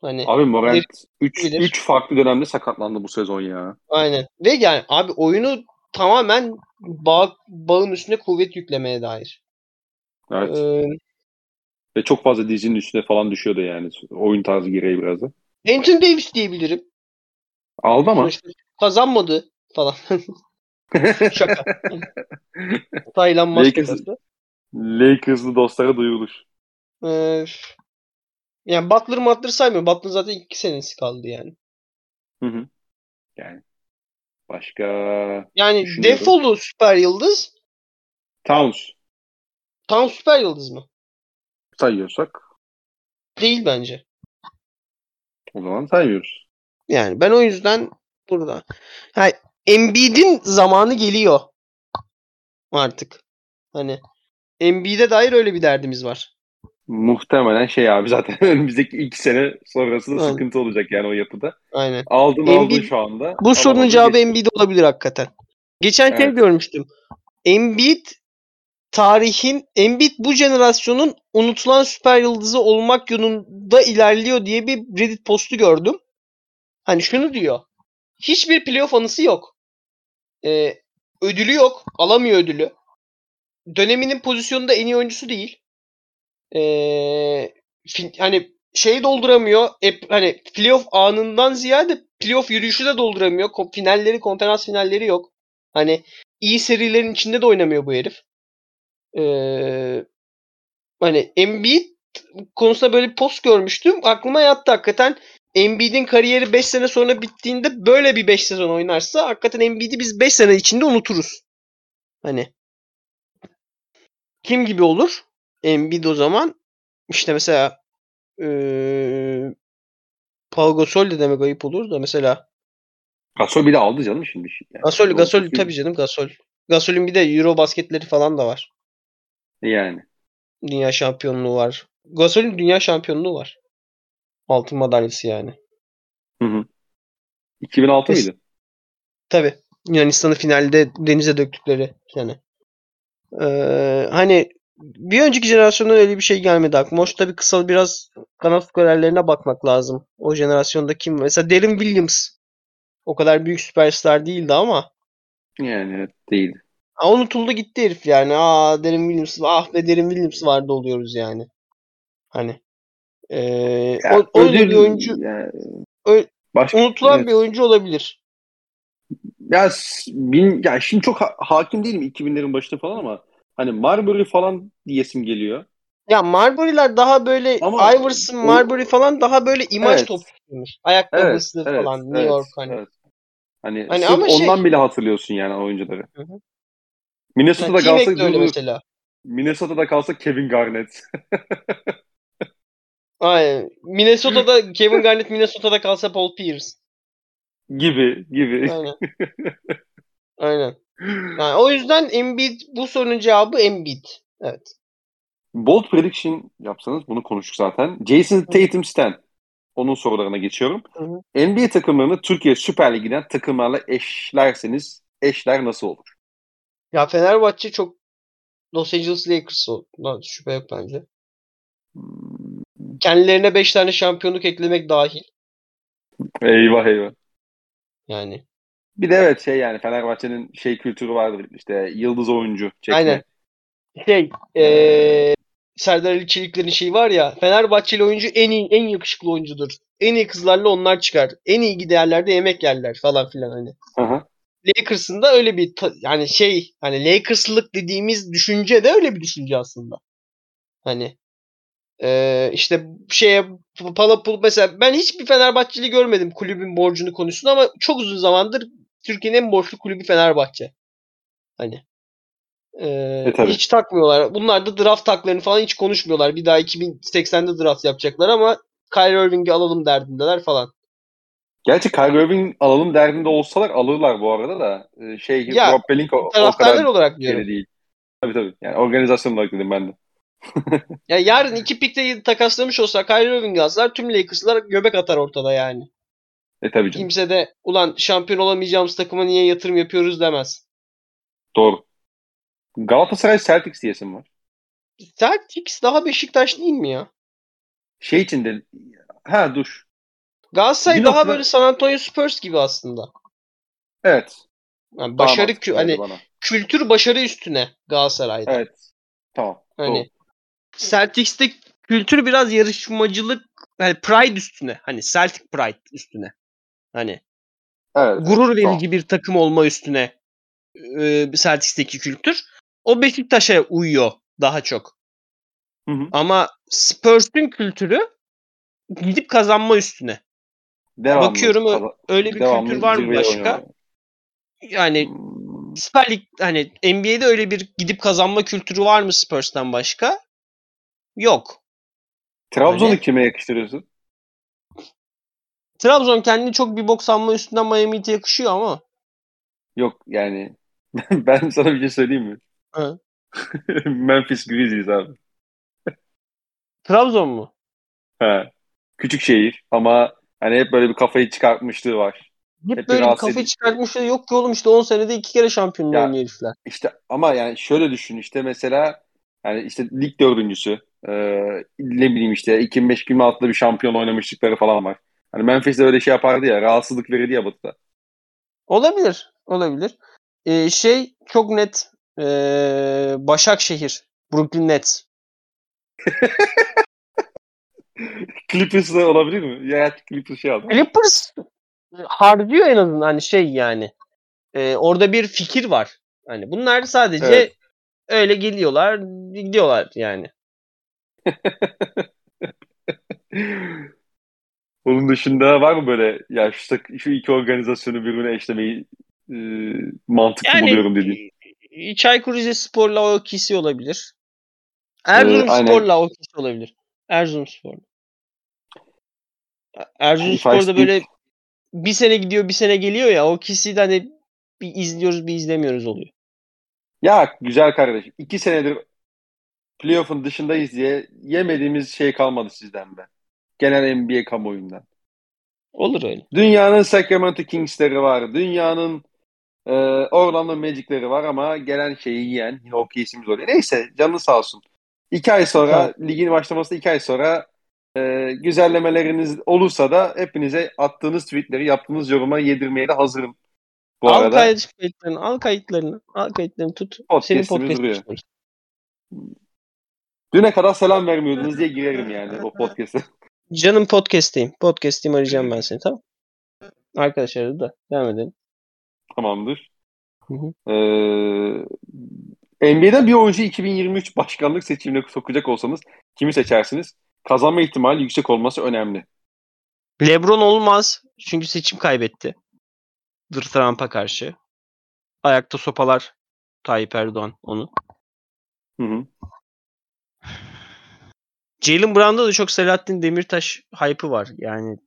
Hani Abi Morant 3 bilir. 3 farklı dönemde sakatlandı bu sezon ya. aynen. Ve yani abi oyunu tamamen bağ, bağın üstüne kuvvet yüklemeye dair. Evet. Ee, Ve çok fazla dizinin üstüne falan düşüyordu yani. Oyun tarzı gereği biraz da. Anthony Davis diyebilirim. Aldı ama. Sonuçta kazanmadı falan. *laughs* Şaka. *laughs* Taylan maskası. Lakers'lı dostlara duyurulur. Ee, yani Butler Butler saymıyorum. Butler zaten iki senesi kaldı yani. Hı hı. Yani. Başka Yani defolu süper yıldız. Towns Tam süper yıldız mı? sayıyorsak Değil bence. o zaman saymıyoruz. Yani ben o yüzden burada. Ha, Embiid'in zamanı geliyor. Artık. Hani Embiid'e dair öyle bir derdimiz var. Muhtemelen şey abi zaten *laughs* önümüzdeki iki sene sonrasında Aynen. sıkıntı olacak yani o yapıda. Aynen. Aldın Embiid- aldın şu anda. Bu sorunun cevabı. Embiid olabilir hakikaten. Geçen Evet. görmüştüm. Embiid tarihin Embiid bu jenerasyonun unutulan süper yıldızı olmak yolunda ilerliyor diye bir Reddit postu gördüm. Hani şunu diyor. Hiçbir playoff anısı yok. Ee, ödülü yok. Alamıyor ödülü. Döneminin pozisyonunda en iyi oyuncusu değil. Ee, hani şeyi dolduramıyor. Hep hani playoff anından ziyade playoff yürüyüşü de dolduramıyor. Finalleri, konferans finalleri yok. Hani iyi serilerin içinde de oynamıyor bu herif. Ee, hani Embiid konusunda böyle bir post görmüştüm. Aklıma yattı hakikaten. Embiid'in kariyeri 5 sene sonra bittiğinde böyle bir 5 sezon oynarsa hakikaten Embiid'i biz 5 sene içinde unuturuz. Hani kim gibi olur? Embiid o zaman işte mesela ee, Paul Gasol de demek ayıp olur da mesela Gasol bir de aldı canım şimdi. Yani. Gasol, Gasol tabii canım Gasol. Gasol'ün bir de Euro basketleri falan da var. Yani. Dünya şampiyonluğu var. Gasol'ün dünya şampiyonluğu var. Altın madalyası yani. Hı hı. 2006 mıydı? Tabii. Yunanistan'ı finalde denize döktükleri yani. Ee, hani bir önceki jenerasyonda öyle bir şey gelmedi aklıma. Hoş tabii kısa biraz kanat skorerlerine bakmak lazım. O jenerasyonda kim? Mesela Derin Williams. O kadar büyük süperstar değildi ama. Yani evet, değil. Ha, unutuldu gitti herif yani. Aa Derin Williams. Ah be Derin Williams vardı oluyoruz yani. Hani. Ee, ya, o, öyle bir oyuncu. Yani, ö, başka, unutulan evet. bir oyuncu olabilir. Ya, bin, ya şimdi çok ha- hakim değilim 2000'lerin başında falan ama hani Marbury falan diyesim geliyor. Ya Marbury'ler daha böyle Ama Iverson, Marbury falan daha böyle imaj evet. topçusuymuş. Ayakkabısı evet, falan evet, New York hani. Evet. Hani, hani sırf ondan şey... bile hatırlıyorsun yani oyuncuları. Hı hı. Minnesota'da yani kalsa öyle mesela. Minnesota'da kalsa Kevin Garnett. Aynen. Minnesota'da Kevin Garnett Minnesota'da kalsa Paul Pierce. Gibi gibi. Aynen. *laughs* Aynen. Yani o yüzden Embiid bu sorunun cevabı Embiid. Evet. Bold prediction yapsanız bunu konuştuk zaten. Jason Tatum Stan. Onun sorularına geçiyorum. Hı hı. NBA takımlarını Türkiye Süper Ligi'den takımlarla eşlerseniz eşler nasıl olur? Ya Fenerbahçe çok Los Angeles Lakers şüphe yok bence. Hmm. Kendilerine 5 tane şampiyonluk eklemek dahil. Eyvah eyvah. Yani. Bir de evet şey yani Fenerbahçe'nin şey kültürü vardır işte yıldız oyuncu çekme. Aynen. Şey ee, Serdar Ali Çelikler'in şeyi var ya Fenerbahçeli oyuncu en iyi en yakışıklı oyuncudur. En iyi kızlarla onlar çıkar. En iyi giderlerde yemek yerler falan filan hani. Hı. Lakers'ın da öyle bir yani şey hani Lakers'lık dediğimiz düşünce de öyle bir düşünce aslında. Hani ee, işte şeye Palapul mesela ben hiçbir Fenerbahçeli görmedim kulübün borcunu konusunda ama çok uzun zamandır Türkiye'nin en borçlu kulübü Fenerbahçe. Hani ee, e, hiç takmıyorlar. Bunlar da draft taklarını falan hiç konuşmuyorlar. Bir daha 2080'de draft yapacaklar ama Kyrie Irving'i alalım derdindeler falan. Gerçi Kyrie Irving alalım derdinde olsalar alırlar bu arada da. Ee, şey ya, Rob Pelinka o, o kadar olarak diyorum. değil. Tabii tabii. Yani organizasyon olarak dedim ben de. Ya yarın iki pikte takaslamış olsa Kyrie Irving'i alsalar tüm Lakers'lar göbek atar ortada yani. E tabii canım. Kimse de ulan şampiyon olamayacağımız takıma niye yatırım yapıyoruz demez. Doğru. Galatasaray Celtics diyesim var. Celtics daha Beşiktaş değil mi ya? Şey için de ha dur. Galatasaray daha noktada... böyle San Antonio Spurs gibi aslında. Evet. Yani başarı kü- hani bana. kültür başarı üstüne Galatasaray'da. Evet. Tamam. Hani doğru. Celtics'te kültür biraz yarışmacılık hani pride üstüne. Hani Celtic pride üstüne. Hani evet, gurur verici bir takım olma üstüne e, Celtics'teki kültür. O Beşiktaş'a uyuyor daha çok. Hı hı. Ama Spurs'un kültürü gidip kazanma üstüne. Devamlı, Bakıyorum kaza- öyle bir kültür var mı başka? Oynuyor. Yani hmm. Süper Lig hani NBA'de öyle bir gidip kazanma kültürü var mı Spurs'tan başka? Yok. Trabzon'u hani, kime yakıştırıyorsun? Trabzon kendini çok bir bok sanma üstünden Miami'ye yakışıyor ama. Yok yani *laughs* ben sana bir şey söyleyeyim mi? *laughs* Memphis Grizzlies abi. Trabzon mu? He. Küçük şehir ama hani hep böyle bir kafayı çıkartmışlığı var. Hep, hep böyle bir kafayı çıkartmışlığı yok ki oğlum işte 10 senede iki kere şampiyon oynuyor herifler. İşte ama yani şöyle düşün işte mesela yani işte lig dördüncüsü e, ne bileyim işte 2005-2006'da bir şampiyon oynamışlıkları falan var. Hani Memphis'de öyle şey yapardı ya rahatsızlık verirdi ya Batı'da. Olabilir. Olabilir. Ee, şey çok net ee, Başakşehir. Brooklyn Nets. *laughs* Clippers da olabilir mi? Ya Clippers şey aldı. Clippers harcıyor en azından hani şey yani. Ee, orada bir fikir var. Hani bunlar sadece Evet. öyle geliyorlar, gidiyorlar yani. *laughs* Onun dışında var mı böyle ya şu, şu iki organizasyonu birbirine eşlemeyi e, mantıklı Yani buluyorum dediğin? Çaykur Rizespor'la OKC olabilir. Erzurumspor'la OKC olabilir. Erzurumspor'la. Erzurumspor'da böyle bir sene gidiyor bir sene geliyor ya OKC'de hani bir izliyoruz bir izlemiyoruz oluyor. Ya güzel kardeşim. iki senedir playoff'un dışındayız diye yemediğimiz şey kalmadı sizden be. Genel NBA kamuoyundan. Olur öyle. Dünyanın Sacramento Kings'leri var. Dünyanın e, Orlando Magic'leri var ama gelen şeyi yiyen yine OKC'miz oluyor. Neyse canın sağ olsun. İki ay sonra ligin başlamasında iki ay sonra e, güzellemeleriniz olursa da hepinize attığınız tweetleri yaptığınız yoruma yedirmeye de hazırım. Bu al arada kayıt kayıtlarını, al kayıtlarını, al kayıtlarını tut. Senin Podcast'imiz podcast'ını duruyor. tutuyoruz. Düne kadar selam vermiyordunuz diye girerim yani o podcast'e. Canım podcast'teyim. Podcast'teyim arayacağım ben seni tamam Arkadaşlar da devam edelim. Tamamdır. Hı hı. Ee, NBA'den bir oyuncu 2023 başkanlık seçimine sokacak olsanız kimi seçersiniz? Kazanma ihtimali yüksek olması önemli. LeBron olmaz. Çünkü seçim kaybetti. Dır Trump'a karşı. Ayakta sopalar Tayyip Erdoğan onu. Hı hı. Jalen Brown'da da çok Selahattin Demirtaş hype'ı var. Yani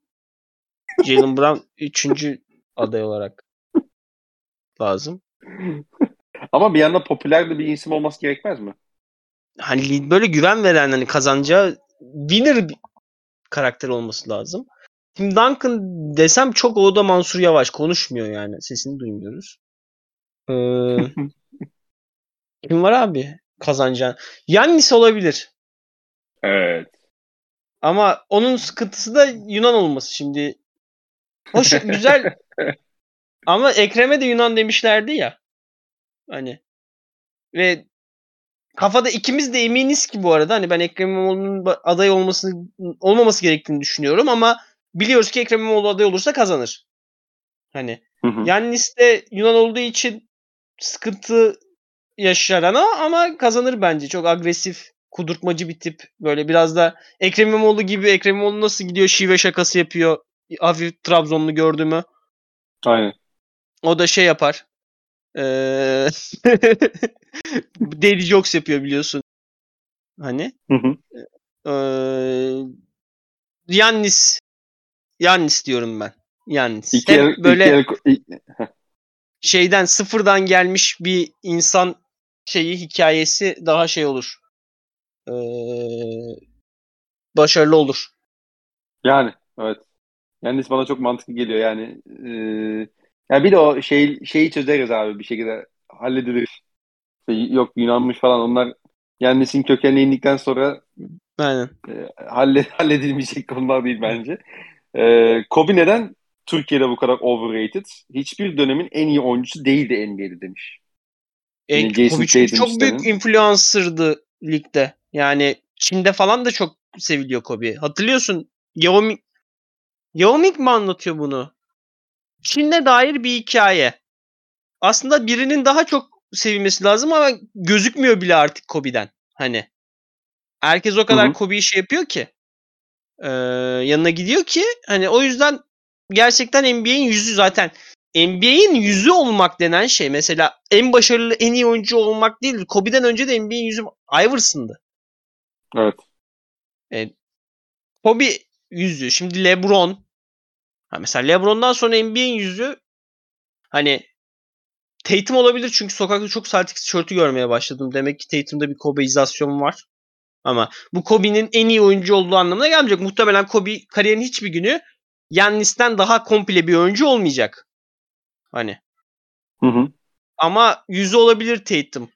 Jalen Brown *laughs* üçüncü aday olarak lazım. Ama bir yandan popüler de bir isim olması gerekmez mi? Hani böyle güven veren hani kazanacağı winner bir karakter olması lazım. Tim Duncan desem çok o da Mansur Yavaş konuşmuyor yani. Sesini duymuyoruz. Ee, *laughs* kim var abi kazanacağın? Yannis olabilir. Evet. Ama onun sıkıntısı da Yunan olması şimdi. Hoş *laughs* güzel ama Ekrem'e de Yunan demişlerdi ya. Hani ve kafada ikimiz de eminiz ki bu arada hani ben Ekrem İmamoğlu'nun aday olmasını olmaması gerektiğini düşünüyorum ama biliyoruz ki Ekrem İmamoğlu aday olursa kazanır. Hani. Yannis de Yunan olduğu için sıkıntı yaşar ana ama kazanır bence. Çok agresif, kudurtmacı bir tip. Böyle biraz da Ekrem İmamoğlu gibi Ekrem İmamoğlu nasıl gidiyor şive şakası yapıyor. Hafif Trabzonlu gördüğümü. Aynen. O da şey yapar. Ee, *laughs* Daddy jokes yapıyor biliyorsun. Hani. Hı hı. Ee, Yannis. Yannis diyorum ben. Yannis. İki Hep el, böyle iki el- şeyden sıfırdan gelmiş bir insan şeyi hikayesi daha şey olur. Ee, başarılı olur. yani evet. Yani bana çok mantıklı geliyor yani. E, ya bir de o şey şeyi çözeriz abi bir şekilde halledilir. Şey, yok Yunanmış falan onlar Yannis'in kökenine indikten sonra Aynen. e, halle, *laughs* halledilmeyecek konular değil bence. E, Kobe neden Türkiye'de bu kadar overrated? Hiçbir dönemin en iyi oyuncusu değildi NBA'de demiş. E, Jason Kobe Tatum çok büyük influencer'dı ligde. Yani Çin'de falan da çok seviliyor Kobe. Hatırlıyorsun Yao Ming, Yao Ming mi anlatıyor bunu? Çin'e dair bir hikaye. Aslında birinin daha çok sevilmesi lazım ama gözükmüyor bile artık Kobe'den. Hani herkes o kadar Hı hı. Kobe'yi şey yapıyor ki e, yanına gidiyor ki hani o yüzden gerçekten NBA'in yüzü zaten NBA'in yüzü olmak denen şey mesela en başarılı en iyi oyuncu olmak değil. Kobe'den önce de NBA'in yüzü Iverson'dı. Evet. Kobe yüzü. Şimdi LeBron. Ha mesela LeBron'dan sonra NBA'in yüzü hani Tatum olabilir çünkü sokakta çok Celtics tişörtü görmeye başladım. Demek ki Tatum'da bir Kobeizasyon var. Ama bu Kobe'nin en iyi oyuncu olduğu anlamına gelmeyecek. Muhtemelen Kobe kariyerin hiçbir günü Yannis'ten daha komple bir oyuncu olmayacak. Hani Hı hı. ama yüzü olabilir Tatum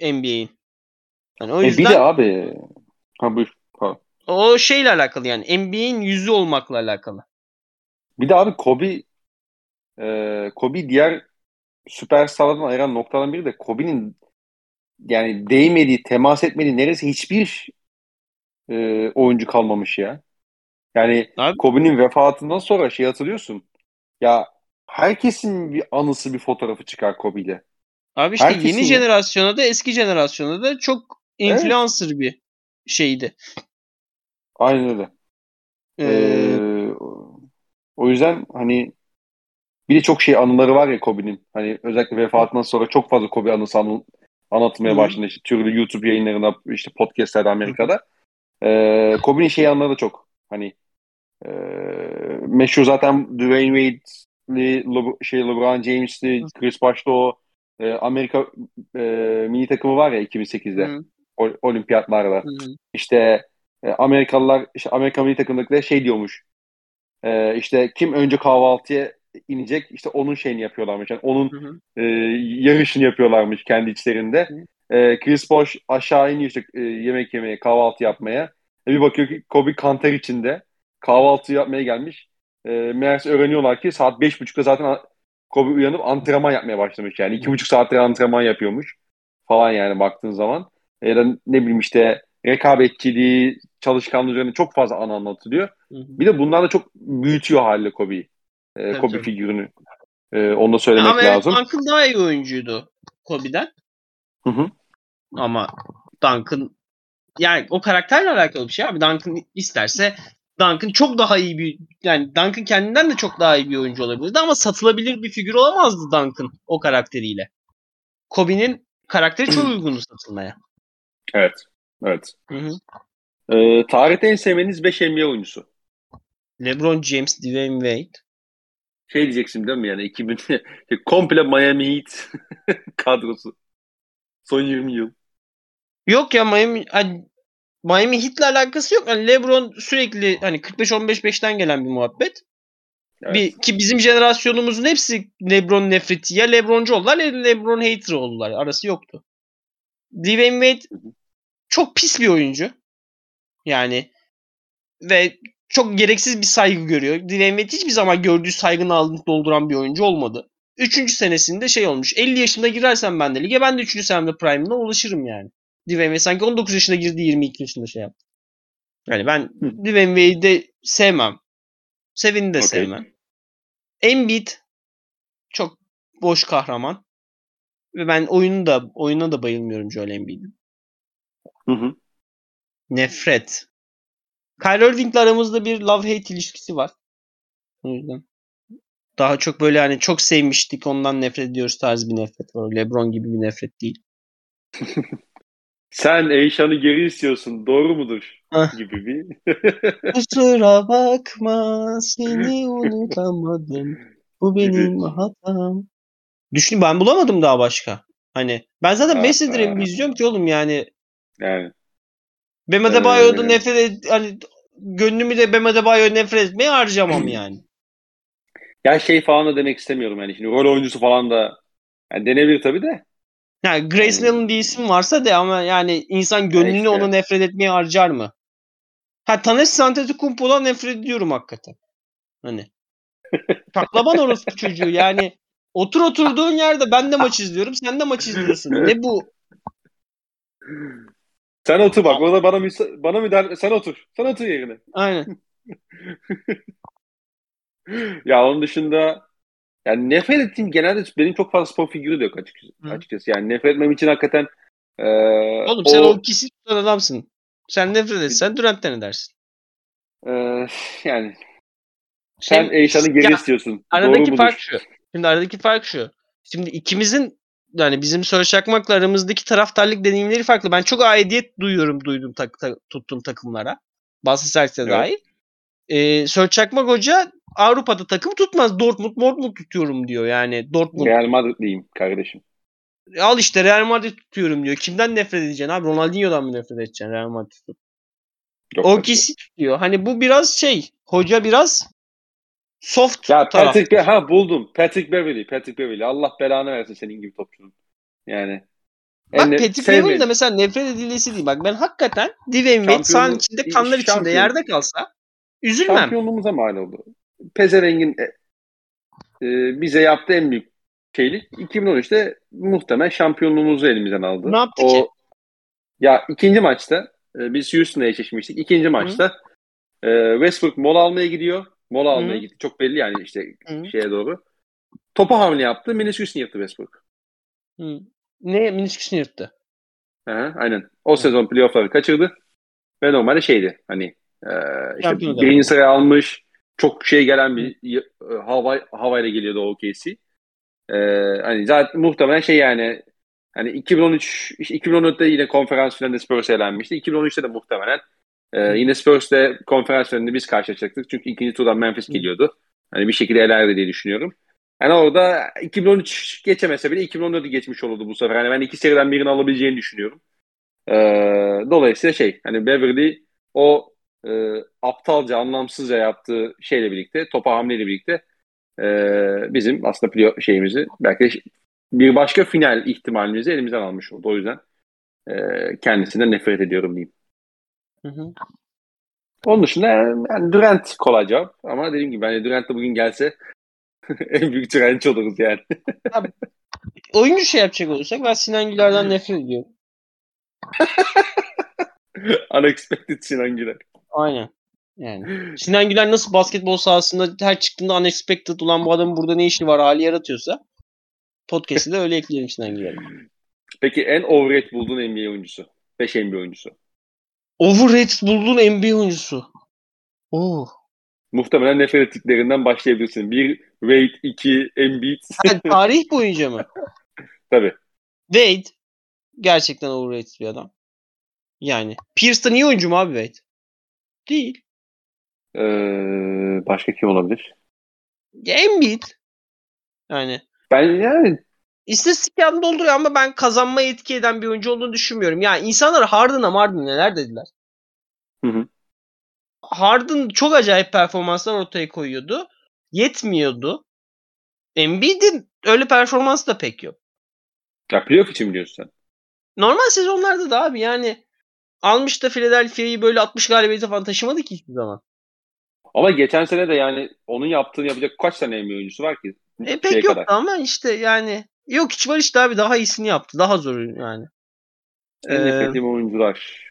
NBA'in. Yani o E yüzden bir de abi ha buyur. Pardon. o şeyle alakalı yani NBA'in yüzü olmakla alakalı. Bir de abi Kobe e, Kobe diğer süperstarlardan ayıran noktadan biri de Kobe'nin yani değmediği, temas etmediği neresi hiçbir e, oyuncu kalmamış ya. Yani Abi- Kobe'nin vefatından sonra şey hatırlıyorsun. Ya herkesin bir anısı bir fotoğrafı çıkar Kobe'yle. Abi işte Herkesin yeni jenerasyona da eski jenerasyona da çok influencer bir şeydi. Aynen öyle. Ee, Ee, o yüzden hani bir de çok şey anıları var ya Kobe'nin. Hani özellikle vefatından sonra çok fazla Kobe anısı anı- anlatmaya başladı. İşte türlü YouTube yayınlarında, işte podcastlerde Amerika'da. Ee, Kobe'nin şey anıları da çok. Hani e, meşhur zaten Dwayne Wade'li, Le- şey LeBron James'li, Chris Bosh'ta o e, Amerika e, mini takımı var ya 2008'de hı, olimpiyatlarda. hı. İşte e, Amerikalılar işte Amerika milli takımdakiler şey diyormuş. E, işte kim önce kahvaltıya inecek işte onun şeyini yapıyorlarmış. Yani onun Hı hı. e, yarışını yapıyorlarmış kendi içlerinde. E, Chris Bosh aşağı iniyor işte e, yemek yemeye, kahvaltı yapmaya. E, bir bakıyor ki Kobe kanter içinde kahvaltı yapmaya gelmiş. E, meğerse öğreniyorlar ki saat beş buçukta zaten a- Kobe uyanıp antrenman yapmaya başlamış. Yani iki buçuk saattir antrenman yapıyormuş falan yani baktığın zaman. Ya da ne bileyim işte rekabetçiliği, çalışkanlığı üzerine çok fazla anı anlatılıyor. Hı hı. Bir de bunlar da çok büyütüyor haliyle Kobe'yi. E, Kobe tabii. figürünü. E, onu da söylemek Ama lazım. Duncan daha iyi oyuncuydu Kobe'den. Hı hı. Ama Duncan yani o karakterle alakalı bir şey abi. Duncan isterse Duncan çok daha iyi bir yani Duncan kendinden de çok daha iyi bir oyuncu olabilirdi ama satılabilir bir figür olamazdı Duncan o karakteriyle. Kobe'nin karakteri çok *clears throat* uygundu satılmaya. Evet. Evet. Hı hı. E, tarihte en sevmediğiniz 5 NBA oyuncusu. LeBron James, Dwayne Wade. Şey diyeceksin değil mi yani 2000 *laughs* komple Miami Heat *laughs* kadrosu. Son 20 yıl. Yok ya Miami hani Miami Heat'le alakası yok. Hani LeBron sürekli hani 45-15-5'ten gelen bir muhabbet. Evet. Bir, ki bizim jenerasyonumuzun hepsi LeBron nefreti. Ya LeBroncu oldular ya LeBron hater oldular. Arası yoktu. Dwayne Wade çok pis bir oyuncu. Yani ve çok gereksiz bir saygı görüyor. Dwayne Wade hiçbir zaman gördüğü saygının altını dolduran bir oyuncu olmadı. Üçüncü senesinde şey olmuş. 50 yaşında girersem ben de lige ben de üçüncü senemde prime'ına ulaşırım yani. Dwayne Wade sanki 19 yaşında girdi 22 yaşında şey yaptı. Yani ben. Dwayne Wade'i sevmem. Sevin'i de Okey. sevmem. Embiid çok boş kahraman. Ve ben oyunu da oyuna da bayılmıyorum Joel Embiid'in. Hı hı. Nefret. Kyrie Irving'le aramızda bir love-hate ilişkisi var. O yüzden. Daha çok böyle hani çok sevmiştik ondan nefret ediyoruz tarzı bir nefret var. LeBron gibi bir nefret değil. *laughs* Sen Eyşan'ı geri istiyorsun. Doğru mudur? Gibi bir. *laughs* Kusura bakma seni *laughs* unutamadım. Bu benim hatam. Düşün ben bulamadım daha başka. Hani ben zaten Messi aa. izliyorum ki oğlum yani. yani. Bam Adebayo'da Ee, nefret et, hani gönlümü de Bam Adebayo'ya nefret etmeye harcamam *clears throat* yani. Ya şey falan da demek istemiyorum yani. Şimdi rol oyuncusu falan da yani denebilir tabii de. Yani Grace Yani- Allen diye isim varsa de ama yani insan gönlünü işte. ona nefret etmeye harcar mı? Ha Tanesi Antetokounmpo'dan nefret ediyorum hakikaten. Hani. *laughs* Taklaban orospu çocuğu yani. Otur oturduğun yerde ben de maç izliyorum sen de maç izliyorsun. Ne bu? Sen otur bak. Orada bana müsa- bana müdahale sen otur. Sen otur yerine. Aynen. *laughs* Ya onun dışında yani nefret ettiğim genelde benim çok fazla spor figürü de yok açıkçası. Hı. açıkçası. Yani nefret etmem için hakikaten e, Oğlum sen o ikisi tutan adamsın. Sen nefret etsen Durant'ten edersin. e, yani sen Eyşan'ı geri Ya, istiyorsun. Doğru Aradaki mudur? fark şu. Şimdi aradaki fark şu. Şimdi ikimizin yani bizim Söyle Çakmak'la aramızdaki taraftarlık deneyimleri farklı. Ben çok aidiyet duyuyorum duydum tak, ta- tuttuğum takımlara. Selçuk'a Evet. dahil. Ee, Çakmak Hoca Avrupa'da takım tutmaz. Dortmund Dortmund tutuyorum diyor. Yani Dortmund Real Madrid'liyim kardeşim. al işte Real Madrid tutuyorum diyor. Kimden nefret edeceksin abi? Ronaldinho'dan mı nefret edeceksin Real Madrid tutup? Yok, O kişi tutuyor. Hani bu biraz şey. Hoca biraz soft Ya taraf. Patrick Be ha buldum. Patrick Beverly. Patrick Beverly. Allah belanı versin senin gibi topçunun. Yani. Bak En ne- Patrick. Beverly de mesela nefret edilesi değil. Bak ben hakikaten Dwayne Wade sahanın içinde kanlar içinde şampiyon- yerde kalsa üzülmem. Şampiyonluğumuza mal oldu. Pezeveng'in e, e, bize yaptığı en büyük şeylik 2013'te muhtemelen şampiyonluğumuzu elimizden aldı. Ne yaptı o, ki? Ya ikinci maçta e, biz Houston'la eşleşmiştik. İkinci maçta e, Westbrook mola almaya gidiyor. Mola almaya Hı. gitti. Çok belli yani işte Hı. şeye doğru. Topa hamle yaptı. Minnesota'yı yırttı Westbrook. Hı. Ne minisküsünü yırttı. Hı, aynen. O sezon playoff'ları kaçırdı. Ve normalde şeydi hani e, işte Şampiyon birinci sıraya almış çok şey gelen bir e, hava havayla geliyordu o OKC. E, hani zaten muhtemelen şey yani hani 2013 işte 2014'te yine konferans finalinde Spurs elenmişti. 2013'te de muhtemelen e, yine Spurs'te konferans finalinde biz karşılaşacaktık. Çünkü ikinci turdan Memphis geliyordu. Hani bir şekilde elerdi diye düşünüyorum. Yani orada 2013 geçemese bile 2014'ü geçmiş olurdu bu sefer. Yani ben iki seriden birini alabileceğini düşünüyorum. Ee, dolayısıyla şey hani Beverly o e, aptalca, anlamsızca yaptığı şeyle birlikte, topa hamleyle birlikte e, bizim aslında playoff şeyimizi belki de bir başka final ihtimalimizi elimizden almış oldu. O yüzden e, kendisinden nefret ediyorum diyeyim. Hı hı. Onun dışında yani, yani Durant kolay cevap ama dediğim gibi hani Durant de bugün gelse *laughs* en büyük Durant oluruz yani. Oyuncu şey yapacak olursak ben Sinan Güler'den nefret ediyorum. *laughs* Unexpected Sinan Güler. Aynen. Yani. Sinan Güler nasıl basketbol sahasında her çıktığında unexpected ulan bu adamın burada ne işi var hali yaratıyorsa podcast'ı da öyle ekleyelim Sinan Güler'e. Peki en overrated bulduğun NBA oyuncusu? 5 NBA oyuncusu. Overrated bulduğun NBA oyuncusu. Oo. Muhtemelen nefret ettiklerinden başlayabilirsin. Bir Wade, iki Embiid. Ha, tarih boyunca mı? *laughs* Tabii. Wade gerçekten overrated bir adam. Yani. Pierce'da niye oyuncu mu abi Wade? Değil. Ee, başka kim olabilir? Ya Embiid. Yani Ben yani istatistik yanında dolduruyor ama ben kazanmaya etki eden bir oyuncu olduğunu düşünmüyorum. Yani insanlar Harden'a Harden neler dediler. Hı hı. Harden çok acayip performanslar ortaya koyuyordu. Yetmiyordu. Embiid'in öyle performansı da pek yok. ya playoff için biliyorsun sen. Normal sezonlarda da abi yani almış da Philadelphia'yı böyle 60 galibiyete falan taşımadı ki hiçbir zaman. Ama geçen sene de yani onun yaptığını yapacak kaç tane NBA oyuncusu var ki? E pek yoktu kadar. ama işte yani yok hiç var işte abi daha iyisini yaptı. Daha zor yani. En Ee, nefret ettiğim oyuncular.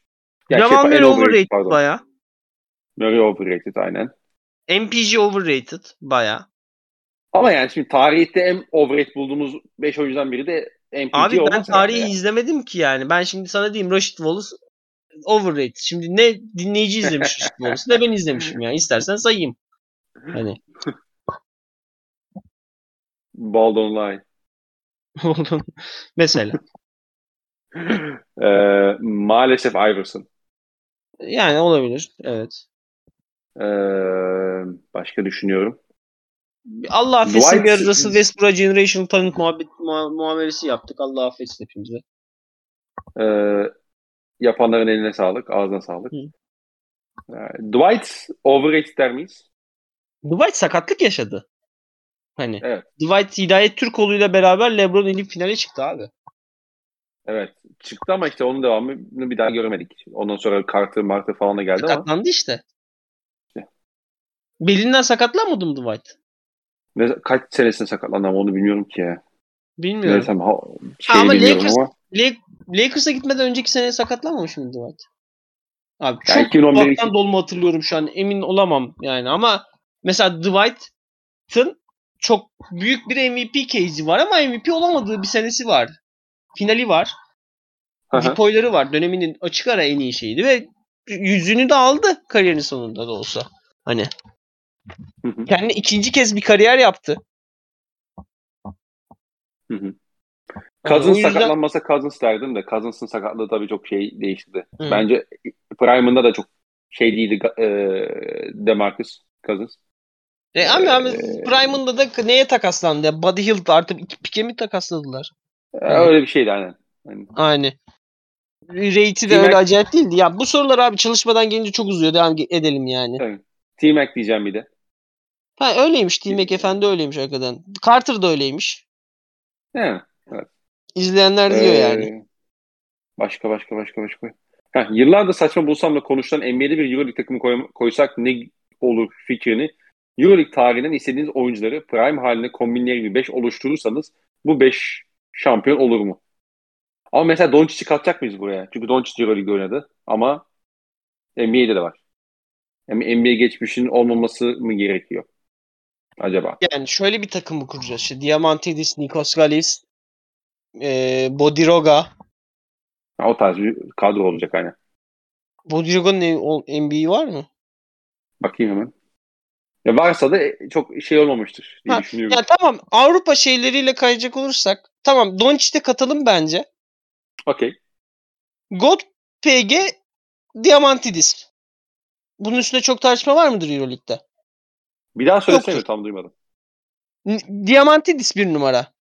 Ya Jamal şey, Murray overrated pardon. baya. Murray overrated aynen. MPG overrated baya. Ama yani şimdi tarihte en overrated bulduğumuz 5 oyuncudan biri de MPG Abi ben tarihi herhalde ya. izlemedim ki yani. Ben şimdi sana diyeyim Rashid Wallace overrated. Şimdi ne dinleyici izlemiş Rashid Wallace ne ben izlemişim yani. İstersen sayayım. Hani *laughs* Baldon Line. *laughs* mesela. *laughs* Ee, maalesef Iverson. Yani olabilir. Evet. Ee, başka düşünüyorum. Allah affetsin Dwight- bir ara Russell Westbrook'a Generation Talent muhabbet, muha- muamelesi yaptık. Allah affetsin hepimize. Ee, yapanların eline sağlık, ağzına sağlık. Hı. Ee, Dwight overrated der miyiz? Dwight sakatlık yaşadı. Hani Evet. Dwight Hidayet Türkoğlu'yla beraber LeBron elip finale çıktı abi. Evet. Çıktı ama işte onun devamını bir daha göremedik. Ondan sonra Carter, Marter falan da geldi ama Sakatlandı işte. İşte. Belinden sakatlanmadı mı Dwight? ne, kaç senesinde sakatlandı ama onu bilmiyorum ki ya. Bilmiyorum. Neyse, ha, şey ama bilmiyorum Lakers- ama. La- Lakers'a gitmeden önceki sene sakatlanmamış mıydı Dwight? Abi çok 2011 kulaktan dolma hatırlıyorum şu an. Emin olamam yani ama mesela Dwight'ın çok büyük bir MVP case'i var ama MVP olamadığı bir senesi var. Finali var. Depoyları var. Döneminin açık ara en iyi şeydi ve yüzünü de aldı kariyerinin sonunda da olsa. Hani Hı hı. kendine ikinci kez bir kariyer yaptı. Hı hı. o Cousins yüzden- sakatlanmasa Cousins derdim de Cousins'ın sakatlığı tabii çok şey değiştirdi. Hı. Bence Prime'ında da çok şey değildi e, Demarcus Cousins. E ama, ama Ee, Prime'ında da neye takaslandı? Buddy Hield artık iki pike mi takasladılar? E, Öyle bir şeydi aynen. Yani, Aynen. Rate'i de T-Mac- öyle acayip değildi. Ya bu sorular abi çalışmadan gelince çok uzuyor. Devam edelim yani. evet. T-Mac diyeceğim bir de. Ha öyleymiş. T-Mac Efendi öyleymiş hakikaten. Carter da öyleymiş. He. İzleyenler diyor Ee, yani. Başka başka başka başka. Heh, yıllardır saçma bulsam da konuşulan NBA'de bir Euroleague takımı koy- koysak ne olur fikrini Euroleague tarihinden istediğiniz oyuncuları prime haline kombinleri gibi 5 oluşturursanız bu 5 şampiyon olur mu? Ama mesela Doncic'i katacak mıyız buraya? Çünkü Doncic Euroleague oynadı ama NBA'de de var. Yani NBA geçmişinin olmaması mı gerekiyor? Acaba? Yani şöyle bir takım mı kuracağız? İşte Diamantidis, Nikos Galis, e, Bodiroga. Ha, o tarz bir kadro olacak hani. Bodiroga'nın NBA var mı? Bakayım hemen. Ya varsa da çok şey olmamıştır diye Ha, düşünüyorum. Ya tamam Avrupa şeyleriyle kayacak olursak tamam Doncic'te katalım bence. Okey. God PG Diamantidis. Bunun üstünde çok tartışma var mıdır Euroleague'de? Bir daha söylesene Yoktur. tam duymadım. Diamantidis bir numara.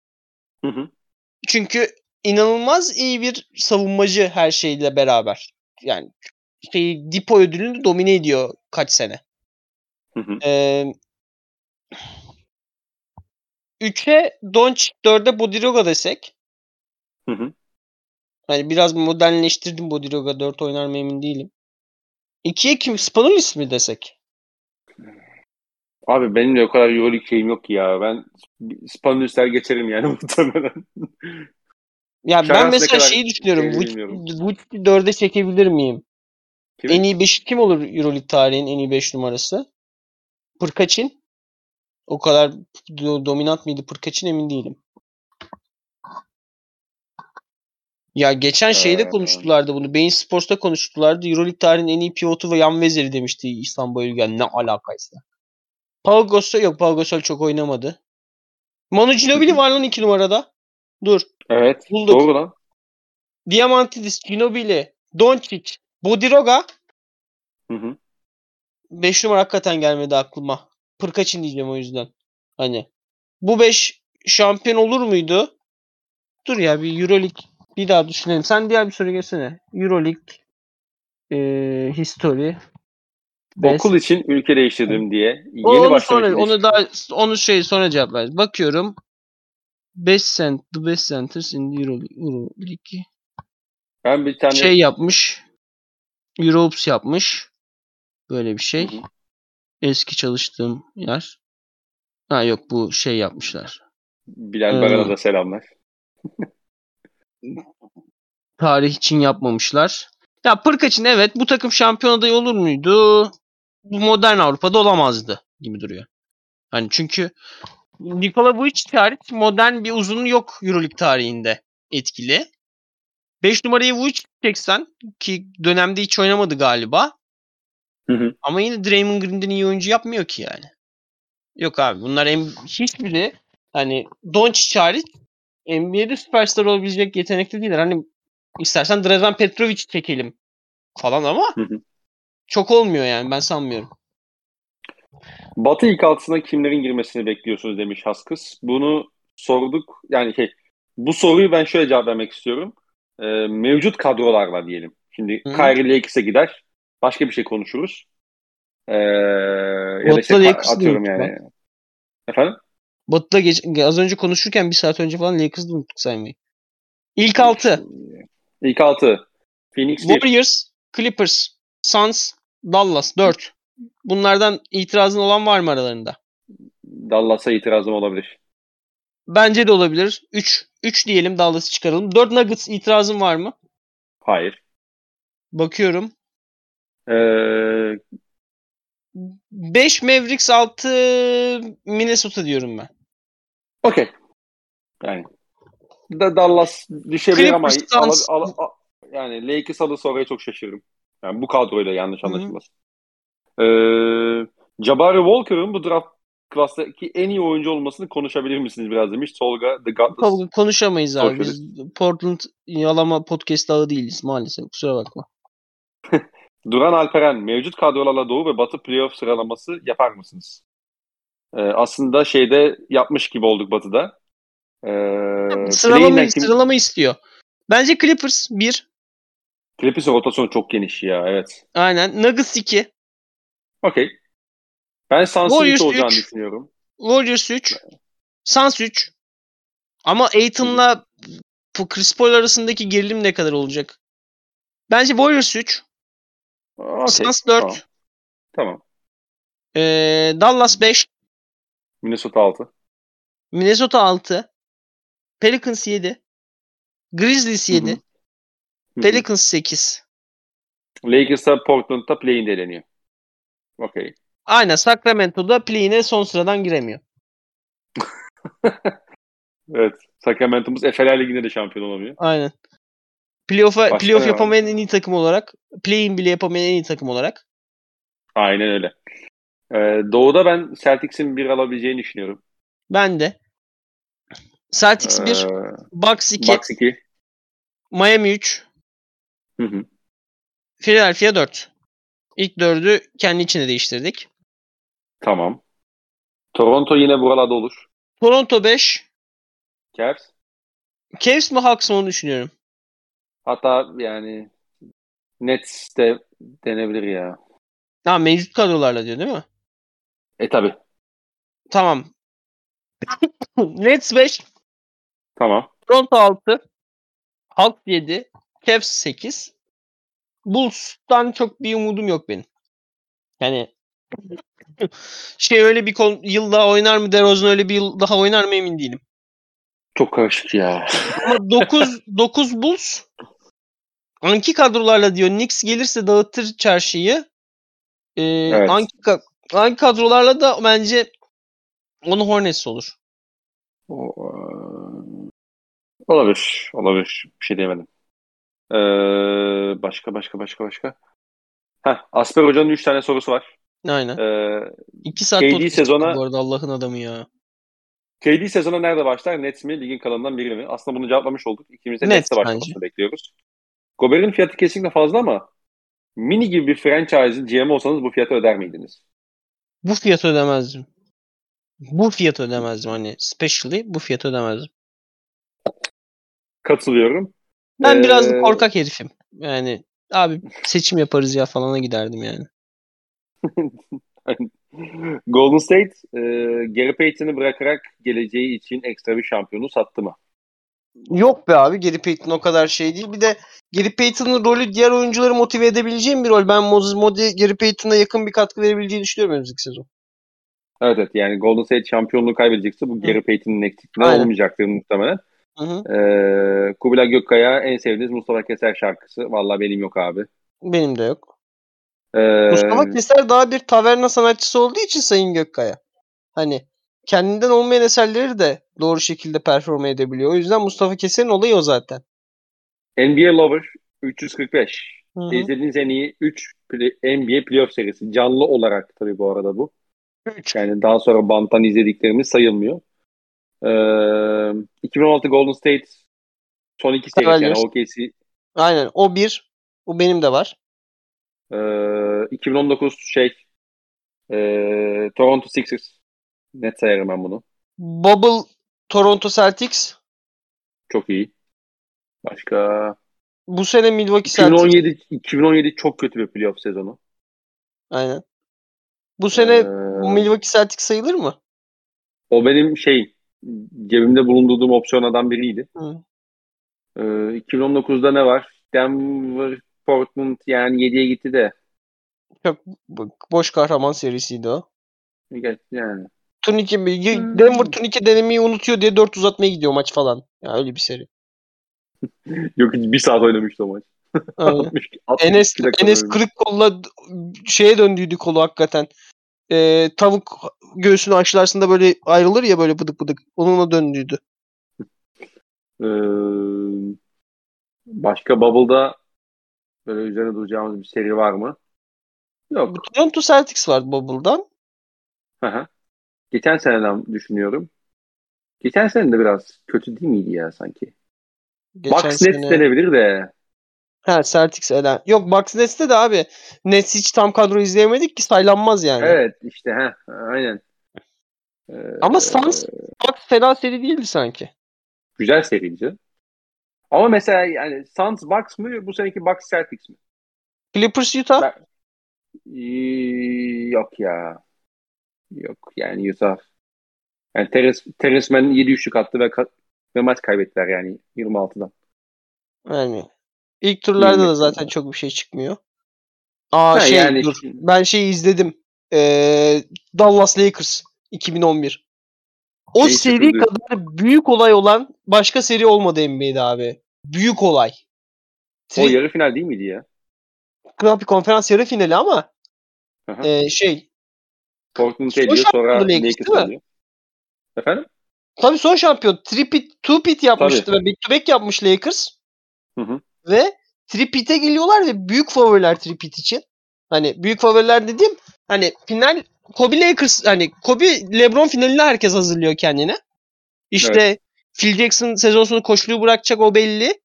Hı hı. Çünkü inanılmaz iyi bir savunmacı her şeyle beraber. Yani şeyi Dipo ödülünü domine ediyor kaç sene. Hı hı. Ee, 3'e Doncic, 4'e Bodiroga desek. Hı hı. Hani biraz modernleştirdim Bodiroga 4 oynar mı emin değilim. 2'ye kim? Spanulis mi desek? Abi benim de o kadar Euroleague şeyim yok ya. Ben Spanulisler geçerim yani *laughs* muhtemelen. Ya Şarans ben mesela şeyi düşünüyorum. Vucic'i 4'e çekebilir miyim? Kimi? En iyi 5 kim olur Euroleague tarihinin en iyi 5 numarası? Pırkaçin. O kadar do- dominant mıydı Pırkaçin emin değilim. Ya geçen şeyde Ee, konuştulardı bunu. Bein Sports'ta konuştulardı. Euroleague tarihinin en iyi pivotu ve yan veziri demişti İstanbul Ülgen. Ne alakaysa. Pau Gasol yok. Pau Gasol çok oynamadı. Manu Ginobili *laughs* var lan 2 numarada. Dur. Evet. Bulduk. Doğru lan. Diamantidis, Ginobili, Doncic, Bodiroga. Hı hı. 5 numara hakikaten gelmedi aklıma. Pırkaçin diyeceğim o yüzden. Hani bu 5 şampiyon olur muydu? Dur ya bir Euroleague bir daha düşünelim. Sen diğer bir soru gelsene. Euroleague eee history best. Okul için ülke değiştirdim diye. O- Yeni onu sonra ilişki. onu daha onu şey sonra cevap ver. Bakıyorum. Best cent, the best centers in Euroleague. Euroleague. Ben bir tane Şey yapmış. Europes yapmış. Böyle bir şey. Eski çalıştığım yer. Ha yok bu şey yapmışlar. Bilal Ee, Baran'a da selamlar. Tarih için yapmamışlar. Ya Pırkaç'ın evet bu takım şampiyon adayı olur muydu? Bu modern Avrupa'da olamazdı gibi duruyor. Hani çünkü Nikola Vujic hariç modern bir uzun yok Euroleague tarihinde etkili. 5 numarayı Vujic çeksen ki dönemde hiç oynamadı galiba. Hı hı. Ama yine Draymond Green'den iyi oyuncu yapmıyor ki yani. Yok abi bunlar en, hiçbiri hani Doncic hariç NBA'de süperstar olabilecek yetenekli değiller. Hani istersen Drazen Petrovic çekelim falan ama Hı hı. çok olmuyor yani ben sanmıyorum. Batı ilk altısına kimlerin girmesini bekliyorsunuz demiş Haskız. Bunu sorduk. Yani şey, bu soruyu ben şöyle cevap vermek istiyorum. Ee, mevcut kadrolarla diyelim. Şimdi Hı. Kyrie Lakes'e gider. Başka bir şey konuşuruz. Ee, ya da işte atıyorum yani. Efendim? Batı'da geç, az önce konuşurken bir saat önce falan Lakers'ı unuttuk saymayı. İlk 6. İlk altı. Phoenix 1. Warriors, Clippers, Suns, Dallas 4. Bunlardan itirazın olan var mı aralarında? Dallas'a itirazım olabilir. Bence de olabilir. 3. 3 diyelim Dallas'ı çıkaralım. 4 Nuggets itirazın var mı? Hayır. Bakıyorum. Ee, 5 Mavericks 6 Minnesota diyorum ben. Okey. Yani da Dallas düşebilir ama Clippers, ala- Suns. ala- a- yani Lakers alırsa oraya çok şaşırırım. Yani bu kadroyla yanlış anlaşılmasın. Ee, Jabari Walker'ın bu draft klastaki en iyi oyuncu olmasını konuşabilir misiniz biraz demiş. Tolga The Godless. Konuşamayız abi. Biz. Portland yalama podcast ağı değiliz maalesef. Kusura bakma. *laughs* Duran Alperen mevcut kadrolarla Doğu ve Batı playoff sıralaması yapar mısınız? Ee, aslında şeyde yapmış gibi olduk Batı'da. Ee, Sıralama, kim- sıralama istiyor. Bence Clippers 1. Clippers'ın rotasyonu çok geniş ya evet. Aynen. Nuggets 2. Okey. Ben Suns'ın Warriors 3 olacağını düşünüyorum. Warriors 3. Suns 3. Ama Aiton'la Chris Paul arasındaki gerilim ne kadar olacak? Bence Warriors 3. Okey. Suns 4. Tamam. tamam. Ee, Dallas 5. Minnesota 6. Minnesota 6. Pelicans 7. Grizzlies 7. Hı hı. Pelicans 8. Lakers'a Portland'da play-in eleniyor. Okey. Aynen Sacramento'da play'ine son sıradan giremiyor. *laughs* Evet. Sacramento'muz Efeler Ligi'nde de şampiyon olamıyor. Aynen. Playoff'a playoff yapamayan en iyi takım olarak, play-in bile yapamayan en iyi takım olarak. Aynen öyle. Ee, Doğu'da ben Celtics'in bir alabileceğini düşünüyorum. Ben de. Celtics 1, Ee, Bucks 2, Bucks 2. Miami 3, Hı hı. Philadelphia 4. İlk dördü kendi içine değiştirdik. Tamam. Toronto yine buralarda olur. Toronto 5. Cavs. Cavs mi Hawks mı onu düşünüyorum. Hatta yani Nets de denebilir ya. Ha mevcut kadrolarla diyor değil mi? E tabi. Tamam. *laughs* Nets 5, Tamam. Toronto 6, Hawks 7, Cavs 8. Bulls'tan çok bir umudum yok benim. Yani *laughs* şey öyle bir kon- yıl daha oynar mı DeRozan öyle bir yıl daha oynar mı emin değilim. Çok karışık ya. Ama 9 9 *laughs* Bulls Anki kadrolarla diyor Knicks gelirse dağıtır çarşıyı. Ee, Evet. Anki, Anki kadrolarla da bence onu Hornets olur. O, eee, olabilir. Olabilir. Bir şey diyemedim. Ee, başka başka başka başka. Heh, Asper Hoca'nın 3 tane sorusu var. Aynen. Ee, 2 saat KD sezona- bu arada Allah'ın adamı ya. KD sezona nerede başlar? Nets mi? Ligin kalanından biri mi? Aslında bunu cevaplamış olduk. İkimiz de Nets Nets'te başlamasını bekliyoruz. Gobert'in fiyatı kesinlikle fazla ama mini gibi bir franchise'in GM olsanız bu fiyatı öder miydiniz? Bu fiyatı ödemezdim. Bu fiyatı ödemezdim hani specially bu fiyatı ödemezdim. Katılıyorum. Ben biraz Ee, korkak herifim. Yani abi seçim yaparız ya falana giderdim yani. *laughs* Golden State e, Gary Payton'ı bırakarak geleceği için ekstra bir şampiyonu sattı mı? Yok be abi Gary Payton o kadar şey değil. Bir de Gary Payton'ın rolü diğer oyuncuları motive edebileceğim bir rol. Ben Moses Moody Gary Payton'a yakın bir katkı verebileceğini düşünüyorum önümüzdeki sezon. Evet evet yani Golden State şampiyonluğu kaybedecekse bu Gary Payton'ın eksikliğinden Aynen. olmayacaktır muhtemelen. Hı hı. Ee, Kubilay Gökkaya en sevdiğiniz Mustafa Keser şarkısı. Vallahi benim yok abi. Benim de yok. Ee, Mustafa Keser daha bir taverna sanatçısı olduğu için Sayın Gökkaya. Hani kendinden olmayan eserleri de doğru şekilde perform edebiliyor. O yüzden Mustafa Keser'in olayı o zaten. NBA Lover 345. Hı hı. İzlediğiniz en iyi 3 NBA playoff serisi. Canlı olarak tabii bu arada bu. Üç. Yani daha sonra banttan izlediklerimiz sayılmıyor. Ee, 2016 Golden State son iki serisi yani. OKC. Aynen o bir. Bu benim de var. Ee, 2019 şey ee, Toronto Sixers. Net sayarım ben bunu. Bubble Toronto Celtics. Çok iyi. Başka Bu sene Milwaukee Celtics. 2017 2017 çok kötü bir playoff sezonu. Aynen. Bu sene Ee, Milwaukee Celtics sayılır mı? o benim şey cebimde bulundurduğum opsiyonlardan biriydi. Hı. Ee, 2019'da ne var? Denver, Portland yani 7'ye gitti de. Çok bo- boş kahraman serisiydi o. Yani Turnike Hmm. Denver turnike denemeyi unutuyor diye 4 uzatmaya gidiyor maç falan. Ya öyle bir seri. *laughs* yok bir saat oynamıştı o maç. *laughs* Aynen. 60, 62 Enes, Enes kırık kolla şeye döndüydü kolu hakikaten. Ee, tavuk göğsünü aşılarsın da böyle ayrılır ya böyle bıdık bıdık. Onunla döndüydü. Ee, başka Bubble'da böyle üzerine duracağımız bir seri var mı? Yok. Toronto Celtics var Bubble'dan. Hı hı. Geçen seneden düşünüyorum. Geçen sene de biraz kötü değil miydi ya sanki? Geçen Bucks Nets sene. denebilir de. Ha Celtics elen. Yok Bucks Nets'te de abi. Nets hiç tam kadro izleyemedik ki saylanmaz yani. Evet işte ha aynen. Ee, Ama Suns Bucks fena seri değildi sanki. güzel seriydi. Ama mesela yani Suns Bucks mı bu seneki Bucks Celtics mi? Clippers Utah. Ben- Ee, yok ya. Yok yani Utah. Yani Teres, Teresmen 7 üçlük attı ve, ve maç kaybettiler yani 26'dan. Yani ilk turlarda da zaten çok bir şey çıkmıyor. Aa Ha, şey yani dur. Ben şeyi izledim. Ee, Dallas Lakers 2011. O Şeyi seri kadar büyük olay olan başka seri olmadı NBA'de abi. Büyük olay. O Tri- yarı final değil miydi ya? kral bir konferans yarı finali ama Aha. e, şey Portland ediyor sonra Lakers oluyor. Efendim? tabii son şampiyon tripit two pit yapmıştı ve back to back yapmış Lakers. Hı hı. Ve tripit'e geliyorlar ve büyük favoriler tripit için. Hani büyük favoriler dediğim hani final Kobe Lakers hani Kobe LeBron finaline herkes hazırlıyor kendine. İşte Phil Jackson sezon sonu koşuluğu bırakacak o belli.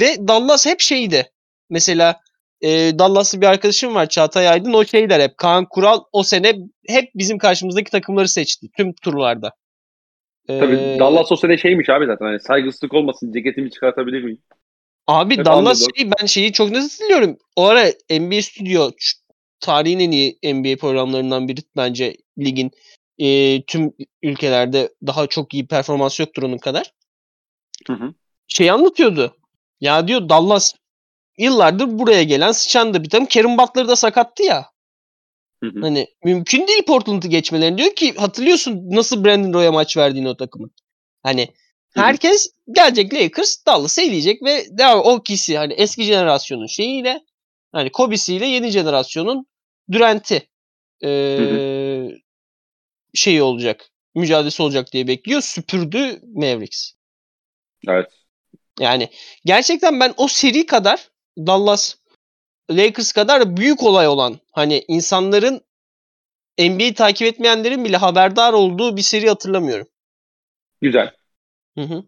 Ve Dallas hep şeydi. Mesela e, Dallas'lı bir arkadaşım var Çağatay Aydın. O şey der hep. Kaan Kural o sene hep bizim karşımızdaki takımları seçti. Tüm turlarda. Tabii Ee, Dallas o sene şeymiş abi zaten. Hani saygısızlık olmasın ceketimi çıkartabilir miyim? Abi Hep Dallas şey, ben şeyi çok net hatırlıyorum. O ara NBA Studio tarihin en iyi NBA programlarından biri bence ligin. Ee, tüm ülkelerde daha çok iyi performans yoktur onun kadar. Hı hı. Şey anlatıyordu. Ya diyor Dallas yıllardır buraya gelen sıçan da bir takım. Kevin Butler da sakattı ya. Hı hı. Hani mümkün değil Portland'ı geçmelerini. Diyor ki hatırlıyorsun nasıl Brandon Roy'a maç verdiğini o takımın. Hani Hı hı. herkes gelecek Lakers Dallas'ı eleyecek ve devam o ikisi hani eski jenerasyonun şeyiyle hani Kobe'siyle yeni jenerasyonun Durant'i ee, şeyi olacak. Mücadelesi olacak diye bekliyor. Süpürdü Mavericks. Evet. Yani gerçekten ben o seri kadar Dallas Lakers kadar büyük olay olan hani insanların NBA'yi takip etmeyenlerin bile haberdar olduğu bir seri hatırlamıyorum. Güzel. Hı hı.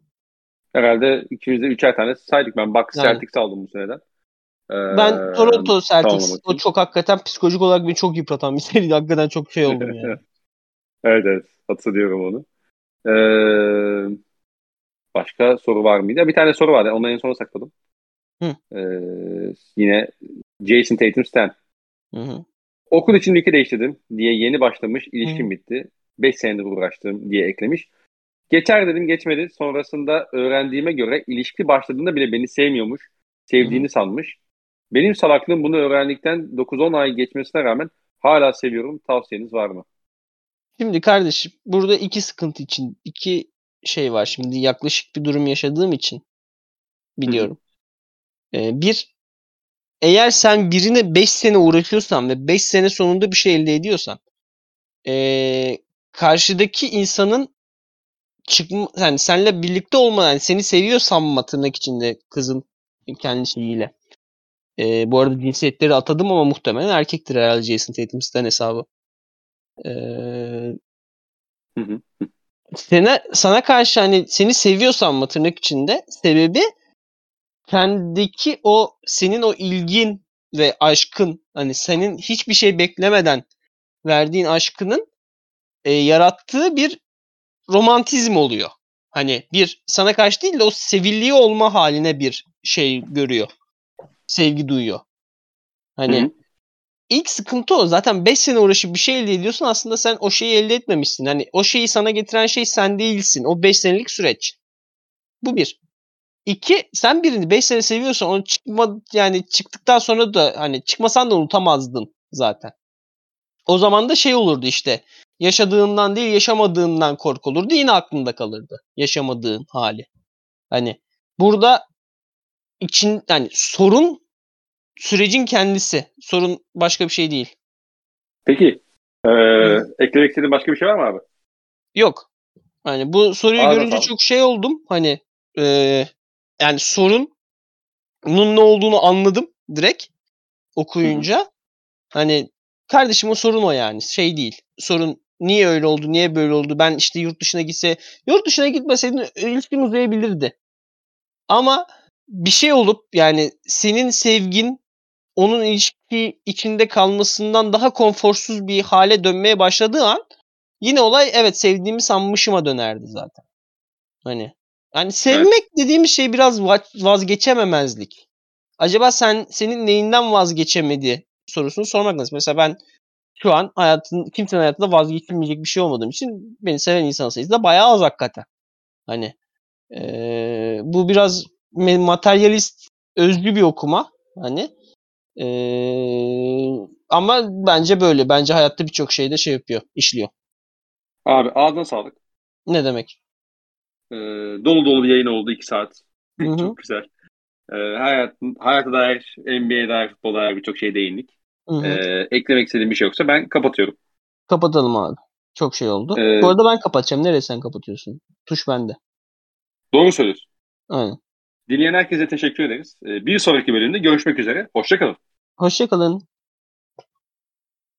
Herhalde ikimiz de üçer tane saydık. Ben Bucks Yani. Celtics aldım bu seneden. Ee, Ben Toronto Celtics o çok hakikaten psikolojik olarak beni çok yıpratan bir seriydi. Hakikaten çok şey oldum yani. *laughs* Evet evet. Hatırlıyorum onu. Ee, başka soru var mıydı? Bir tane soru vardı. Onu en sona sakladım. Hı. Ee, yine Jason Tatum Stan. Hı hı. Okul için ülke değiştirdim diye yeni başlamış. ilişkim Hı. bitti. 5 senedir uğraştım diye eklemiş. Geçer dedim geçmedi. Sonrasında öğrendiğime göre ilişki başladığında bile beni sevmiyormuş. Sevdiğini sanmış. Benim salaklığım bunu öğrendikten 9-10 ay geçmesine rağmen hala seviyorum. Tavsiyeniz var mı? Şimdi kardeşim burada iki sıkıntı için iki şey var. Şimdi yaklaşık bir durum yaşadığım için biliyorum. Ee, bir eğer sen birine 5 sene uğraşıyorsan ve 5 sene sonunda bir şey elde ediyorsan ee, karşıdaki insanın çıkma yani seninle birlikte olma yani seni seviyor sanma tırnak içinde kızın kendi şeyiyle. Ee, bu arada cinsiyetleri atadım ama muhtemelen erkektir herhalde Jason Tatum Stan hesabı. Hı. sana, sana karşı hani seni seviyor sanma tırnak içinde sebebi kendiki o senin o ilgin ve aşkın hani senin hiçbir şey beklemeden verdiğin aşkının e, yarattığı bir romantizm oluyor. Hani bir sana karşı değil de o sevilliği olma haline bir şey görüyor. Sevgi duyuyor. Hani Hı hı. ilk sıkıntı o. Zaten 5 sene uğraşıp bir şey elde ediyorsun. Aslında sen o şeyi elde etmemişsin. Hani o şeyi sana getiren şey sen değilsin. O 5 senelik süreç. Bu bir. İki, sen birini 5 sene seviyorsan onu çıkma yani çıktıktan sonra da hani çıkmasan da unutamazdın zaten. O zaman da şey olurdu işte. Yaşadığından değil yaşamadığından korku olurdu. Yine aklında kalırdı. Yaşamadığın hali. Hani burada için yani sorun sürecin kendisi. Sorun başka bir şey değil. Peki. Ee, eklemek istediğin başka bir şey var mı abi? Yok. Hani bu soruyu Ağzına görünce sağlık. çok şey oldum. Hani eee, yani sorunun ne olduğunu anladım direkt okuyunca. Hani kardeşim o sorun o yani. Şey değil. Sorun niye öyle oldu, niye böyle oldu? Ben işte yurt dışına gitse, yurt dışına gitmeseydin ilişkin uzayabilirdi. Ama bir şey olup yani senin sevgin onun ilişki içinde kalmasından daha konforsuz bir hale dönmeye başladığı an yine olay evet sevdiğimi sanmışıma dönerdi zaten. Hani yani sevmek dediğimiz şey biraz va- vazgeçememezlik. Acaba sen senin neyinden vazgeçemedi sorusunu sormak lazım. Mesela ben şu an hayatın kimsenin hayatında vazgeçilmeyecek bir şey olmadığım için beni seven insan sayısı da bayağı az hakikaten. Hani eee, bu biraz materyalist özgü bir okuma. Hani eee, ama bence böyle. Bence hayatta birçok şeyde şey yapıyor, işliyor. Abi ağzına sağlık. Ne demek? Ee, dolu dolu bir yayın oldu 2 saat. *laughs* Çok güzel. E, hayat, hayata dair, NBA'ye dair, futbola dair birçok şey değindik. E, eklemek istediğim bir şey yoksa ben kapatıyorum. Kapatalım abi. Çok şey oldu. Ee, Bu arada ben kapatacağım. Nereye sen kapatıyorsun? Tuş bende. Doğru söylüyorsun. Aynen. Dinleyen herkese teşekkür ederiz. E, bir sonraki bölümde görüşmek üzere. Hoşçakalın. Hoşçakalın.